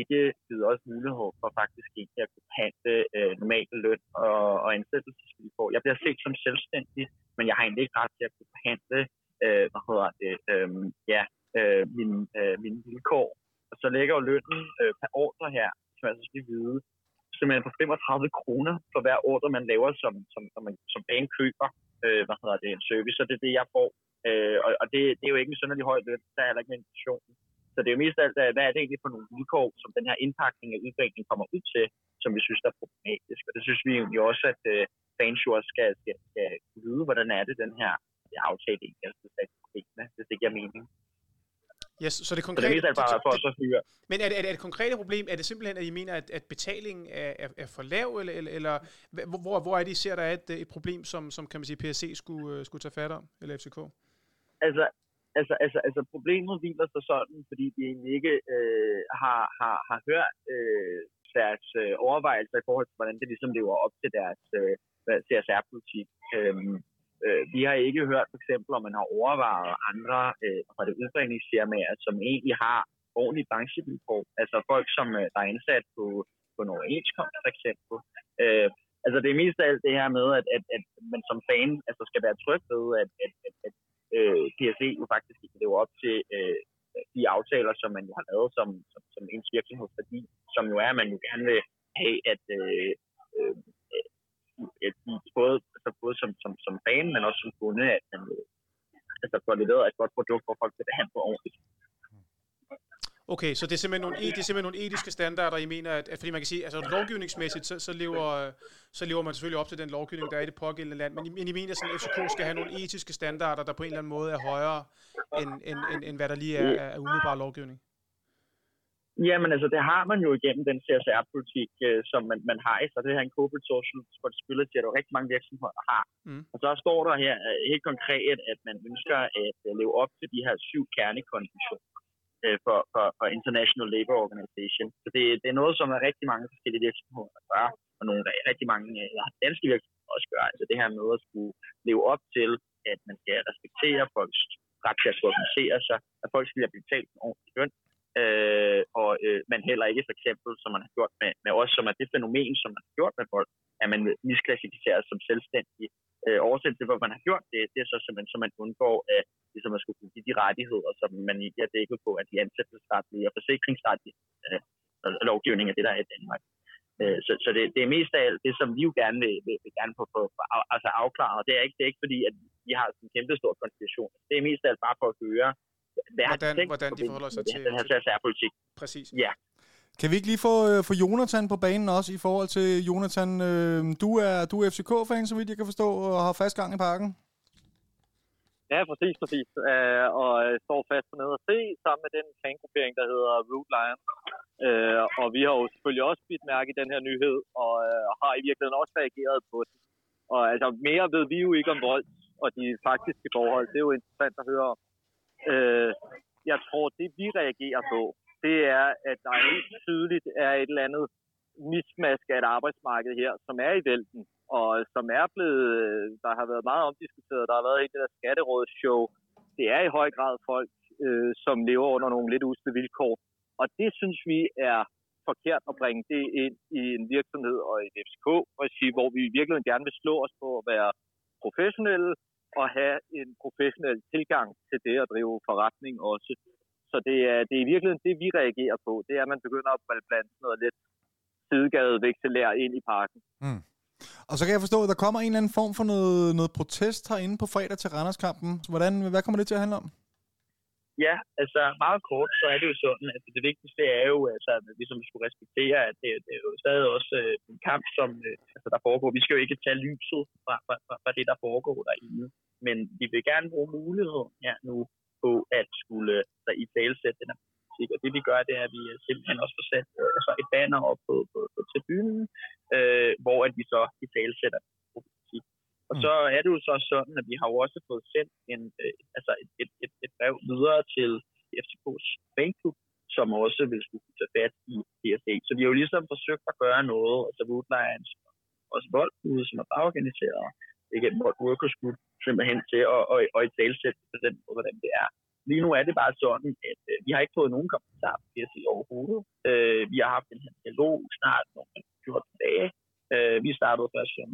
ikke givet os mulighed for faktisk ikke at kunne behandle øh, normale løn og, og ansættelsesvilkår. Jeg bliver set som selvstændig, men jeg har egentlig ikke ret til at kunne behandle øh, hvad hedder det, øh, ja, øh, mine, øh, mine vilkår. Og så lægger jo lønnen øh, per ordre her, som jeg så skal vide, simpelthen på 35 kroner for hver ordre, man laver som, som, som, man, som bane køber øh, hvad hedder det, en service, og det er det, jeg får. Øh, og, og det, det er jo ikke en sønderlig høj løn, der er heller ikke en inflation. Så det er jo mest alt, hvad er det egentlig for nogle vilkår, som den her indpakning af udviklingen kommer ud til, som vi synes er problematisk. Og det synes vi jo også, at uh, fans jo også skal, skal, skal vide, hvordan er det, den her aftale egentlig er problemerne, hvis det giver mening. Yes, så det konkrete... Så det er bare for at så fyre. Men er det, er det et konkrete problem? Er det simpelthen, at I mener, at, at betalingen er, er, er for lav, eller, eller, eller hvor, hvor er det, I ser, der er et, et problem, som, som kan man sige, PSC skulle, uh, skulle tage fat om, eller FCK? Altså, altså, altså, altså problemet hviler sig sådan, fordi de egentlig ikke øh, har, har, har hørt øh, deres øh, overvejelser i forhold til, hvordan det ligesom lever op til deres øh, CSR-politik. Øhm, øh, vi har ikke hørt for eksempel, om man har overvejet andre øh, fra det udbringningsfirmaer, som egentlig har ordentlige branchevilkår. Altså folk, som øh, der er ansat på, på en overenskomst for eksempel. Øh, altså det er mest af alt det her med, at, at, at man som fan altså, skal være tryg ved, at, at, at, at øh, PSE jo faktisk ikke lever op til øh, de aftaler, som man jo har lavet som, som, som ens virksomhedsværdi, som jo er, at man jo gerne vil have, at, øh, øh, at både, altså både som, som, som fan, men også som kunde, at man øh, altså, får leveret et godt produkt, hvor folk vil behandle ordentligt. Okay, så det er simpelthen nogle, det er simpelthen nogle etiske standarder, I mener, at, at fordi man kan sige, altså lovgivningsmæssigt, så, så, lever, så lever man selvfølgelig op til den lovgivning, der er i det pågældende land, men, men I mener, at FCK skal have nogle etiske standarder, der på en eller anden måde er højere, end, end, end, end hvad der lige er af umiddelbar lovgivning? Jamen altså, det har man jo igennem den CSR-politik, øh, som man, man har i, så det her en corporate social responsibility, der jo rigtig mange virksomheder der har. Mm. Og så står der her øh, helt konkret, at man ønsker at øh, leve op til de her syv kernekonventioner øh, for, for, for International Labour Organization. Så det, det er noget, som er rigtig mange forskellige virksomheder gør, og nogle rigtig mange øh, danske virksomheder også gør. Altså det her med at skulle leve op til, at man skal respektere folks ret til at organisere sig, at folk skal blive betalt en ordentlig løn, øh, og øh, man heller ikke for eksempel, som man har gjort med, med os, som er det fænomen, som man har gjort med folk, at man misklassificeres som selvstændig. Øh, årsagen til, hvor man har gjort det, det er så simpelthen, så man undgår at ligesom at skulle kunne give de rettigheder, som man ikke er dækket på, at de ansættelsesretlige og forsikringsretlige øh, lovgivning er det, der er i Danmark. Øh, så så det, det er mest af alt det, som vi jo gerne vil, vil, vil gerne få, få af- altså afklaret. Det er ikke, det er ikke fordi, at vi har sådan en kæmpe stor konspiration. Det er mest af alt bare for at høre, hvad har Hvordan- tænkt hvordan de forholder sig til- den her særpolitik. Præcis. Ja. Kan vi ikke lige få, øh, få Jonathan på banen også i forhold til Jonathan? Øh, du er, du er FCK-fan, så vidt jeg kan forstå, og har fast gang i parken. Ja, præcis, præcis. Øh, og øh, står fast på nede og se, sammen med den fangruppering, der hedder Root Lion. Øh, og vi har jo selvfølgelig også bidt mærke i den her nyhed, og øh, har i virkeligheden også reageret på den. Og altså, mere ved vi jo ikke om vold og de faktiske forhold. Det er jo interessant at høre om. Øh, jeg tror, det vi reagerer på, det er, at der helt tydeligt er et eller andet mismask af et arbejdsmarked her, som er i vælten, og som er blevet, øh, der har været meget omdiskuteret, der har været helt det der skatterådsshow. Det er i høj grad folk, øh, som lever under nogle lidt usle vilkår, og det synes vi er forkert at bringe det ind i en virksomhed og et FCK-regi, hvor vi i virkeligheden gerne vil slå os på at være professionelle og have en professionel tilgang til det at drive forretning også. Så det er, det er i virkeligheden det, vi reagerer på. Det er, at man begynder at blande sådan noget lidt sidegade vekselær ind i parken. Og så kan jeg forstå, at der kommer en eller anden form for noget, noget protest herinde på fredag til Randerskampen. Hvordan, hvad kommer det til at handle om? Ja, altså meget kort, så er det jo sådan, at det vigtigste er jo, altså, at vi som skulle respektere, at det, det er jo stadig også øh, en kamp, som øh, altså, der foregår. Vi skal jo ikke tage lyset fra, fra, fra, fra det, der foregår derinde, men vi vil gerne bruge muligheden her nu på at skulle altså, i talsætte den her politik. Og det vi gør, det er, at vi simpelthen også får sat øh, altså, et banner op på, på, på tribunen, øh, hvor at vi så i talsætter politik. Og så er det jo så sådan, at vi har jo også fået sendt en, øh, altså et, et, et, et brev videre til FCK's fanklub, som også vil skulle tage fat i DSA. Så vi har jo ligesom forsøgt at gøre noget, altså Wood Lions, også Voldbud, som er bagorganiseret, ikke et Workers Group, simpelthen til at, og, og at talsætte på den måde, hvordan det er. Lige nu er det bare sådan, at øh, vi har ikke fået nogen kommentar på DSA overhovedet. Øh, vi har haft en her dialog snart nogle 14 dage. Øh, vi startede først som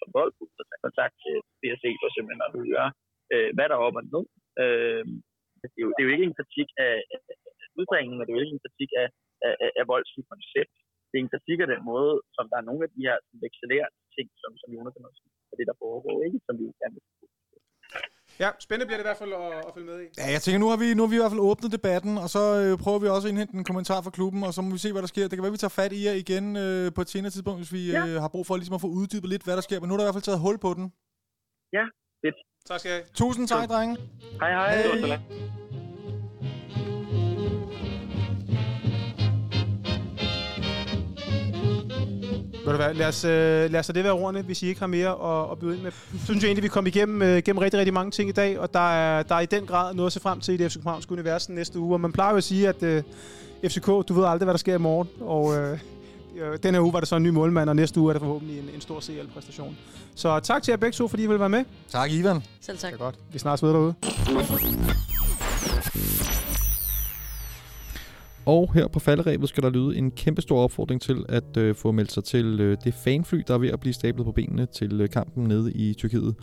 som boldbud og tage kontakt til BSC for simpelthen at høre, øh, hvad der er op og ned. Øh, det, er jo, det er jo ikke en kritik af, af, af udbringningen, og det er jo ikke en kritik af, af, af, af volds koncept. Det er en kritik af den måde, som der er nogle af de her vekselerende ting, som, som Jonas også siger, det der foregår, ikke? Som vi gerne vil Ja, spændende bliver det i hvert fald at, at følge med i. Ja, jeg tænker, nu har, vi, nu har vi i hvert fald åbnet debatten, og så øh, prøver vi også at indhente en kommentar fra klubben, og så må vi se, hvad der sker. Det kan være, vi tager fat i jer igen øh, på et senere tidspunkt, hvis vi Ja. øh, har brug for ligesom at få uddybet lidt, hvad der sker. Men nu er der i hvert fald taget hul på den. Ja, fedt. Tak skal jeg have. Tusind tak, drenge. Hej, hej. Hej. Ved du hvad, lad os, øh, lad os det være ordene, hvis I ikke har mere at, at byde ind med. Synes jeg egentlig, vi kom igennem, øh, gennem rigtig, rigtig mange ting i dag, og der er, der er i den grad noget at se frem til i det FC Københavnske univers næste uge. Og man plejer jo at sige, at øh, FCK, du ved aldrig, hvad der sker i morgen. Og øh, øh, den her uge var der så en ny målmand, og næste uge er der forhåbentlig en, en stor CL-præstation. Så tak til jer begge to, fordi I vil være med. Tak, Ivan. Selv tak. Det er godt. Vi snart ved derude. Og her på falderæbet skal der lyde en kæmpe stor opfordring til at øh, få meldt sig til øh, det fanfly, der er ved at blive stablet på benene til øh, kampen nede i Tyrkiet.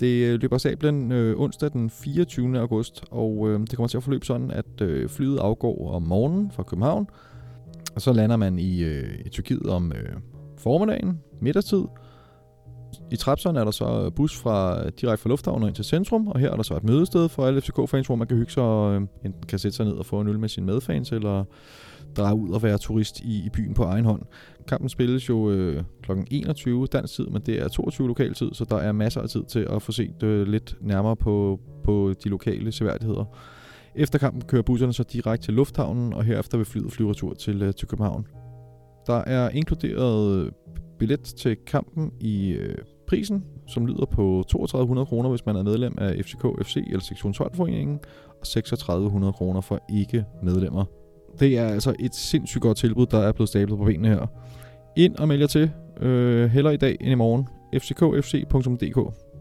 Det øh, løber sablen øh, onsdag den 24. august, og øh, det kommer til at forløbe sådan, at øh, flyet afgår om morgenen fra København, og så lander man i, øh, i Tyrkiet om øh, formiddagen, middagstid. I Trapseren er der så bus fra øh, direkte fra lufthavnen ind til centrum, og her er der så et mødested for alle FCK-fans, hvor man kan hygge sig og øh, enten kan sætte sig ned og få en øl med sine medfans, eller drage ud og være turist i, i byen på egen hånd. Kampen spilles jo øh, kl. 21 dansk tid, men det er 22 lokal tid, så der er masser af tid til at få set øh, lidt nærmere på, på de lokale seværdigheder. Efter kampen kører busserne så direkte til lufthavnen, og herefter vil flyet flyve retur til, øh, til København. Der er inkluderet øh, billet til kampen i øh, prisen, som lyder på 3200 kroner, hvis man er medlem af FCK FC eller sektion 12-foreningen, og 3600 kroner for ikke medlemmer. Det er altså et sindssygt godt tilbud, der er blevet stablet på benene her. Ind og meld jer til. Øh, heller i dag end i morgen. fckfc.dk